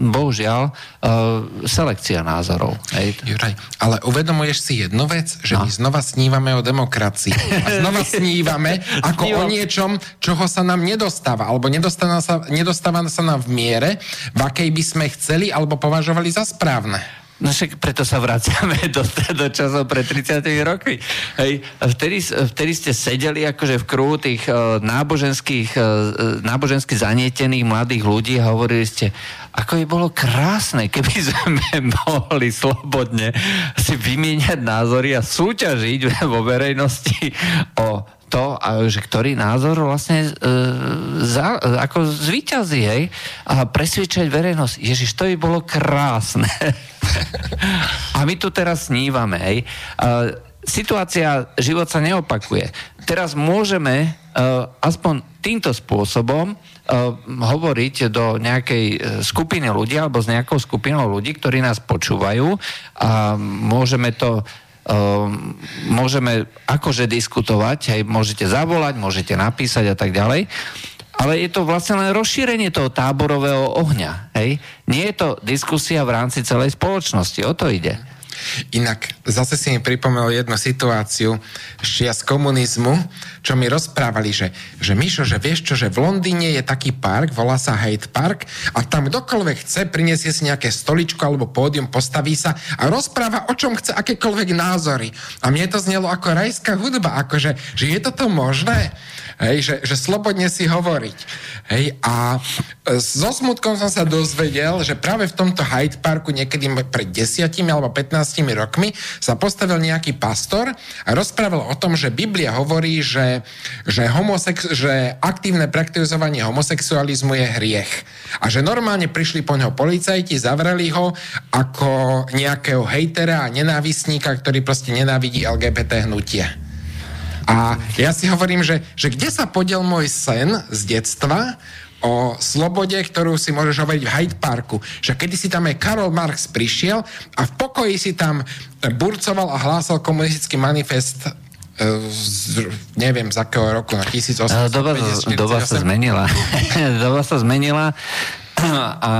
S1: bohužiaľ, uh, selekcia názorov. Hej.
S2: Juraj, ale uvedomuješ si jednu vec, že no. my znova snívame o demokracii. A znova snívame ako Snívam. o niečom, čoho sa nám nedostáva, alebo nedostáva sa, nedostáva sa nám v miere, v akej by sme chceli alebo považovali za správne.
S1: No však preto sa vraciame do, do časov pred 30 roky. Hej, vtedy, vtedy ste sedeli akože v kruhu tých uh, náboženských, uh, nábožensky zanietených mladých ľudí a hovorili ste, ako by bolo krásne, keby sme mohli slobodne si vymieňať názory a súťažiť vo verejnosti o to, že ktorý názor vlastne e, za, ako zvíťazí, hej, a presvedčať verejnosť. Ježiš, to by bolo krásne. a my tu teraz snívame, hej. A, situácia, život sa neopakuje. Teraz môžeme uh, aspoň týmto spôsobom uh, hovoriť do nejakej e, skupiny ľudí alebo s nejakou skupinou ľudí, ktorí nás počúvajú a môžeme to Ehm, môžeme akože diskutovať, hej, môžete zavolať, môžete napísať a tak ďalej, ale je to vlastne len rozšírenie toho táborového ohňa. Hej? Nie je to diskusia v rámci celej spoločnosti, o to ide.
S2: Inak zase si mi pripomenul jednu situáciu ešte z komunizmu, čo mi rozprávali, že, že Mišo, že vieš čo, že v Londýne je taký park, volá sa Hyde Park a tam kdokoľvek chce, priniesie si nejaké stoličko alebo pódium, postaví sa a rozpráva o čom chce, akékoľvek názory. A mne to znelo ako rajská hudba, akože, že je toto možné? Hej, že, že slobodne si hovoriť. Hej, a e, so smutkom som sa dozvedel, že práve v tomto Hyde Parku niekedy pred desiatimi alebo 15 rokmi sa postavil nejaký pastor a rozprával o tom, že Biblia hovorí, že, že, homosex, že aktívne praktizovanie homosexualizmu je hriech. A že normálne prišli po neho policajti, zavreli ho ako nejakého hejtera a nenávisníka, ktorý proste nenávidí LGBT hnutie. A ja si hovorím, že, že kde sa podiel môj sen z detstva o slobode, ktorú si môžeš hovoriť v Hyde Parku. Že kedy si tam aj Karol Marx prišiel a v pokoji si tam burcoval a hlásal komunistický manifest e, z, neviem z akého roku, na 1850.
S1: Doba, doba sa zmenila. doba sa zmenila a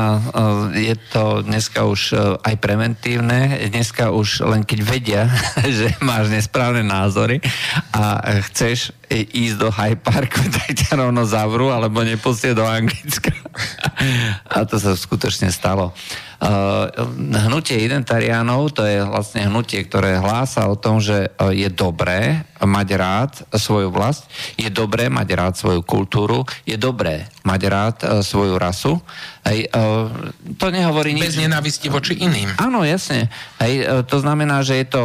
S1: je to dneska už e, aj preventívne, dneska už len keď vedia, že máš nesprávne názory a chceš ísť do High Parku, tak ťa rovno zavrú, alebo nepustie do Anglicka. A to sa skutočne stalo. Uh, hnutie identariánov, to je vlastne hnutie, ktoré hlása o tom, že uh, je dobré mať rád svoju vlast, je dobré mať rád svoju kultúru, je dobré mať rád svoju rasu. Hej, to nehovorí
S2: nič. Bez nenávisti voči iným.
S1: Áno, jasne. Hej, to znamená, že je to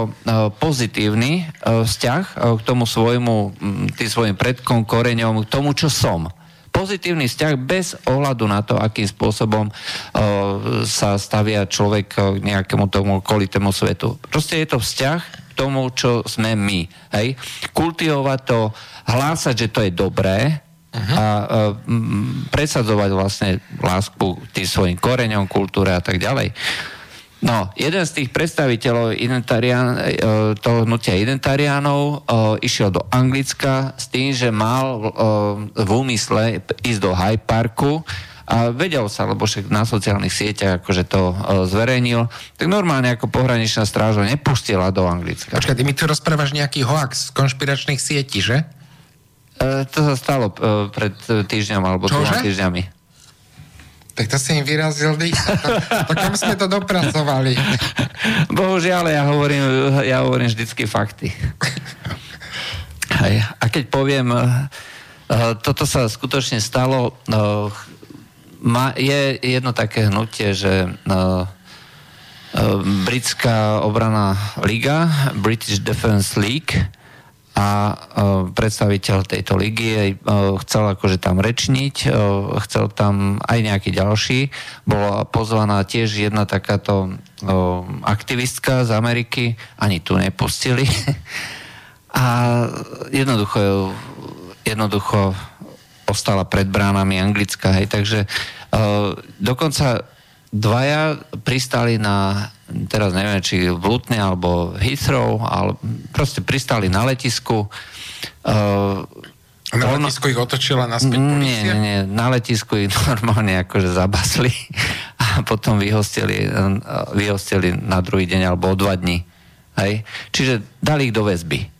S1: pozitívny vzťah k tomu svojmu, tým svojim predkom, koreňom, k tomu, čo som pozitívny vzťah bez ohľadu na to, akým spôsobom uh, sa stavia človek k nejakému tomu kolitému svetu. Proste je to vzťah k tomu, čo sme my. Hej? Kultivovať to, hlásať, že to je dobré, uh-huh. a uh, presadzovať vlastne lásku tým svojim koreňom, kultúre a tak ďalej. No, jeden z tých predstaviteľov identarián, e, toho hnutia identariánov e, išiel do Anglicka s tým, že mal e, v úmysle ísť do Hyde Parku a vedel sa, lebo však na sociálnych sieťach akože to zverejnil, tak normálne ako pohraničná stráž ho nepustila do Anglicka.
S2: Počkaj, ty mi tu rozprávaš nejaký hoax z konšpiračných sietí, že?
S1: E, to sa stalo e, pred týždňom alebo dvoma týždňami.
S2: Tak to si im vyrazil dých. To, kam sme to dopracovali?
S1: Bohužiaľ, ja hovorím, ja hovorím vždycky fakty. Hej. A keď poviem, uh, toto sa skutočne stalo, je jedno také hnutie, že britská obraná liga, British Defence League, a uh, predstaviteľ tejto ligy uh, chcel akože tam rečniť, uh, chcel tam aj nejaký ďalší. Bola pozvaná tiež jedna takáto aktivistka z Ameriky, ani tu nepustili. a jednoducho, jednoducho ostala pred bránami Anglická, hej, takže dokonca dvaja pristali na teraz neviem, či v Lutne alebo Heathrow, ale proste pristali na letisku.
S2: Uh, na ono... letisku ich otočila naspäť
S1: Nie, nie, nie, na letisku ich normálne akože zabasli a potom vyhostili, vyhostili na druhý deň alebo o dva dní. Hej? Čiže dali ich do väzby.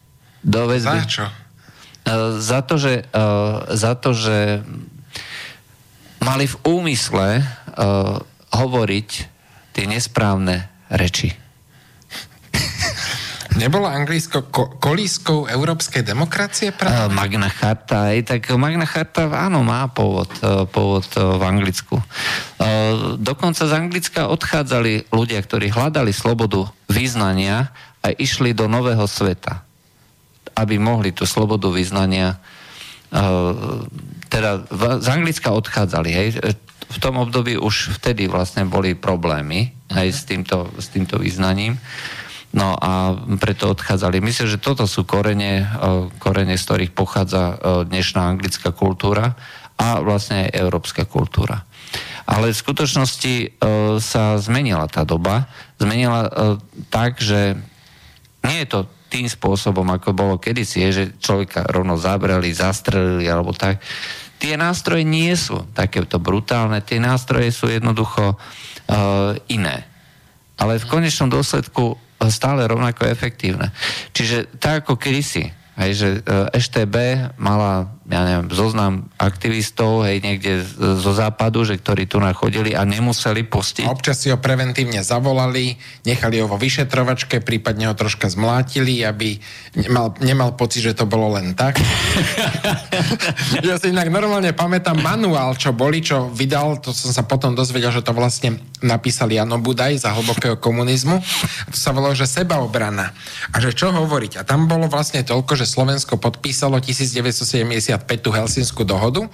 S1: Do väzby.
S2: Za čo?
S1: Uh, za to, že, uh, za to, že mali v úmysle uh, hovoriť tie nesprávne reči.
S2: Nebolo Anglicko ko- kolískou európskej demokracie práve?
S1: Magna Charta, aj tak Magna Charta áno, má pôvod, e, pôvod e, v Anglicku. E, dokonca z Anglicka odchádzali ľudia, ktorí hľadali slobodu význania a išli do nového sveta, aby mohli tú slobodu význania teda z Anglicka odchádzali. Hej v tom období už vtedy vlastne boli problémy aj s týmto, s týmto význaním. No a preto odchádzali. Myslím, že toto sú korene, korene z ktorých pochádza dnešná anglická kultúra a vlastne aj európska kultúra. Ale v skutočnosti sa zmenila tá doba. Zmenila tak, že nie je to tým spôsobom, ako bolo kedysi, že človeka rovno zabrali, zastrelili alebo tak tie nástroje nie sú takéto brutálne, tie nástroje sú jednoducho uh, iné. Ale v konečnom dôsledku stále rovnako efektívne. Čiže tak ako kedysi, hej, že EŠTB mala ja neviem, zoznam aktivistov, hej, niekde zo západu, že ktorí tu nachodili a nemuseli pustiť.
S2: A občas si ho preventívne zavolali, nechali ho vo vyšetrovačke, prípadne ho troška zmlátili, aby nemal, nemal pocit, že to bolo len tak. ja si inak normálne pamätám manuál, čo boli, čo vydal, to som sa potom dozvedel, že to vlastne napísal Jano Budaj za hlbokého komunizmu. A to sa volalo, že sebaobrana. A že čo hovoriť? A tam bolo vlastne toľko, že Slovensko podpísalo 1970 tú Helsinskú dohodu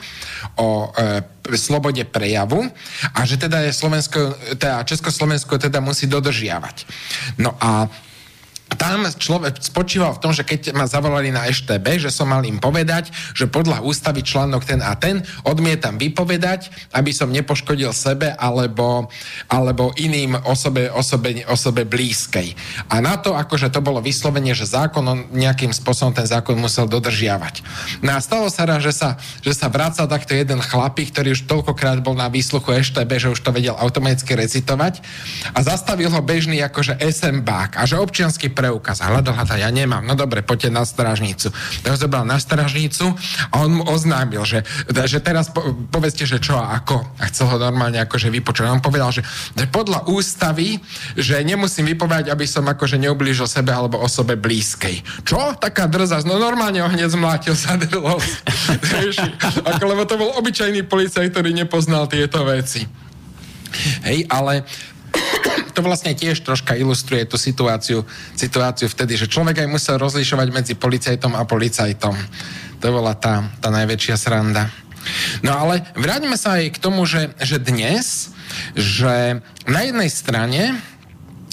S2: o e, slobode prejavu a že teda je Slovensko, teda Československo teda musí dodržiavať. No a tam človek spočíval v tom, že keď ma zavolali na EŠTB, že som mal im povedať, že podľa ústavy článok ten a ten odmietam vypovedať, aby som nepoškodil sebe alebo, alebo iným osobe, osobe, osobe blízkej. A na to, akože to bolo vyslovenie, že zákon on nejakým spôsobom ten zákon musel dodržiavať. No a stalo sa raz, že sa, že sa vracal takto jeden chlapík, ktorý už toľkokrát bol na výsluchu EŠTB, že už to vedel automaticky recitovať a zastavil ho bežný akože SMBák a že občiansky preukaz. Hľadal, hľadal, ja nemám. No dobre, poďte na stražnicu. Tak zobral na stražnicu a on mu oznámil, že, že teraz po, povedzte, že čo a ako. A chcel ho normálne akože vypočuť. On povedal, že, že podľa ústavy, že nemusím vypovedať, aby som akože neublížil sebe alebo osobe blízkej. Čo? Taká drzasť. No normálne ho hneď zmlátil sa ako, lebo to bol obyčajný policajt, ktorý nepoznal tieto veci. Hej, ale to vlastne tiež troška ilustruje tú situáciu, situáciu vtedy, že človek aj musel rozlišovať medzi policajtom a policajtom. To bola tá, tá najväčšia sranda. No ale vráťme sa aj k tomu, že, že dnes, že na jednej strane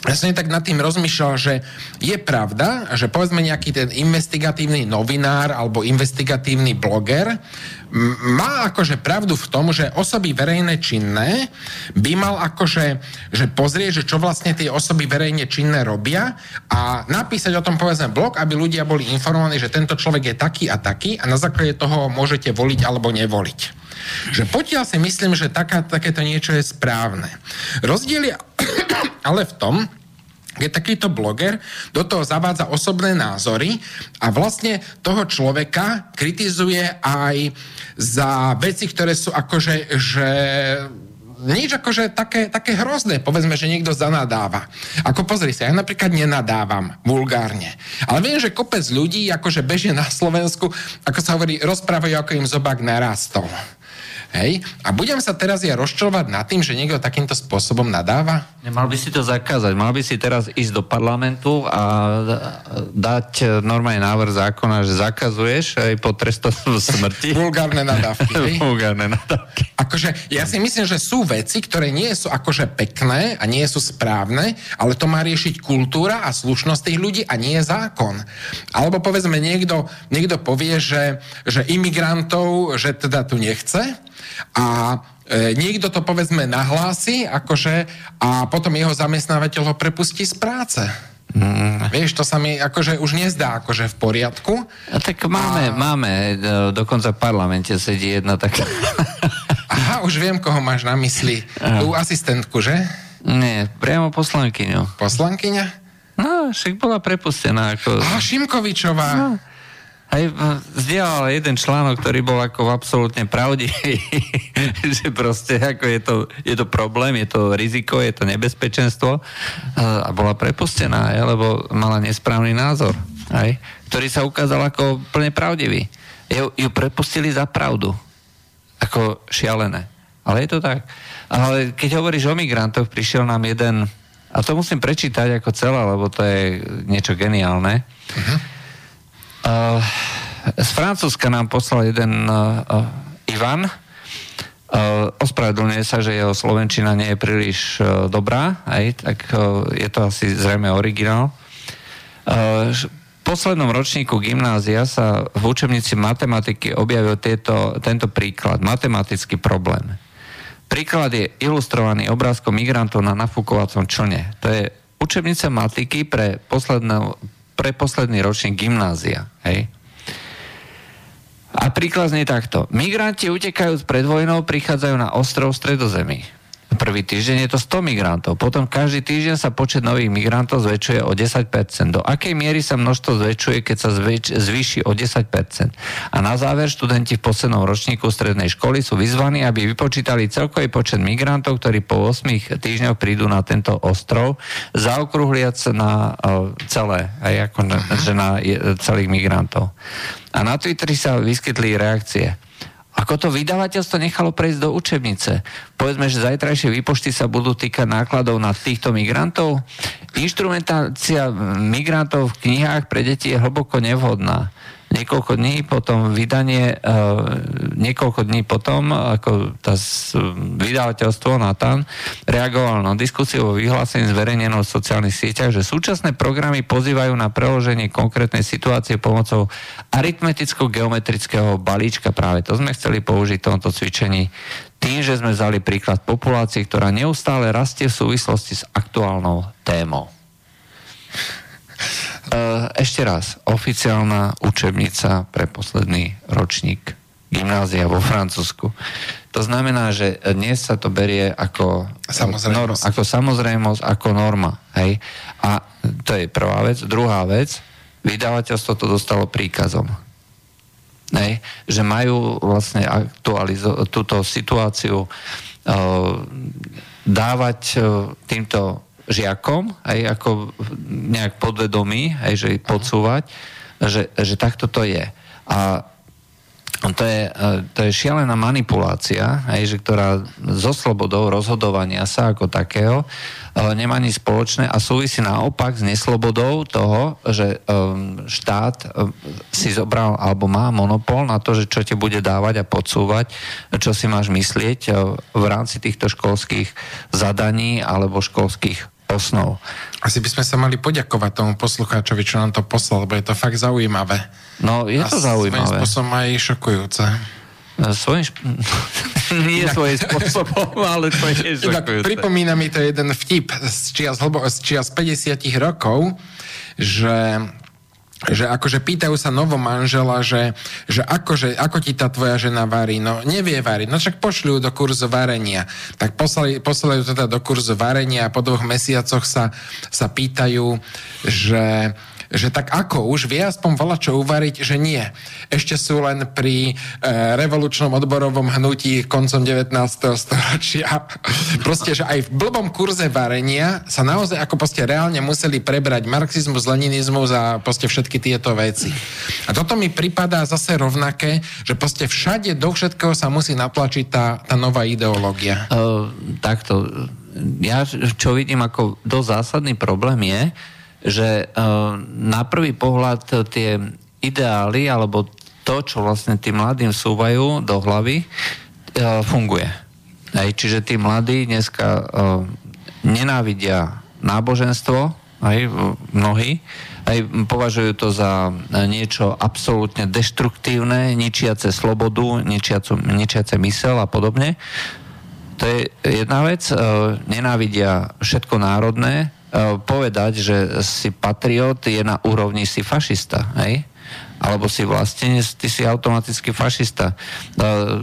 S2: ja som tak nad tým rozmýšľal, že je pravda, že povedzme nejaký ten investigatívny novinár alebo investigatívny bloger má akože pravdu v tom, že osoby verejné činné by mal akože že pozrieť, že čo vlastne tie osoby verejne činné robia a napísať o tom povedzme blog, aby ľudia boli informovaní, že tento človek je taký a taký a na základe toho môžete voliť alebo nevoliť. Že potiaľ si myslím, že taká, takéto niečo je správne. Rozdiel je ale v tom, keď takýto bloger do toho zavádza osobné názory a vlastne toho človeka kritizuje aj za veci, ktoré sú akože, že nič akože také, také hrozné. Povedzme, že niekto zanadáva. Ako pozri sa, ja napríklad nenadávam vulgárne. Ale viem, že kopec ľudí akože bežne na Slovensku, ako sa hovorí, rozprávajú, ako im zobák narastol. Hej? A budem sa teraz ja rozčovať nad tým, že niekto takýmto spôsobom nadáva?
S1: Nemal by si to zakázať. Mal by si teraz ísť do parlamentu a dať normálny návrh zákona, že zakazuješ aj po trestu smrti.
S2: Vulgárne nadávky.
S1: Vulgárne nadávky.
S2: Akože ja si myslím, že sú veci, ktoré nie sú akože pekné a nie sú správne, ale to má riešiť kultúra a slušnosť tých ľudí a nie zákon. Alebo povedzme niekto, niekto povie, že, že imigrantov, že teda tu nechce, a e, niekto to povedzme nahlási, akože, a potom jeho zamestnávateľ ho prepustí z práce. Mm. Vieš, to sa mi akože už nezdá akože v poriadku.
S1: A tak máme, a... máme, e, dokonca v parlamente sedí jedna taká...
S2: Aha, už viem, koho máš na mysli. Aha. Tú asistentku, že?
S1: Nie, priamo poslankyňu.
S2: Poslankyňa?
S1: No, však bola prepustená. Ako...
S2: Aha, Šimkovičová. No.
S1: Aj zdieľal jeden článok, ktorý bol ako absolútne pravdivý, že proste ako je to, je to problém, je to riziko, je to nebezpečenstvo a bola prepustená, lebo mala nesprávny názor, aj, ktorý sa ukázal ako plne pravdivý. Ju, ju prepustili za pravdu. Ako šialené. Ale je to tak. Ale keď hovoríš o migrantoch, prišiel nám jeden, a to musím prečítať ako celé, lebo to je niečo geniálne. Uh-huh Uh, z Francúzska nám poslal jeden uh, Ivan. Uh, ospravedlňuje sa, že jeho slovenčina nie je príliš uh, dobrá, aj, tak uh, je to asi zrejme originál. Uh, v poslednom ročníku gymnázia sa v učebnici matematiky objavil tieto, tento príklad, matematický problém. Príklad je ilustrovaný obrázkom migrantov na nafúkovacom člne. To je učebnica matiky pre poslednú, pre posledný ročník gymnázia. Hej? A príklad znie takto. Migranti utekajúc pred vojnou prichádzajú na ostrov Stredozemí. Prvý týždeň je to 100 migrantov, potom každý týždeň sa počet nových migrantov zväčšuje o 10%. Do akej miery sa množstvo zväčšuje, keď sa zväč- zvýši o 10%? A na záver študenti v poslednom ročníku strednej školy sú vyzvaní, aby vypočítali celkový počet migrantov, ktorí po 8 týždňoch prídu na tento ostrov, zaokrúhliac na celé, aj ako na, že na celých migrantov. A na Twitteri sa vyskytli reakcie. Ako to vydavateľstvo nechalo prejsť do učebnice? Povedzme, že zajtrajšie výpočty sa budú týkať nákladov na týchto migrantov? Inštrumentácia migrantov v knihách pre deti je hlboko nevhodná niekoľko dní potom vydanie, uh, niekoľko dní potom, ako tá vydavateľstvo Nathan reagoval na diskusiu o vyhlásení zverejnenou v sociálnych sieťach, že súčasné programy pozývajú na preloženie konkrétnej situácie pomocou aritmeticko-geometrického balíčka. Práve to sme chceli použiť v tomto cvičení tým, že sme vzali príklad populácie, ktorá neustále rastie v súvislosti s aktuálnou témou. Eh, ešte raz, oficiálna učebnica pre posledný ročník gymnázia vo Francúzsku. To znamená, že dnes sa to berie ako
S2: samozrejmosť,
S1: nor, ako, samozrejmosť, ako norma. Hej? A to je prvá vec. Druhá vec, vydavateľstvo to dostalo príkazom. Hej? Že majú vlastne aktualizo- túto situáciu uh, dávať uh, týmto žiakom, aj ako nejak podvedomí, aj že podsúvať, že, že takto to je. A to je, to je šialená manipulácia, aj, že ktorá so slobodou rozhodovania sa ako takého nemá nič spoločné a súvisí naopak s neslobodou toho, že um, štát si zobral alebo má monopol na to, že čo ti bude dávať a podsúvať, čo si máš myslieť v rámci týchto školských zadaní alebo školských osnov.
S2: Asi by sme sa mali poďakovať tomu poslucháčovi, čo nám to poslal, lebo je to fakt zaujímavé.
S1: No, je to a zaujímavé.
S2: svojím spôsobom aj šokujúce.
S1: No, svojím šp... Nie svojím spôsobom, ale to je šokujúce.
S2: Pripomína mi to jeden vtip z čias, z čias 50 rokov, že že akože pýtajú sa novo manžela, že, že akože, ako ti tá tvoja žena varí, no nevie variť, no však pošľujú do kurzu varenia. Tak poslali, poslali teda do kurzu varenia a po dvoch mesiacoch sa, sa pýtajú, že že tak ako už vie aspoň volať čo uvariť, že nie. Ešte sú len pri e, revolučnom odborovom hnutí koncom 19. storočia. proste, že aj v blbom kurze varenia sa naozaj ako proste reálne museli prebrať marxizmus, leninizmus a proste všetky tieto veci. A toto mi pripadá zase rovnaké, že proste všade do všetkého sa musí natlačiť tá, tá nová ideológia.
S1: Uh, takto. Ja čo vidím ako dosť zásadný problém je, že uh, na prvý pohľad tie ideály alebo to, čo vlastne tým mladým súvajú do hlavy, uh, funguje. Hej, čiže tí mladí dneska uh, nenávidia náboženstvo, aj mnohí, aj považujú to za niečo absolútne deštruktívne, ničiace slobodu, ničiace, ničiace mysel a podobne. To je jedna vec. E, nenávidia všetko národné. E, povedať, že si patriot je na úrovni si fašista. Hej? Alebo si vlastne, ty si automaticky fašista. E,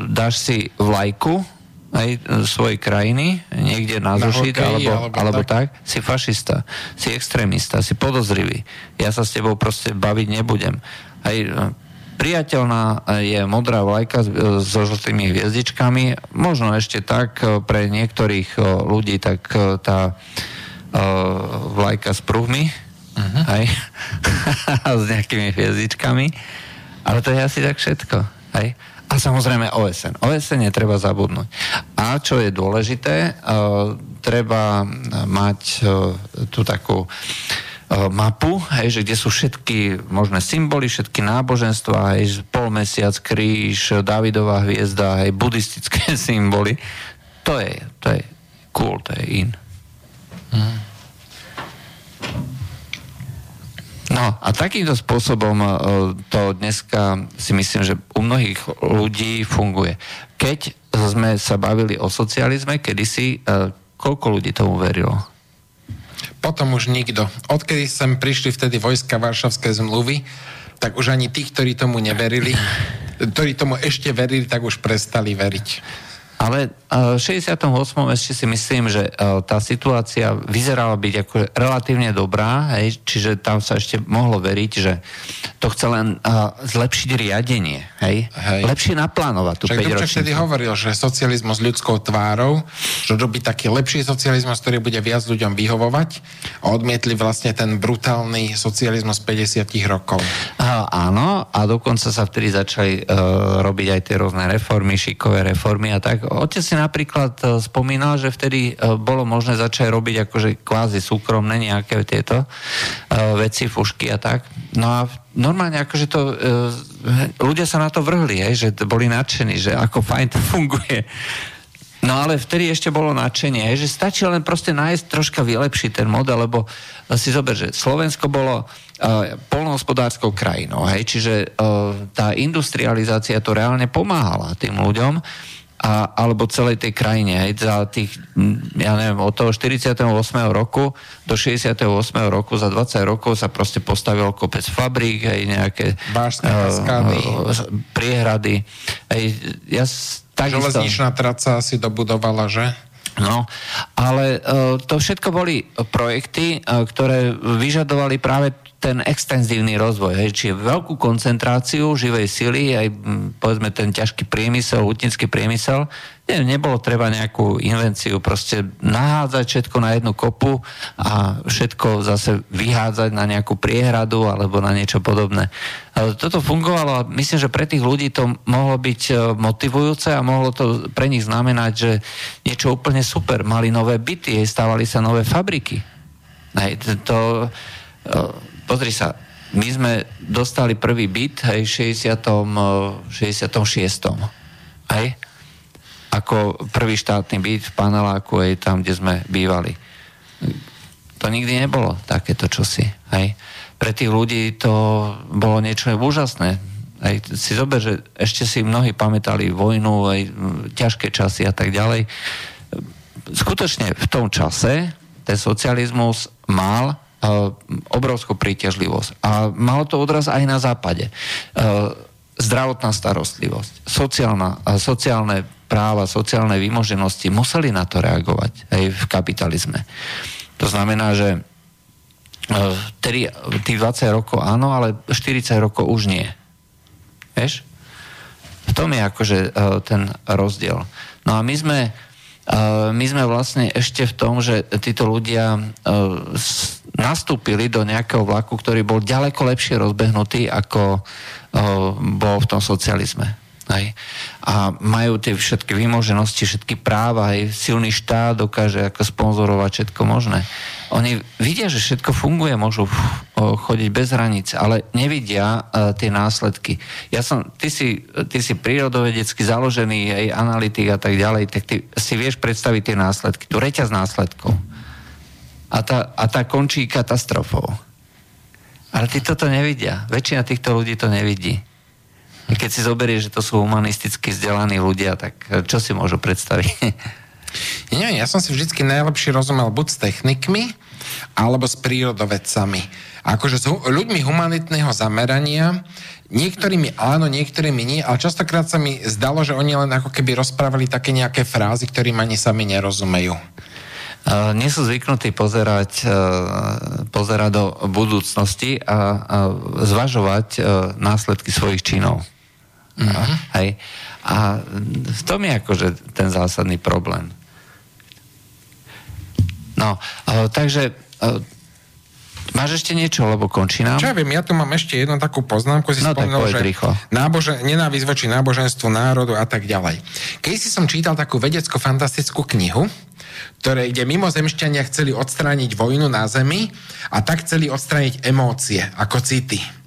S1: dáš si vlajku, aj svojej krajiny, niekde na, na zošit, alebo, alebo, alebo tak. tak, si fašista, si extrémista, si podozrivý. Ja sa s tebou proste baviť nebudem. Aj priateľná je modrá vlajka so žltými hviezdičkami. Možno ešte tak e, pre niektorých ľudí, tak tá vlajka s pruhmi, uh-huh. aj, s nejakými hviezdičkami. Ale to je asi tak všetko. Aj. A samozrejme OSN. OSN netreba zabudnúť. A čo je dôležité, uh, treba mať uh, tú takú uh, mapu, hej, že kde sú všetky možné symboly, všetky náboženstva, hej, polmesiac, kríž, Davidová hviezda, hej, buddhistické symboly. To je, to je cool, to je in. Mm. No a takýmto spôsobom e, to dneska si myslím, že u mnohých ľudí funguje. Keď sme sa bavili o socializme, kedysi, e, koľko ľudí tomu verilo?
S2: Potom už nikto. Odkedy sem prišli vtedy vojska Varšavské zmluvy, tak už ani tí, ktorí tomu neverili, ktorí tomu ešte verili, tak už prestali veriť.
S1: Ale v 68. ešte si myslím, že e, tá situácia vyzerala byť ako relatívne dobrá, hej, čiže tam sa ešte mohlo veriť, že to chce len uh, zlepšiť riadenie, hej? hej. lepšie naplánovať tú Však Dubček
S2: vtedy hovoril, že socializmus ľudskou tvárou, že robí taký lepší socializmus, ktorý bude viac ľuďom vyhovovať a odmietli vlastne ten brutálny socializmus 50 rokov.
S1: A, áno, a dokonca sa vtedy začali uh, robiť aj tie rôzne reformy, šikové reformy a tak Otec si napríklad e, spomínal, že vtedy e, bolo možné začať robiť akože kvázi súkromné nejaké tieto e, veci, fušky a tak. No a normálne akože to, ľudia sa na to vrhli, že boli nadšení, že ako fajn to funguje. No ale vtedy ešte bolo nadšenie, že stačí len proste nájsť troška vylepšiť ten model, lebo si zober, že Slovensko bolo uh, polnohospodárskou krajinou, hej, čiže tá industrializácia to reálne pomáhala tým ľuďom a, alebo celej tej krajine. Hej, za tých, ja neviem, od toho 48. roku do 68. roku, za 20 rokov sa proste postavil kopec fabrík, aj nejaké uh, priehrady. Hej, ja
S2: takisto... Železničná traca si dobudovala, že?
S1: No, ale uh, to všetko boli projekty, uh, ktoré vyžadovali práve ten extenzívny rozvoj, hej, čiže veľkú koncentráciu živej sily, aj povedzme ten ťažký priemysel, hutnický priemysel, nie, nebolo treba nejakú invenciu, proste nahádzať všetko na jednu kopu a všetko zase vyhádzať na nejakú priehradu alebo na niečo podobné. Ale toto fungovalo a myslím, že pre tých ľudí to mohlo byť e, motivujúce a mohlo to pre nich znamenať, že niečo úplne super, mali nové byty, stávali sa nové fabriky. Hej, to, e, pozri sa, my sme dostali prvý byt v 60. 66. Hej? Ako prvý štátny byt v paneláku, aj tam, kde sme bývali. To nikdy nebolo takéto čosi. Hej? Pre tých ľudí to bolo niečo úžasné. Aj si zober, že ešte si mnohí pamätali vojnu, aj ťažké časy a tak ďalej. Skutočne v tom čase ten socializmus mal obrovskú príťažlivosť. A malo to odraz aj na západe. Zdravotná starostlivosť, sociálna, sociálne práva, sociálne vymoženosti museli na to reagovať aj v kapitalizme. To znamená, že tedy tých 20 rokov áno, ale 40 rokov už nie. Vieš? V tom je akože ten rozdiel. No a my sme, my sme vlastne ešte v tom, že títo ľudia nastúpili do nejakého vlaku, ktorý bol ďaleko lepšie rozbehnutý, ako bol v tom socializme. Hej. A majú tie všetky vymoženosti, všetky práva, aj silný štát dokáže ako sponzorovať všetko možné. Oni vidia, že všetko funguje, môžu chodiť bez hranic, ale nevidia uh, tie následky. Ja som, ty si, ty si prírodovedecky založený, aj analytik a tak ďalej, tak ty si vieš predstaviť tie následky, tu reťaz následkov. A tá, a tá končí katastrofou. Ale tí toto nevidia. Väčšina týchto ľudí to nevidí. Keď si zoberie, že to sú humanisticky vzdelaní ľudia, tak čo si môžu predstaviť?
S2: Nie, ja som si vždy najlepšie rozumel buď s technikmi, alebo s prírodovedcami. Akože s ľuďmi humanitného zamerania, niektorými áno, niektorými nie, ale častokrát sa mi zdalo, že oni len ako keby rozprávali také nejaké frázy, ktorým ani sami nerozumejú.
S1: Uh, nie sú zvyknutí pozerať, uh, pozerať do budúcnosti a, a zvažovať uh, následky svojich činov. Mm-hmm. Hej. A v tom je akože ten zásadný problém. No, takže Máš ešte niečo, lebo končí nám?
S2: Čo ja viem, ja tu mám ešte jednu takú poznámku, si no, spomenul, že nábože, nenávisť voči náboženstvu, národu a tak ďalej. Keď si som čítal takú vedecko-fantastickú knihu, ktoré, kde mimozemšťania chceli odstrániť vojnu na Zemi a tak chceli odstrániť emócie, ako city.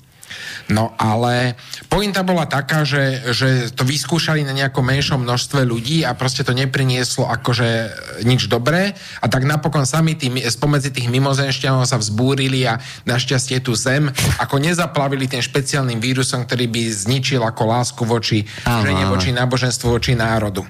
S2: No ale pointa bola taká, že, že to vyskúšali na nejakom menšom množstve ľudí a proste to neprinieslo akože nič dobré a tak napokon sami tým, spomedzi tých mimozenšťanov sa vzbúrili a našťastie tu zem ako nezaplavili tým špeciálnym vírusom, ktorý by zničil ako lásku voči Aha. žene, voči náboženstvu, voči národu.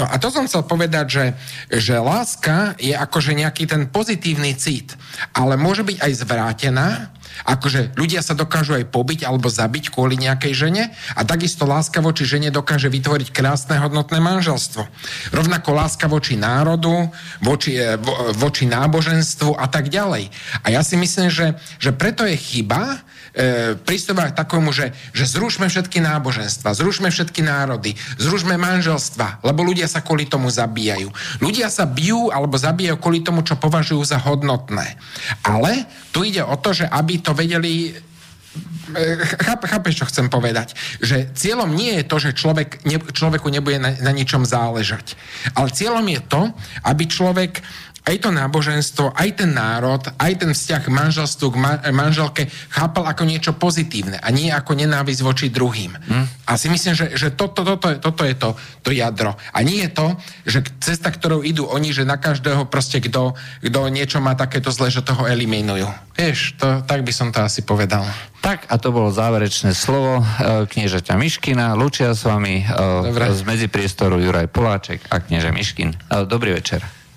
S2: No a to som chcel povedať, že, že láska je akože nejaký ten pozitívny cít, ale môže byť aj zvrátená Akože ľudia sa dokážu aj pobiť alebo zabiť kvôli nejakej žene a takisto láska voči žene dokáže vytvoriť krásne hodnotné manželstvo. Rovnako láska voči národu, voči, e, vo, voči náboženstvu a tak ďalej. A ja si myslím, že, že preto je chyba, e, prístupovať k takomu, že, že zrušme všetky náboženstva, zrušme všetky národy, zrušme manželstva, lebo ľudia sa kvôli tomu zabíjajú. Ľudia sa bijú alebo zabíjajú kvôli tomu, čo považujú za hodnotné. Ale tu ide o to, že aby to vedeli e, Chápe, chápeš, čo chcem povedať? Že cieľom nie je to, že človek, ne, človeku nebude na, na ničom záležať. Ale cieľom je to, aby človek aj to náboženstvo, aj ten národ, aj ten vzťah k manželstvu, k manželke chápal ako niečo pozitívne a nie ako nenávisť voči druhým. Hmm. A si myslím, že, že toto, toto, toto je to, to jadro. A nie je to, že cesta, ktorou idú oni, že na každého proste kto, kto niečo má takéto zle, že toho eliminujú. Vieš, to, tak by som to asi povedal.
S1: Tak a to bolo záverečné slovo e, kniežaťa Miškina. Lučia s vami e, Dobre. z medzipriestoru Juraj Poláček a knieža Miškin. Dobrý večer.